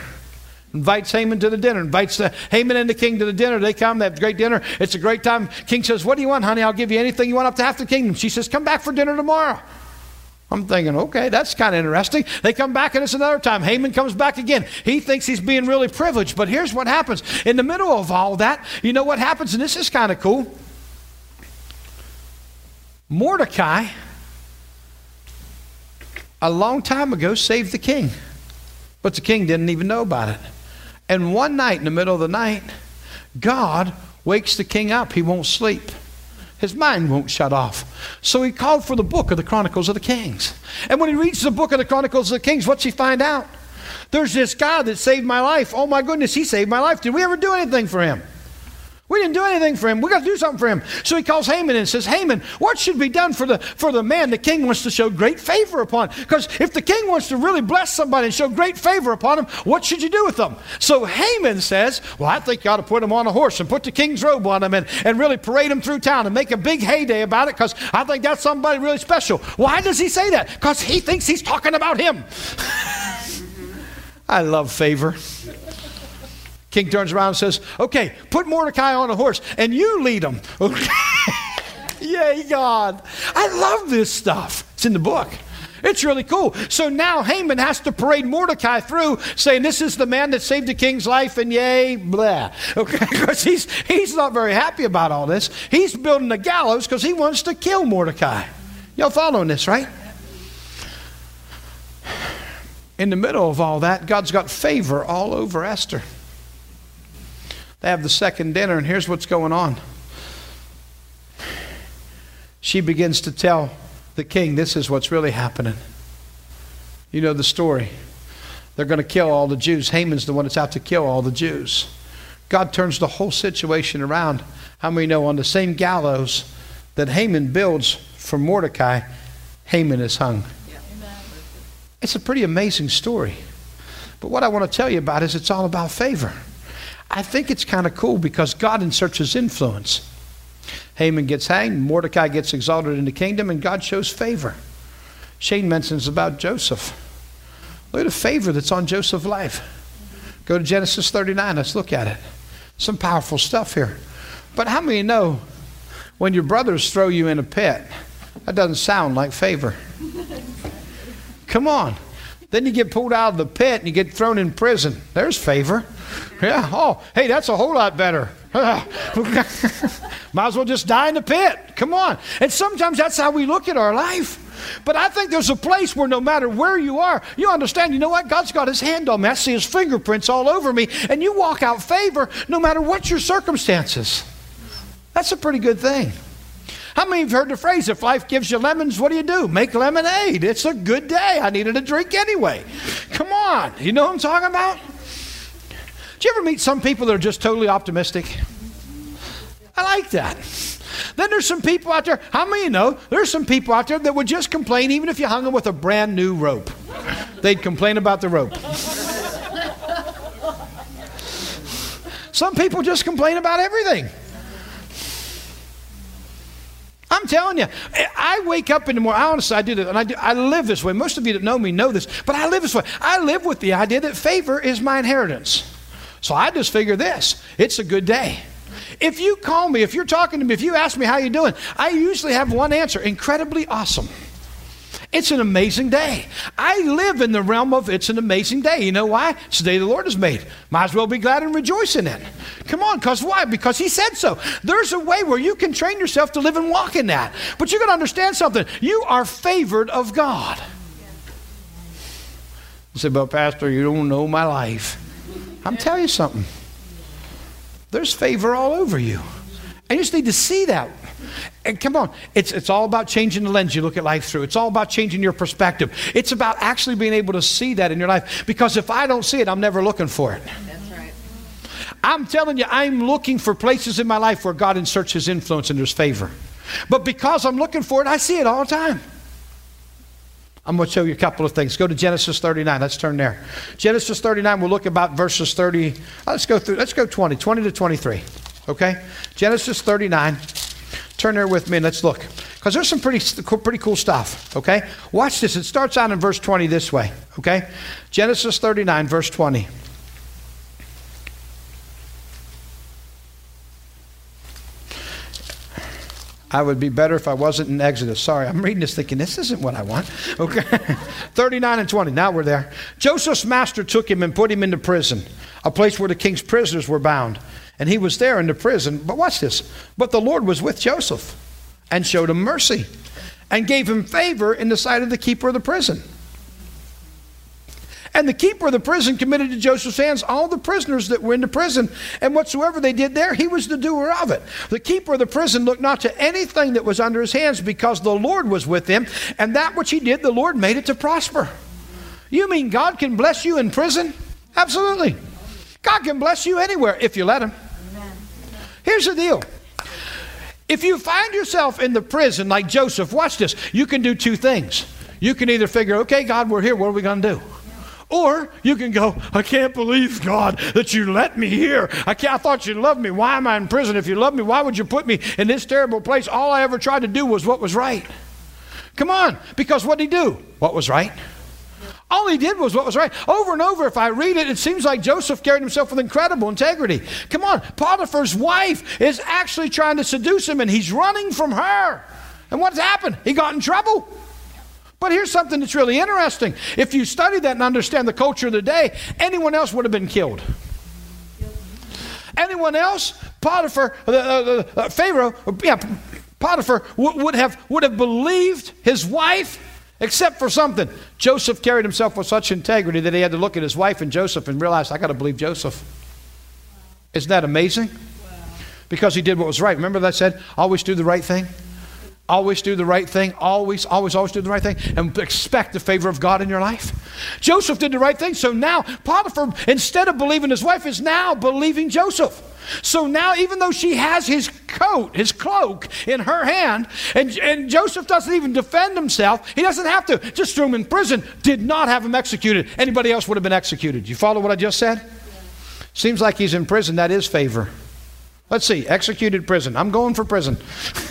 Invites Haman to the dinner, invites the, Haman and the king to the dinner. They come, they have a great dinner. It's a great time. King says, What do you want, honey? I'll give you anything you want up to half the kingdom. She says, Come back for dinner tomorrow. I'm thinking, okay, that's kind of interesting. They come back and it's another time. Haman comes back again. He thinks he's being really privileged, but here's what happens. In the middle of all that, you know what happens? And this is kind of cool. Mordecai, a long time ago, saved the king, but the king didn't even know about it. And one night, in the middle of the night, God wakes the king up. He won't sleep. His mind won't shut off. So he called for the book of the Chronicles of the Kings. And when he reads the book of the Chronicles of the Kings, what's he find out? There's this guy that saved my life. Oh my goodness, he saved my life. Did we ever do anything for him? We didn't do anything for him. We got to do something for him. So he calls Haman and says, Haman, what should be done for the for the man the king wants to show great favor upon? Because if the king wants to really bless somebody and show great favor upon him, what should you do with them? So Haman says, Well, I think you ought to put him on a horse and put the king's robe on him and, and really parade him through town and make a big heyday about it because I think that's somebody really special. Why does he say that? Because he thinks he's talking about him. I love favor. King turns around and says, Okay, put Mordecai on a horse and you lead him. Okay. Yay, God. I love this stuff. It's in the book. It's really cool. So now Haman has to parade Mordecai through saying, This is the man that saved the king's life, and yay, blah. Okay, because he's, he's not very happy about all this. He's building the gallows because he wants to kill Mordecai. Y'all following this, right? In the middle of all that, God's got favor all over Esther. They have the second dinner, and here's what's going on. She begins to tell the king, This is what's really happening. You know the story. They're going to kill all the Jews. Haman's the one that's out to kill all the Jews. God turns the whole situation around. How many know on the same gallows that Haman builds for Mordecai, Haman is hung? Yeah. It's a pretty amazing story. But what I want to tell you about is it's all about favor. I think it's kind of cool because God inserts his influence. Haman gets hanged, Mordecai gets exalted in the kingdom, and God shows favor. Shane mentions about Joseph. Look at the favor that's on Joseph's life. Go to Genesis 39, let's look at it. Some powerful stuff here. But how many know when your brothers throw you in a pit, that doesn't sound like favor? Come on. Then you get pulled out of the pit and you get thrown in prison. There's favor. Yeah. Oh, hey, that's a whole lot better. Might as well just die in the pit. Come on. And sometimes that's how we look at our life. But I think there's a place where no matter where you are, you understand, you know what? God's got his hand on me. I see his fingerprints all over me. And you walk out favor no matter what your circumstances. That's a pretty good thing. How many of you have heard the phrase, if life gives you lemons, what do you do? Make lemonade. It's a good day. I needed a drink anyway. Come on. You know what I'm talking about? Do you ever meet some people that are just totally optimistic? I like that. Then there's some people out there, how many you know? There's some people out there that would just complain even if you hung them with a brand new rope. They'd complain about the rope. Some people just complain about everything. I'm telling you, I wake up in the morning. Honestly, I do this, and I, do, I live this way. Most of you that know me know this, but I live this way. I live with the idea that favor is my inheritance. So I just figure this: it's a good day. If you call me, if you're talking to me, if you ask me how you doing, I usually have one answer: incredibly awesome. It's an amazing day. I live in the realm of it's an amazing day. You know why? It's the day the Lord has made. Might as well be glad and rejoice in it. Come on, because why? Because He said so. There's a way where you can train yourself to live and walk in that. But you're going to understand something. You are favored of God. You say, but Pastor, you don't know my life. I'm telling you something. There's favor all over you. And you just need to see that. And come on, it's, it's all about changing the lens you look at life through. It's all about changing your perspective. It's about actually being able to see that in your life. Because if I don't see it, I'm never looking for it. That's right. I'm telling you, I'm looking for places in my life where God inserts His influence and there's favor. But because I'm looking for it, I see it all the time. I'm going to show you a couple of things. Go to Genesis 39. Let's turn there. Genesis 39, we'll look about verses 30. Uh, let's go through, let's go 20, 20 to 23. Okay? Genesis 39. Turn there with me and let's look. Because there's some pretty, pretty cool stuff. Okay? Watch this. It starts out in verse 20 this way. Okay? Genesis 39, verse 20. I would be better if I wasn't in Exodus. Sorry, I'm reading this thinking this isn't what I want. Okay. 39 and 20. Now we're there. Joseph's master took him and put him into prison, a place where the king's prisoners were bound. And he was there in the prison. But watch this. But the Lord was with Joseph and showed him mercy and gave him favor in the sight of the keeper of the prison. And the keeper of the prison committed to Joseph's hands all the prisoners that were in the prison, and whatsoever they did there, he was the doer of it. The keeper of the prison looked not to anything that was under his hands, because the Lord was with him, and that which he did, the Lord made it to prosper. You mean God can bless you in prison? Absolutely. God can bless you anywhere if you let him. here's the deal. If you find yourself in the prison like Joseph, watch this. You can do two things. You can either figure, okay, God, we're here. What are we going to do? Or you can go, I can't believe, God, that you let me here. I, I thought you loved me. Why am I in prison? If you love me, why would you put me in this terrible place? All I ever tried to do was what was right. Come on, because what did he do? What was right? All he did was what was right. Over and over, if I read it, it seems like Joseph carried himself with incredible integrity. Come on, Potiphar's wife is actually trying to seduce him, and he's running from her. And what's happened? He got in trouble. But here's something that's really interesting. If you study that and understand the culture of the day, anyone else would have been killed. Anyone else, Potiphar, uh, uh, uh, Pharaoh, yeah, Potiphar w- would have would have believed his wife, except for something. Joseph carried himself with such integrity that he had to look at his wife and Joseph and realize, I got to believe Joseph. Isn't that amazing? Because he did what was right. Remember that I said, always do the right thing. Always do the right thing. Always, always, always do the right thing. And expect the favor of God in your life. Joseph did the right thing. So now Potiphar, instead of believing his wife, is now believing Joseph. So now, even though she has his coat, his cloak in her hand, and, and Joseph doesn't even defend himself, he doesn't have to. Just threw him in prison, did not have him executed. Anybody else would have been executed. You follow what I just said? Seems like he's in prison. That is favor. Let's see, executed prison. I'm going for prison.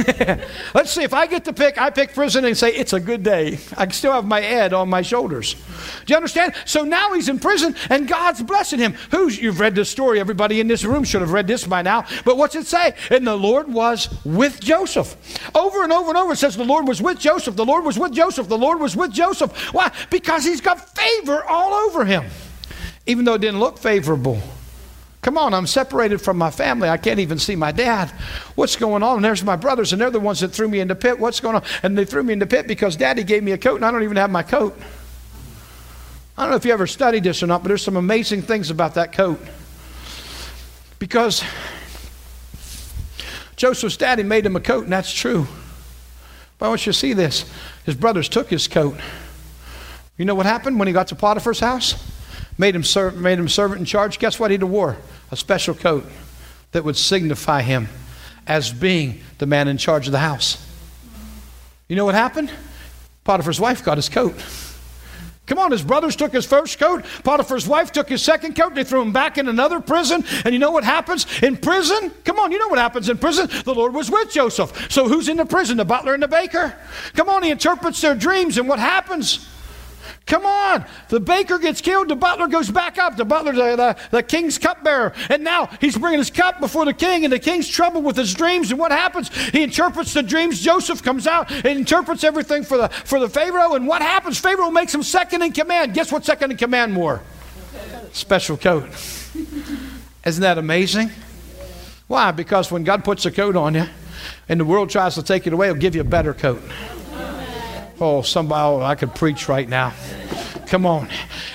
Let's see, if I get to pick, I pick prison and say, it's a good day. I still have my head on my shoulders. Do you understand? So now he's in prison and God's blessing him. Who's, you've read this story. Everybody in this room should have read this by now. But what's it say? And the Lord was with Joseph. Over and over and over it says the Lord was with Joseph. The Lord was with Joseph. The Lord was with Joseph. Why? Because he's got favor all over him. Even though it didn't look favorable. Come on, I'm separated from my family. I can't even see my dad. What's going on? And there's my brothers, and they're the ones that threw me in the pit. What's going on? And they threw me in the pit because daddy gave me a coat, and I don't even have my coat. I don't know if you ever studied this or not, but there's some amazing things about that coat. Because Joseph's daddy made him a coat, and that's true. But I want you to see this. His brothers took his coat. You know what happened when he got to Potiphar's house? Made him, serv- made him servant in charge. Guess what he'd have wore? A special coat that would signify him as being the man in charge of the house. You know what happened? Potiphar's wife got his coat. Come on, his brothers took his first coat. Potiphar's wife took his second coat. They threw him back in another prison. And you know what happens in prison? Come on, you know what happens in prison? The Lord was with Joseph. So who's in the prison? The butler and the baker? Come on, he interprets their dreams. And what happens? Come on. The baker gets killed. The butler goes back up. The butler, the, the, the, king's cupbearer. And now he's bringing his cup before the king, and the king's troubled with his dreams. And what happens? He interprets the dreams. Joseph comes out and interprets everything for the, for the Pharaoh. And what happens? Pharaoh makes him second in command. Guess what second in command wore? Special coat. Isn't that amazing? Why? Because when God puts a coat on you and the world tries to take it away, he'll give you a better coat. Oh, somebody, oh, I could preach right now. Come on.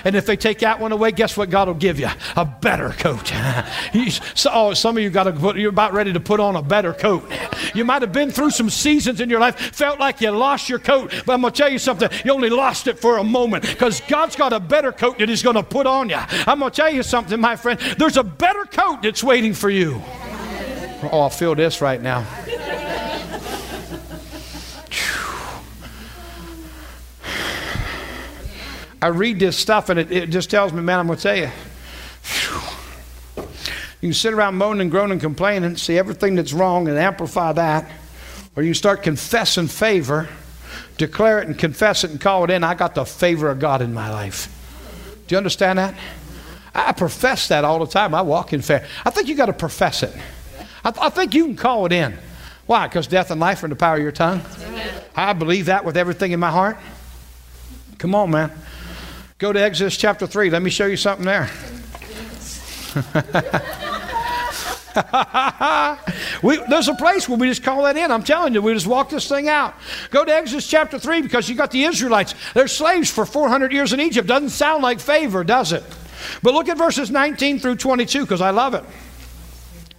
And if they take that one away, guess what God will give you? A better coat. so, oh, some of you got to put, you're about ready to put on a better coat. You might have been through some seasons in your life, felt like you lost your coat, but I'm going to tell you something. You only lost it for a moment because God's got a better coat that He's going to put on you. I'm going to tell you something, my friend. There's a better coat that's waiting for you. Oh, I feel this right now. I read this stuff and it, it just tells me, man, I'm going to tell you. Whew. You can sit around moaning and groaning and complaining, see everything that's wrong and amplify that. Or you start confessing favor, declare it and confess it and call it in. I got the favor of God in my life. Do you understand that? I profess that all the time. I walk in faith. I think you got to profess it. I, th- I, think you can call it in. Why? Because death and life are in the power of your tongue. I believe that with everything in my heart. Come on, man. Go to Exodus chapter 3. Let me show you something there. we, there's a place where we just call that in. I'm telling you, we just walk this thing out. Go to Exodus chapter 3 because you got the Israelites. They're slaves for 400 years in Egypt. Doesn't sound like favor, does it? But look at verses 19 through 22 because I love it.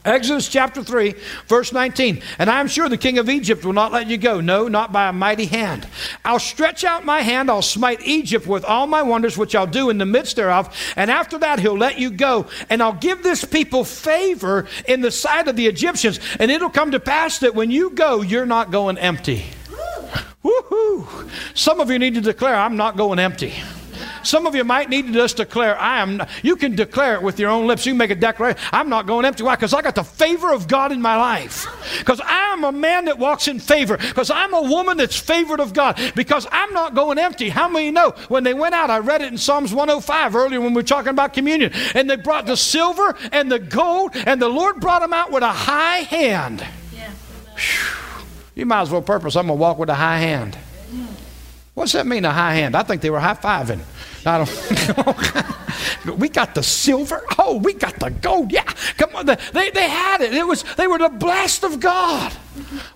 Exodus chapter 3, verse 19. And I am sure the king of Egypt will not let you go. No, not by a mighty hand. I'll stretch out my hand. I'll smite Egypt with all my wonders, which I'll do in the midst thereof. And after that, he'll let you go. And I'll give this people favor in the sight of the Egyptians. And it'll come to pass that when you go, you're not going empty. Woohoo! Some of you need to declare, I'm not going empty. Some of you might need to just declare, I am. You can declare it with your own lips. You can make a declaration. I'm not going empty. Why? Because I got the favor of God in my life. Because I am a man that walks in favor. Because I'm a woman that's favored of God. Because I'm not going empty. How many know when they went out? I read it in Psalms 105 earlier when we were talking about communion. And they brought the silver and the gold, and the Lord brought them out with a high hand. You might as well purpose, I'm going to walk with a high hand. What's that mean, a high hand? I think they were high fiving. I don't. we got the silver. Oh, we got the gold. Yeah, come on. They, they had it. It was they were the blessed of God.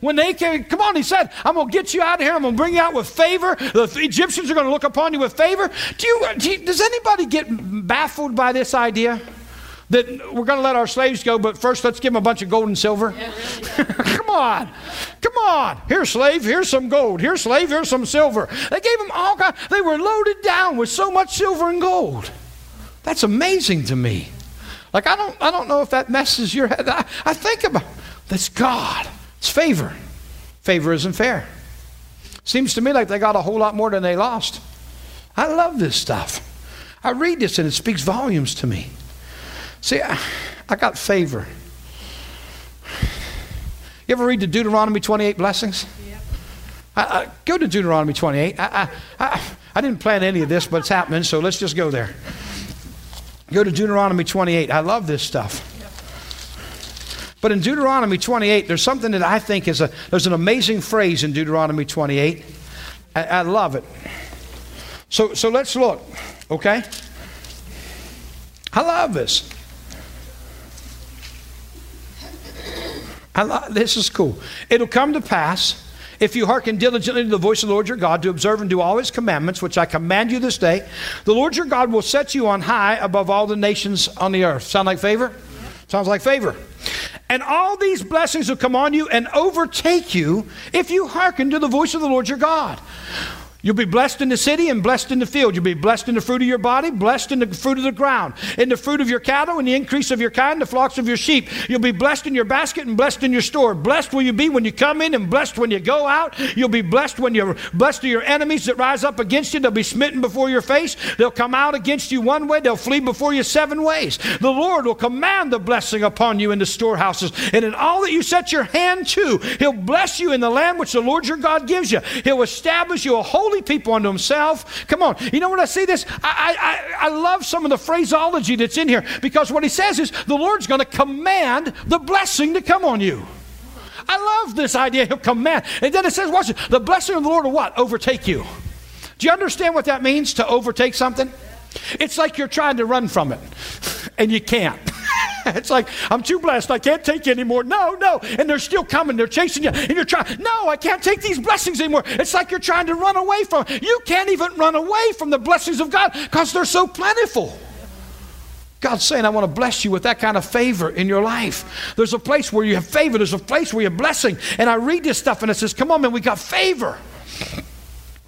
When they came, come on, he said, "I'm gonna get you out of here. I'm gonna bring you out with favor. The Egyptians are gonna look upon you with favor." Do you, do you does anybody get baffled by this idea? That we're going to let our slaves go, but first let's give them a bunch of gold and silver. Yeah, really. Come on. Come on. Here's slave, here's some gold. Here's slave, here's some silver. They gave them all kind. They were loaded down with so much silver and gold. That's amazing to me. Like I don't I don't know if that messes your head. I, I think about that's God. It's favor. Favor isn't fair. Seems to me like they got a whole lot more than they lost. I love this stuff. I read this and it speaks volumes to me. See, I, I got favor. You ever read the Deuteronomy 28 blessings? Yeah. I, I, go to Deuteronomy 28. I, I, I didn't plan any of this, but it's happening, so let's just go there. Go to Deuteronomy 28. I love this stuff. But in Deuteronomy 28, there's something that I think is a, there's an amazing phrase in Deuteronomy 28. I, I love it. So, so let's look, okay? I love this. Lo- this is cool. It'll come to pass if you hearken diligently to the voice of the Lord your God to observe and do all his commandments, which I command you this day, the Lord your God will set you on high above all the nations on the earth. Sound like favor? Sounds like favor. And all these blessings will come on you and overtake you if you hearken to the voice of the Lord your God. You'll be blessed in the city and blessed in the field. You'll be blessed in the fruit of your body, blessed in the fruit of the ground, in the fruit of your cattle, in the increase of your kind, the flocks of your sheep. You'll be blessed in your basket and blessed in your store. Blessed will you be when you come in and blessed when you go out. You'll be blessed when you're blessed to your enemies that rise up against you. They'll be smitten before your face. They'll come out against you one way, they'll flee before you seven ways. The Lord will command the blessing upon you in the storehouses and in all that you set your hand to. He'll bless you in the land which the Lord your God gives you. He'll establish you a holy holy people unto himself. Come on. You know what I see this? I, I, I love some of the phraseology that's in here because what he says is the Lord's going to command the blessing to come on you. I love this idea. He'll command. And then it says, watch it. The blessing of the Lord will what? Overtake you. Do you understand what that means to overtake something? It's like you're trying to run from it and you can't. it's like, I'm too blessed. I can't take anymore. No, no. And they're still coming. They're chasing you. And you're trying, no, I can't take these blessings anymore. It's like you're trying to run away from. You can't even run away from the blessings of God because they're so plentiful. God's saying, I want to bless you with that kind of favor in your life. There's a place where you have favor, there's a place where you have blessing. And I read this stuff and it says, Come on, man, we got favor.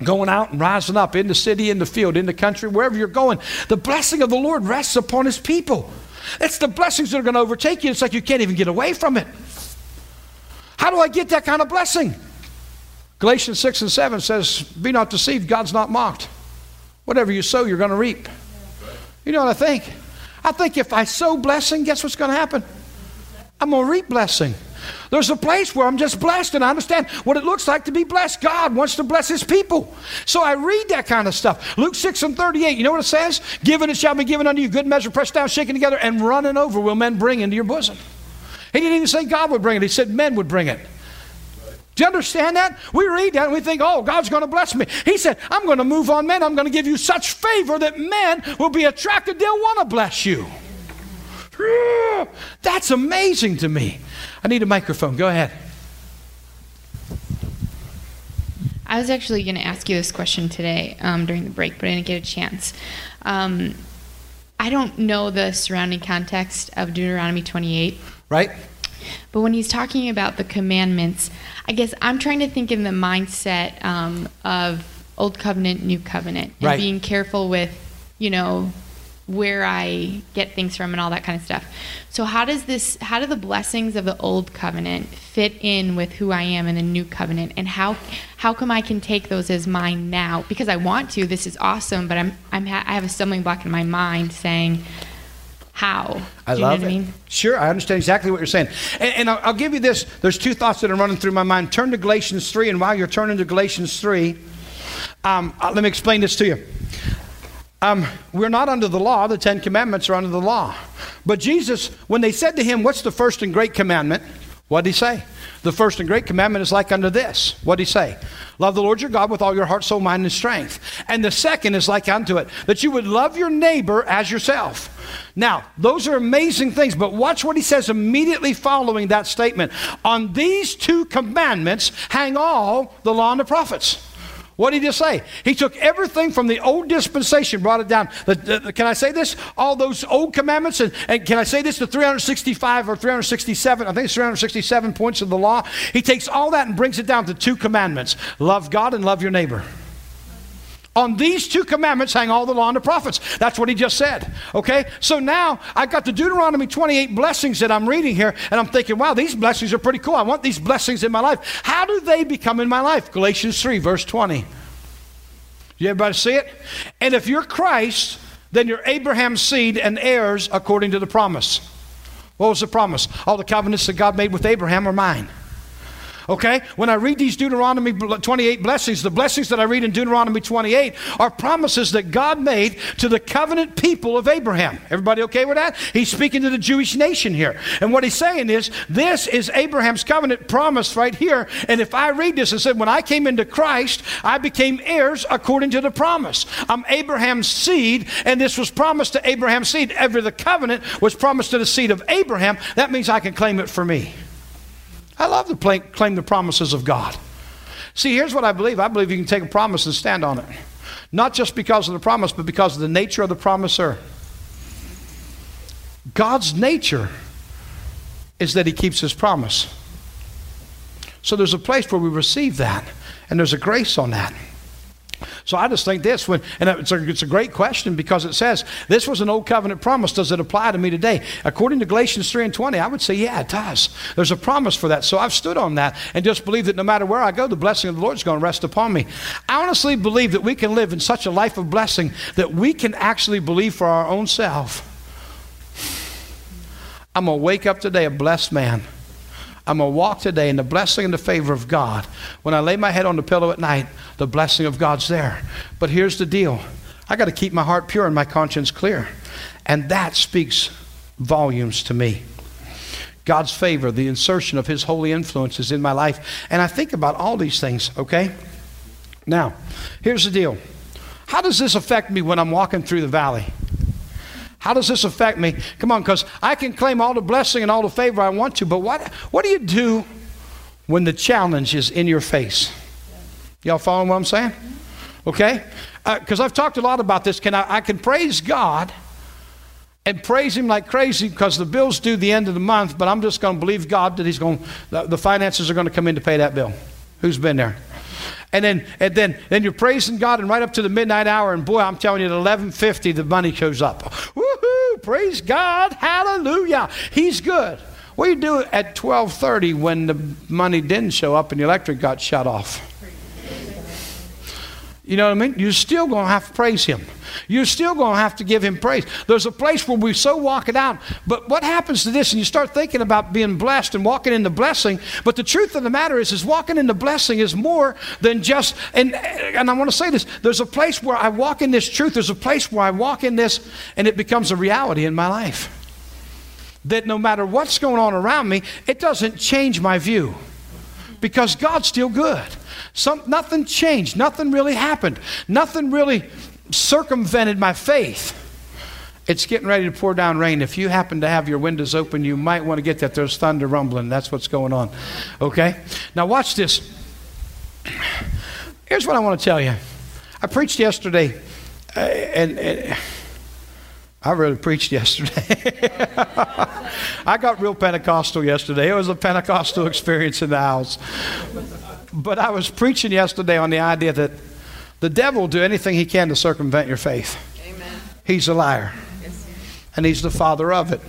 Going out and rising up in the city, in the field, in the country, wherever you're going, the blessing of the Lord rests upon his people. It's the blessings that are going to overtake you. It's like you can't even get away from it. How do I get that kind of blessing? Galatians 6 and 7 says, Be not deceived, God's not mocked. Whatever you sow, you're going to reap. You know what I think? I think if I sow blessing, guess what's going to happen? I'm going to reap blessing. There's a place where I'm just blessed and I understand what it looks like to be blessed. God wants to bless his people. So I read that kind of stuff. Luke 6 and 38, you know what it says? Given it shall be given unto you, good measure, pressed down, shaken together, and running over will men bring into your bosom. He didn't even say God would bring it, he said men would bring it. Do you understand that? We read that and we think, oh, God's going to bless me. He said, I'm going to move on men. I'm going to give you such favor that men will be attracted. They'll want to bless you. That's amazing to me. I need a microphone. Go ahead. I was actually going to ask you this question today um, during the break, but I didn't get a chance. Um, I don't know the surrounding context of Deuteronomy 28. right? But when he's talking about the commandments, I guess I'm trying to think in the mindset um, of old covenant, new covenant, and Right. being careful with, you know, where I get things from and all that kind of stuff. So how does this how do the blessings of the old covenant fit in with who I am in the new covenant and how how come I can take those as mine now because I want to this is awesome but I'm I'm ha- I have a stumbling block in my mind saying how I you love know what it. I mean? Sure, I understand exactly what you're saying. And, and I'll, I'll give you this. There's two thoughts that are running through my mind. Turn to Galatians 3, and while you're turning to Galatians 3, um, uh, let me explain this to you. Um, we're not under the law. The Ten Commandments are under the law. But Jesus, when they said to him, What's the first and great commandment? What did he say? The first and great commandment is like unto this. What did he say? Love the Lord your God with all your heart, soul, mind, and strength. And the second is like unto it, that you would love your neighbor as yourself. Now, those are amazing things, but watch what he says immediately following that statement. On these two commandments hang all the law and the prophets. What did he just say? He took everything from the old dispensation, brought it down. The, the- can I say this? All those old commandments, and, and can I say this? The 365 or 367, I think it's 367 points of the law. He takes all that and brings it down to two commandments love God and love your neighbor. On these two commandments hang all the law and the prophets. That's what he just said. Okay? So now I've got the Deuteronomy 28 blessings that I'm reading here, and I'm thinking, wow, these blessings are pretty cool. I want these blessings in my life. How do they become in my life? Galatians 3, verse 20. You everybody see it? And if you're Christ, then you're Abraham's seed and heirs according to the promise. What was the promise? All the covenants that God made with Abraham are mine. Okay? When I read these Deuteronomy 28 blessings, the blessings that I read in Deuteronomy 28 are promises that God made to the covenant people of Abraham. Everybody okay with that? He's speaking to the Jewish nation here. And what he's saying is, this is Abraham's covenant promise right here. And if I read this and said, when I came into Christ, I became heirs according to the promise. I'm Abraham's seed, and this was promised to Abraham's seed. Ever the covenant was promised to the seed of Abraham. That means I can claim it for me. I love to claim the promises of God. See, here's what I believe I believe you can take a promise and stand on it. Not just because of the promise, but because of the nature of the promiser. God's nature is that He keeps His promise. So there's a place where we receive that, and there's a grace on that. So I just think this, when, and it's a, it's a great question because it says, this was an old covenant promise. Does it apply to me today? According to Galatians 3 and 20, I would say, yeah, it does. There's a promise for that. So I've stood on that and just believe that no matter where I go, the blessing of the Lord is going to rest upon me. I honestly believe that we can live in such a life of blessing that we can actually believe for our own self. I'm to wake up today a blessed man. I'm going to walk today in the blessing and the favor of God. When I lay my head on the pillow at night, the blessing of God's there. But here's the deal I got to keep my heart pure and my conscience clear. And that speaks volumes to me. God's favor, the insertion of His holy influences in my life. And I think about all these things, okay? Now, here's the deal How does this affect me when I'm walking through the valley? How does this affect me? Come on, because I can claim all the blessing and all the favor I want to, but what, what do you do when the challenge is in your face? Y'all following what I'm saying? Okay? Uh, because I've talked a lot about this. Can I, I can praise God and praise Him like crazy because the bill's due the end of the month, but I'm just going to believe God that He's going, the, the finances are going to come in to pay that bill. Who's been there? And then, and then, then you're praising God, and right up to the midnight hour, and boy, I'm telling you, at 11:50, the money shows up. Praise God! Hallelujah! He's good. What do you do at 12:30 when the money didn't show up and the electric got shut off? You know what I mean? You're still going to have to praise Him. You're still going to have to give Him praise. There's a place where we so walk it out. But what happens to this? And you start thinking about being blessed and walking in the blessing. But the truth of the matter is, is walking in the blessing is more than just. And and I want to say this. There's a place where I walk in this truth. There's a place where I walk in this, and it becomes a reality in my life. That no matter what's going on around me, it doesn't change my view because God's still good. Some, nothing changed. Nothing really happened. Nothing really circumvented my faith. It's getting ready to pour down rain. If you happen to have your windows open, you might want to get that there's thunder rumbling. That's what's going on. Okay? Now, watch this. Here's what I want to tell you. I preached yesterday, uh, and, and I really preached yesterday. I got real Pentecostal yesterday. It was a Pentecostal experience in the house. But I was preaching yesterday on the idea that the devil will do anything he can to circumvent your faith. Amen. He's a liar. Yes. And he's the father of it.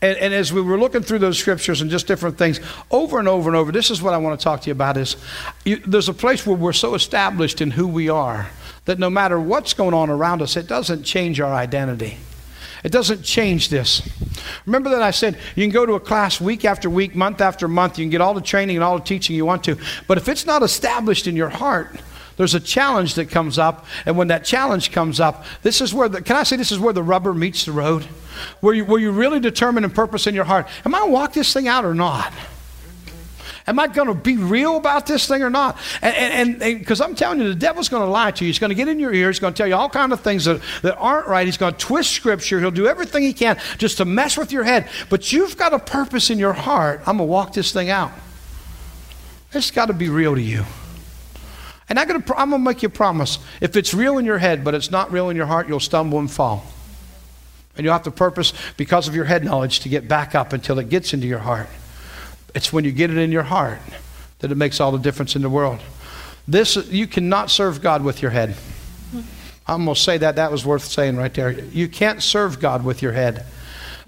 And, and, as we were looking through those scriptures and just different things, over and over and over, this is what I want to talk to you about is you, there's a place where we're so established in who we are that no matter what's going on around us, it doesn't change our identity. It doesn't change this. Remember that I said you can go to a class week after week, month after month, you can get all the training and all the teaching you want to, but if it's not established in your heart, there's a challenge that comes up, and when that challenge comes up, this is where the, can I say this is where the rubber meets the road? Where you, where you really determine and purpose in your heart, am I going to walk this thing out or not? Am I going to be real about this thing or not? And because I'm telling you, the devil's going to lie to you. He's going to get in your ear. He's going to tell you all kinds of things that, that aren't right. He's going to twist scripture. He'll do everything he can just to mess with your head. But you've got a purpose in your heart. I'm going to walk this thing out. It's got to be real to you. And to, I'm going to make you a promise. If it's real in your head, but it's not real in your heart, you'll stumble and fall. And you'll have to purpose, because of your head knowledge, to get back up until it gets into your heart. It's when you get it in your heart that it makes all the difference in the world. This you cannot serve God with your head. I'm going to say that that was worth saying right there. You can't serve God with your head.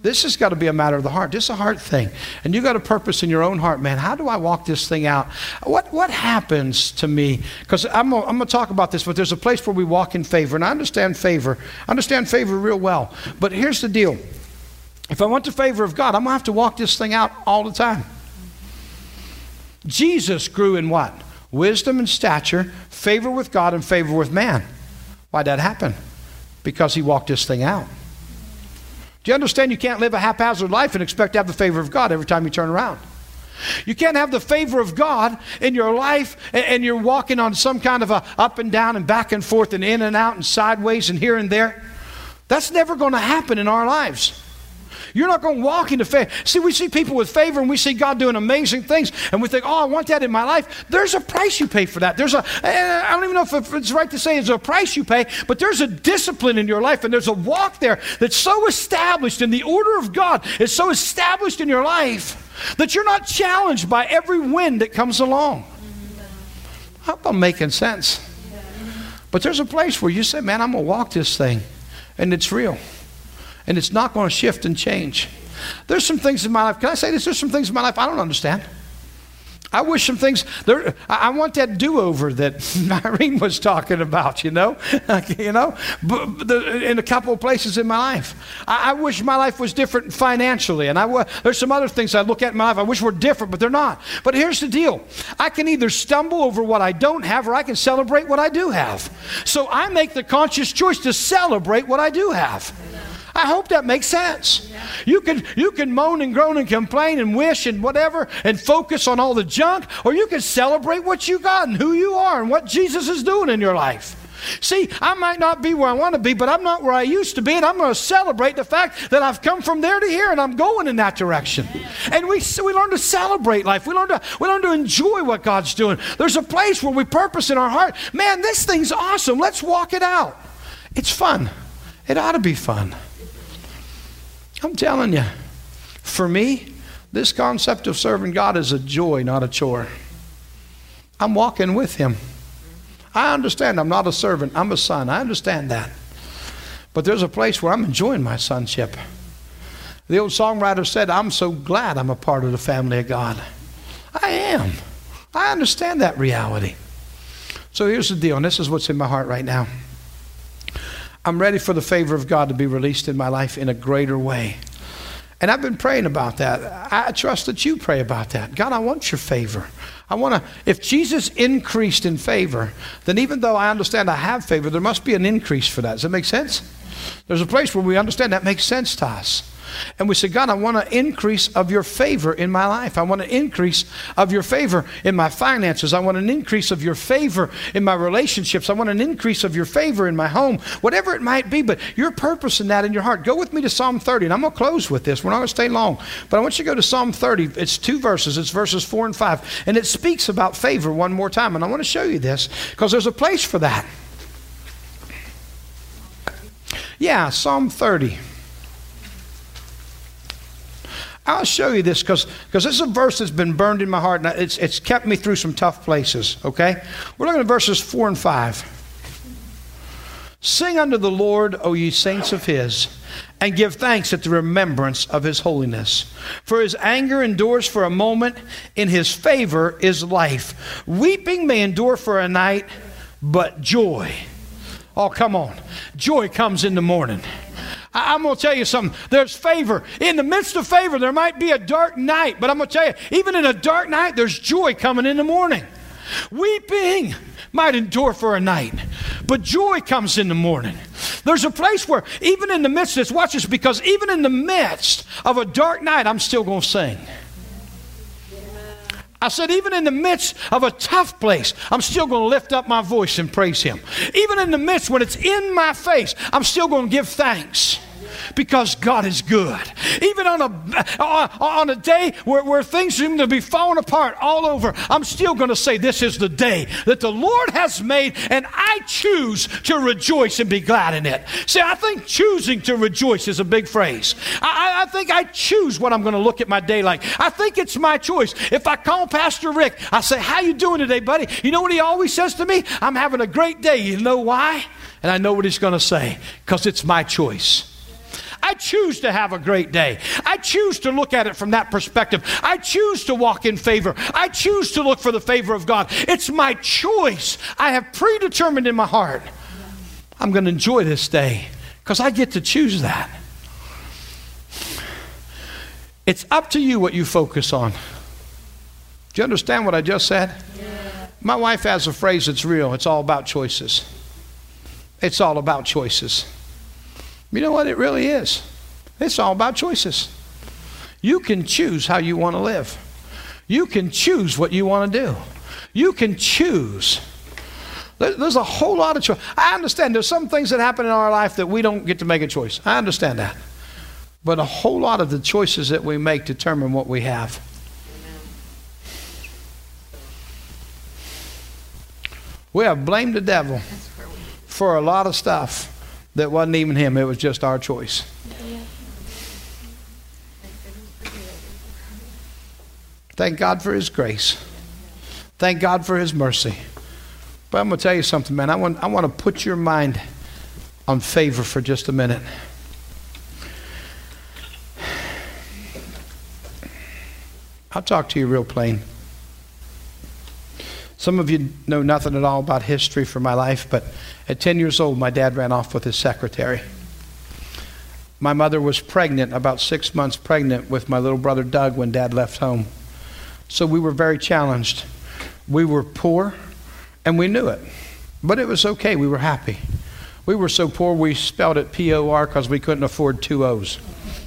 This has got to be a matter of the heart. This is a heart thing. And you got a purpose in your own heart, man. How do I walk this thing out? What, what happens to me? Because I'm, I'm going to talk about this, but there's a place where we walk in favor. And I understand favor. I understand favor real well. But here's the deal if I want the favor of God, I'm going to have to walk this thing out all the time. Jesus grew in what? Wisdom and stature, favor with God and favor with man. Why'd that happen? Because he walked this thing out. Do you understand you can't live a haphazard life and expect to have the favor of God every time you turn around? You can't have the favor of God in your life and, you're walking on some kind of a up and down and back and forth and in and out and sideways and here and there. That's never going to happen in our lives. You're not going to walk into favor. See, we see people with favor and we see God doing amazing things and we think, oh, I want that in my life. There's a price you pay for that. There's a, eh, I don't even know if it's right to say it's a price you pay, but there's a discipline in your life and there's a walk there that's so established in the order of God, it's so established in your life that you're not challenged by every wind that comes along. I hope I'm making sense. But there's a place where you say, man, I'm going to walk this thing, and it's real and it's not going to shift and change. There's some things in my life. Can I say this? There's some things in my life I don't understand. I wish some things there. I want that do-over that Irene was talking about. You know, you know, in a couple of places in my life, I, I, wish my life was different financially, and I there's some other things I look at in my life. I wish were different, but they're not. But here's the deal: I can either stumble over what I don't have, or I can celebrate what I do have. So I make the conscious choice to celebrate what I do have. I hope that makes sense. You can you can moan and groan and complain and wish and whatever and focus on all the junk, or you can celebrate what you got and who you are and what Jesus is doing in your life. See, I might not be where I want to be, but I'm not where I used to be, and I'm going to celebrate the fact that I've come from there to here and I'm going in that direction. And we, we learn to celebrate life. We learn to, we learn to enjoy what God's doing. There's a place where we purpose in our heart. Man, this thing's awesome. Let's walk it out. It's fun. It ought to be fun. I'm telling you, for me, this concept of serving God is a joy, not a chore. I'm walking with Him. I understand I'm not a servant, I'm a son. I understand that. But there's a place where I'm enjoying my sonship. The old songwriter said, I'm so glad I'm a part of the family of God. I am. I understand that reality. So here's the deal, and this is what's in my heart right now. I'm ready for the favor of God to be released in my life in a greater way. And I've been praying about that. I trust that you pray about that. God, I want your favor. I want to, if Jesus increased in favor, then even though I understand I have favor, there must be an increase for that. Does that make sense? There's a place where we understand that makes sense to us. And we say, God, I want an increase of your favor in my life. I want an increase of your favor in my finances. I want an increase of your favor in my relationships. I want an increase of your favor in my home, whatever it might be. But your purpose in that in your heart. Go with me to Psalm 30, and I'm going to close with this. We're not going to stay long. But I want you to go to Psalm 30. It's two verses, it's verses 4 and 5. And it speaks about favor one more time. And I want to show you this because there's a place for that. Yeah, Psalm 30. I'll show you this because this is a verse that's been burned in my heart and it's, it's kept me through some tough places, okay? We're looking at verses 4 and 5. Sing unto the Lord, O ye saints of his, and give thanks at the remembrance of his holiness. For his anger endures for a moment, in his favor is life. Weeping may endure for a night, but joy. Oh, come on. Joy comes in the morning. I, am going to tell you something. There's favor. In the midst of favor, there might be a dark night, but I'm going to tell you, even in a dark night, there's joy coming in the morning. Weeping might endure for a night, but joy comes in the morning. There's a place where, even in the midst of this, watch this, because even in the midst of a dark night, I'm still going to sing. I said, even in the midst of a tough place, I'm still going to lift up my voice and praise Him. Even in the midst when it's in my face, I'm still going to give thanks because God is good. Even on a, uh, on a day where, where things seem to be falling apart all over, I'm still going to say, This is the day that the Lord has made, and I choose to rejoice and be glad in it. See, I think choosing to rejoice is a big phrase. I, I think I choose what I'm going to look at my day like. I think it's my choice. If I call Pastor Rick, I say, How you doing today, buddy? You know what he always says to me? I'm having a great day. You know why? And I know what he's going to say because it's my choice. I choose to have a great day. I choose to look at it from that perspective. I choose to walk in favor. I choose to look for the favor of God. It's my choice. I have predetermined in my heart. I'm going to enjoy this day because I get to choose that. It's up to you what you focus on. Do you understand what I just said? Yeah. My wife has a phrase that's real. It's all about choices. It's all about choices. You know what? It really is. It's all about choices. You can choose how you want to live, you can choose what you want to do. You can choose. There's a whole lot of choice. I understand there's some things that happen in our life that we don't get to make a choice. I understand that. But a whole lot of the choices that we make determine what we have. We have blamed the devil for a lot of stuff that wasn't even him, it was just our choice. Thank God for his grace. Thank God for his mercy. But I'm going to tell you something, man. I want, I want to put your mind on favor for just a minute. I'll talk to you real plain. Some of you know nothing at all about history for my life, but at 10 years old, my dad ran off with his secretary. My mother was pregnant, about six months pregnant, with my little brother Doug when dad left home. So we were very challenged. We were poor, and we knew it. But it was okay. We were happy. We were so poor we spelled it P O R because we couldn't afford two O's.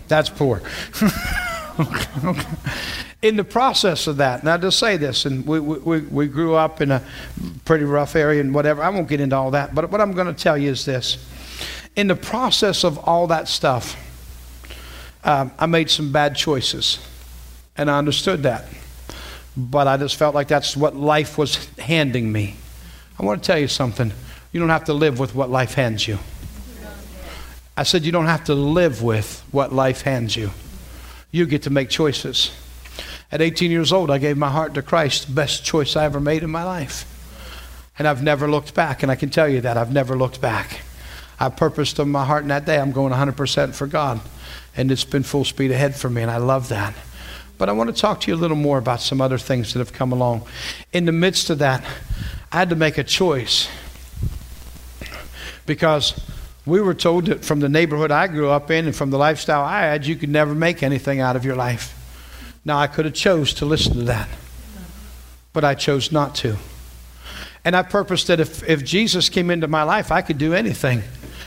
That's poor. in the process of that, now to say this, and we, we, we grew up in a pretty rough area and whatever, I won't get into all that, but what I'm going to tell you is this. In the process of all that stuff, um, I made some bad choices, and I understood that. But I just felt like that's what life was handing me. I want to tell you something. You don't have to live with what life hands you. I said, you don't have to live with what life hands you. You get to make choices. At 18 years old, I gave my heart to Christ, the best choice I ever made in my life. And I've never looked back, and I can tell you that I've never looked back. I purposed in my heart in that day I'm going 100% for God, and it's been full speed ahead for me, and I love that. But I want to talk to you a little more about some other things that have come along. In the midst of that, I had to make a choice because we were told that from the neighborhood I grew up in and from the lifestyle I had, you could never make anything out of your life. Now, I could have chose to listen to that, but I chose not to. And I purposed that if, if Jesus came into my life, I could do anything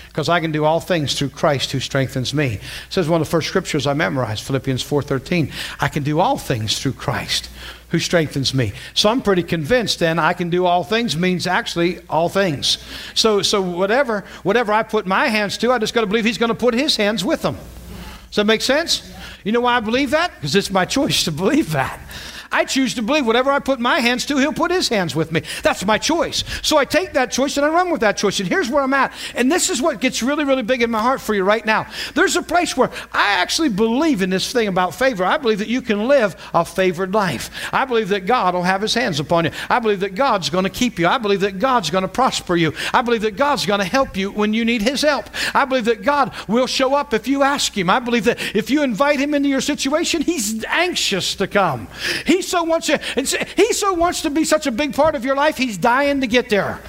because I can do all things through Christ who strengthens me. It says one of the first scriptures I memorized, Philippians 4.13. I can do all things through Christ who strengthens me. So I'm pretty convinced then I can do all things means actually all things. So, so whatever, whatever I put my hands to, I just got to believe he's going to put his hands with them. Does that make sense? You know why I believe that? Because it's my choice to believe that. I choose to believe whatever I put my hands to, He'll put His hands with me. That's my choice. So I take that choice and I run with that choice. And here's where I'm at. And this is what gets really, really big in my heart for you right now. There's a place where I actually believe in this thing about favor. I believe that you can live a favored life. I believe that God will have His hands upon you. I believe that God's going to keep you. I believe that God's going to prosper you. I believe that God's going to help you when you need His help. I believe that God will show up if you ask Him. I believe that if you invite Him into your situation, He's anxious to come. He so wants you, He so wants to be such a big part of your life, He's dying to get there.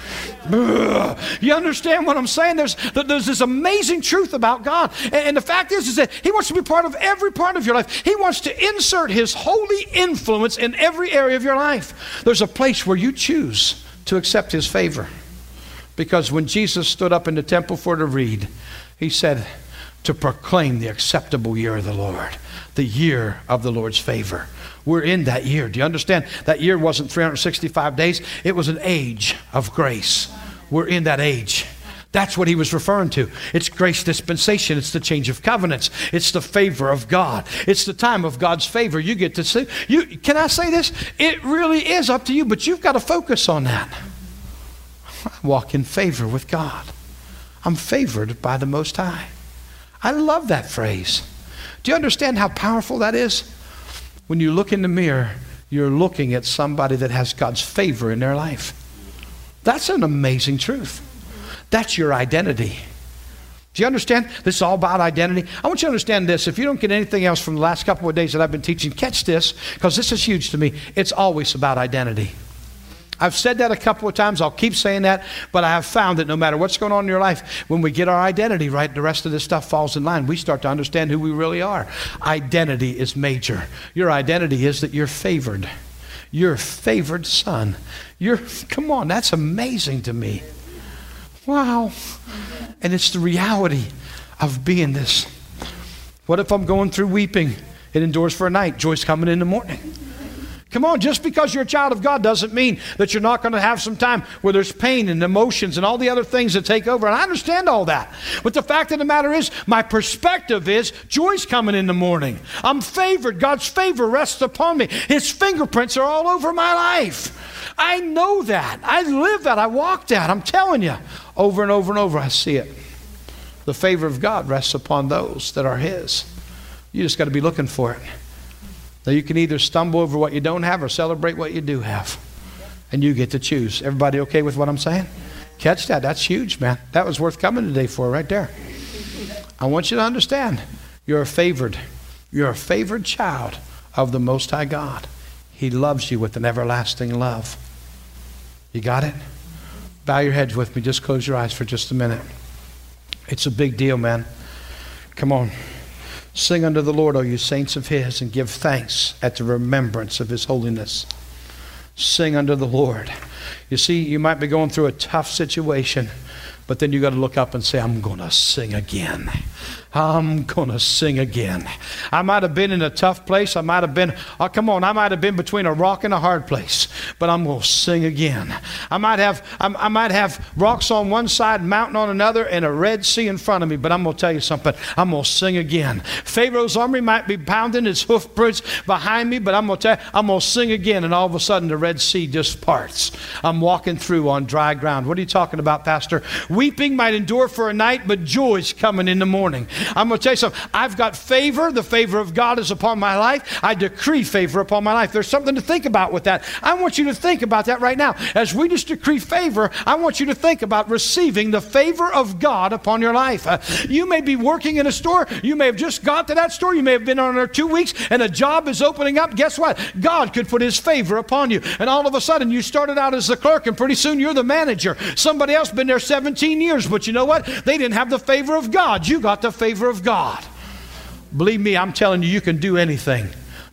You understand what I'm saying? There's, there's this amazing truth about God. And, and the fact is, is that He wants to be part of every part of your life. He wants to insert His holy influence in every area of your life. There's a place where you choose to accept His favor. Because when Jesus stood up in the temple for to read, He said, to proclaim the acceptable year of the Lord, the year of the Lord's favor. We're in that year. Do you understand? That year wasn't 365 days, it was an age of grace. We're in that age. That's what he was referring to. It's grace dispensation. It's the change of covenants. It's the favor of God. It's the time of God's favor. You get to see. You can I say this? It really is up to you, but you've got to focus on that. I walk in favor with God. I'm favored by the Most High. I love that phrase. Do you understand how powerful that is? When you look in the mirror, you're looking at somebody that has God's favor in their life. That's an amazing truth. That's your identity. Do you understand? This is all about identity. I want you to understand this. If you don't get anything else from the last couple of days that I've been teaching, catch this, because this is huge to me. It's always about identity. I've said that a couple of times. I'll keep saying that. But I have found that no matter what's going on in your life, when we get our identity right, the rest of this stuff falls in line. We start to understand who we really are. Identity is major. Your identity is that you're favored. You're favored son. You're, come on, that's amazing to me. Wow. And it's the reality of being this. What if I'm going through weeping? It endures for a night, joy's coming in the morning. Come on, just because you're a child of God doesn't mean that you're not going to have some time where there's pain and emotions and all the other things that take over. And I understand all that. But the fact of the matter is, my perspective is joy's coming in the morning. I'm favored. God's favor rests upon me. His fingerprints are all over my life. I know that. I live that. I walk that. I'm telling you. Over and over and over, I see it. The favor of God rests upon those that are His. You just got to be looking for it. Now you can either stumble over what you don't have or celebrate what you do have. And you get to choose. Everybody okay with what I'm saying? Catch that. That's huge, man. That was worth coming today for right there. I want you to understand you're a favored. You're a favored child of the Most High God. He loves you with an everlasting love. You got it? Bow your heads with me. Just close your eyes for just a minute. It's a big deal, man. Come on. Sing unto the Lord, O you saints of his, and give thanks at the remembrance of his holiness. Sing unto the Lord. You see, you might be going through a tough situation, but then you got to look up and say, I'm going to sing again. I'm going to sing again. I might have been in a tough place. I might have been, oh, come on, I might have been between a rock and a hard place, but I'm going to sing again. I might have, I, might have rocks on one side, mountain on another, and a Red Sea in front of me, but I'm going to tell you something. I'm going to sing again. Pharaoh's army might be pounding its hoofprints behind me, but I'm going to tell you, I'm going to sing again, and all of a sudden the Red Sea just parts. I'm walking through on dry ground. What are you talking about, Pastor? Weeping might endure for a night, but joy's coming in the morning. I'm going to tell you something. I've got favor. The favor of God is upon my life. I decree favor upon my life. There's something to think about with that. I want you to think about that right now. As we just decree favor, I want you to think about receiving the favor of God upon your life. Uh, you may be working in a store. You may have just got to that store. You may have been on there two weeks and a job is opening up. Guess what? God could put his favor upon you. And all of a sudden, you started out as the clerk and pretty soon you're the manager. Somebody else been there 17 years, but you know what? They didn't have the favor of God. You got the favor of God. Believe me, I'm telling you, you can do anything.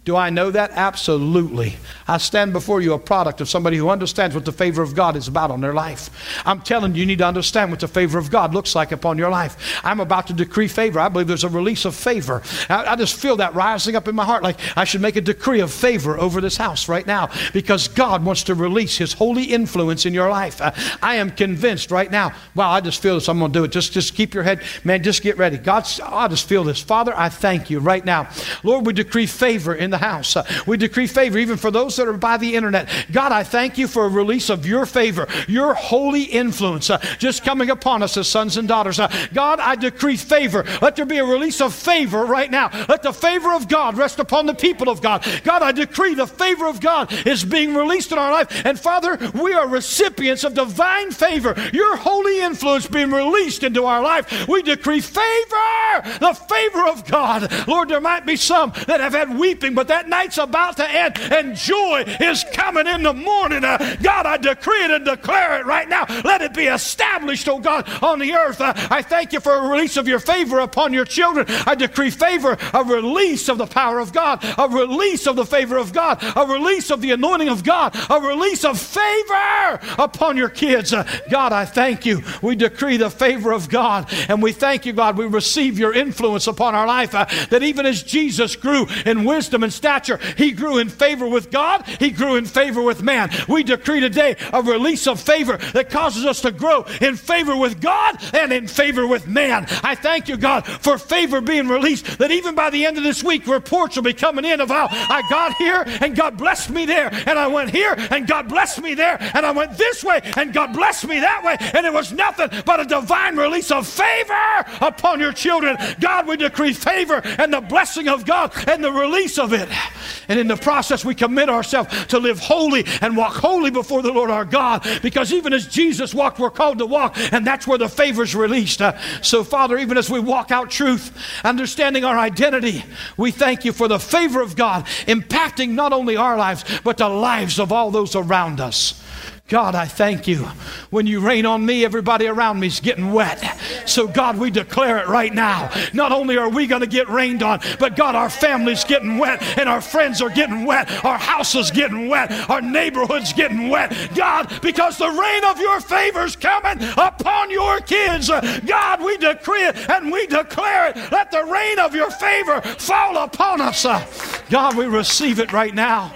Do I know that? Absolutely. I stand before you a product of somebody who understands what the favor of God is about on their life. I'm telling you, you need to understand what the favor of God looks like upon your life. I'm about to decree favor. I believe there's a release of favor. I, I just feel that rising up in my heart like I should make a decree of favor over this house right now because God wants to release His holy influence in your life. Uh, I am convinced right now. Wow, I just feel this. I'm going to do it. Just, just keep your head, man. Just get ready. God, I just feel this. Father, I thank you right now. Lord, we decree favor in the the house. Uh, we decree favor even for those that are by the internet. God, I thank you for a release of your favor, your holy influence uh, just coming upon us as sons and daughters. Uh, God, I decree favor. Let there be a release of favor right now. Let the favor of God rest upon the people of God. God, I decree the favor of God is being released in our life. And Father, we are recipients of divine favor, your holy influence being released into our life. We decree favor, the favor of God. Lord, there might be some that have had weeping, but that night's about to end and joy is coming in the morning. Uh, God, I decree it and declare it right now. Let it be established, oh God, on the earth. Uh, I thank you for a release of your favor upon your children. I decree favor, a release of the power of God, a release of the favor of God, a release of the anointing of God, a release of favor upon your kids. Uh, God, I thank you. We decree the favor of God, and we thank you, God. We receive your influence upon our life. Uh, that even as Jesus grew in wisdom and stature, he grew in favor with God, he grew in favor with man. We decree today a release of favor that causes us to grow in favor with God and in favor with man. I thank you, God, for favor being released, that even by the end of this week, reports will be coming in of how I got here and God blessed me there, and I went here and God blessed me there, and I went this way and God blessed me that way, and it was nothing but a divine release of favor upon your children. God, we decree favor and the blessing of God and the release of it. And in the process, we commit ourselves to live holy and walk holy before the Lord our God, because even as Jesus walked, we're called to walk, and that's where the favor is released. Uh, so, Father, even as we walk out truth, understanding our identity, we thank you for the favor of God impacting not only our lives, but the lives of all those around us. God, I thank you. When you rain on me, everybody around me is getting wet. So, God, we declare it right now. Not only are we going to get rained on, but God, our family's getting wet, and our friends are getting wet, our house is getting wet, our neighborhood's getting wet. God, because the rain of your favor's coming upon your kids. God, we decree it and we declare it. Let the rain of your favor fall upon us. God, we receive it right now.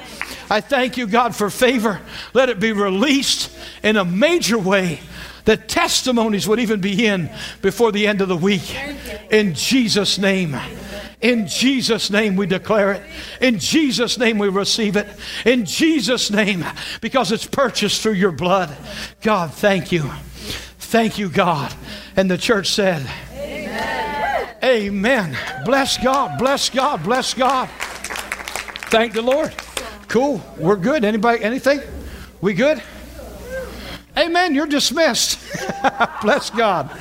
I thank you, God, for favor. Let it be released in a major way that testimonies would even begin before the end of the week. In Jesus' name. In Jesus' name we declare it. In Jesus' name we receive it. In Jesus' name, because it's purchased through your blood. God, thank you. Thank you, God. And the church said, Amen. Amen. Bless God, bless God, bless God. Thank the Lord. Cool. We're good. Anybody, anything? We good? Amen. You're dismissed. Bless God.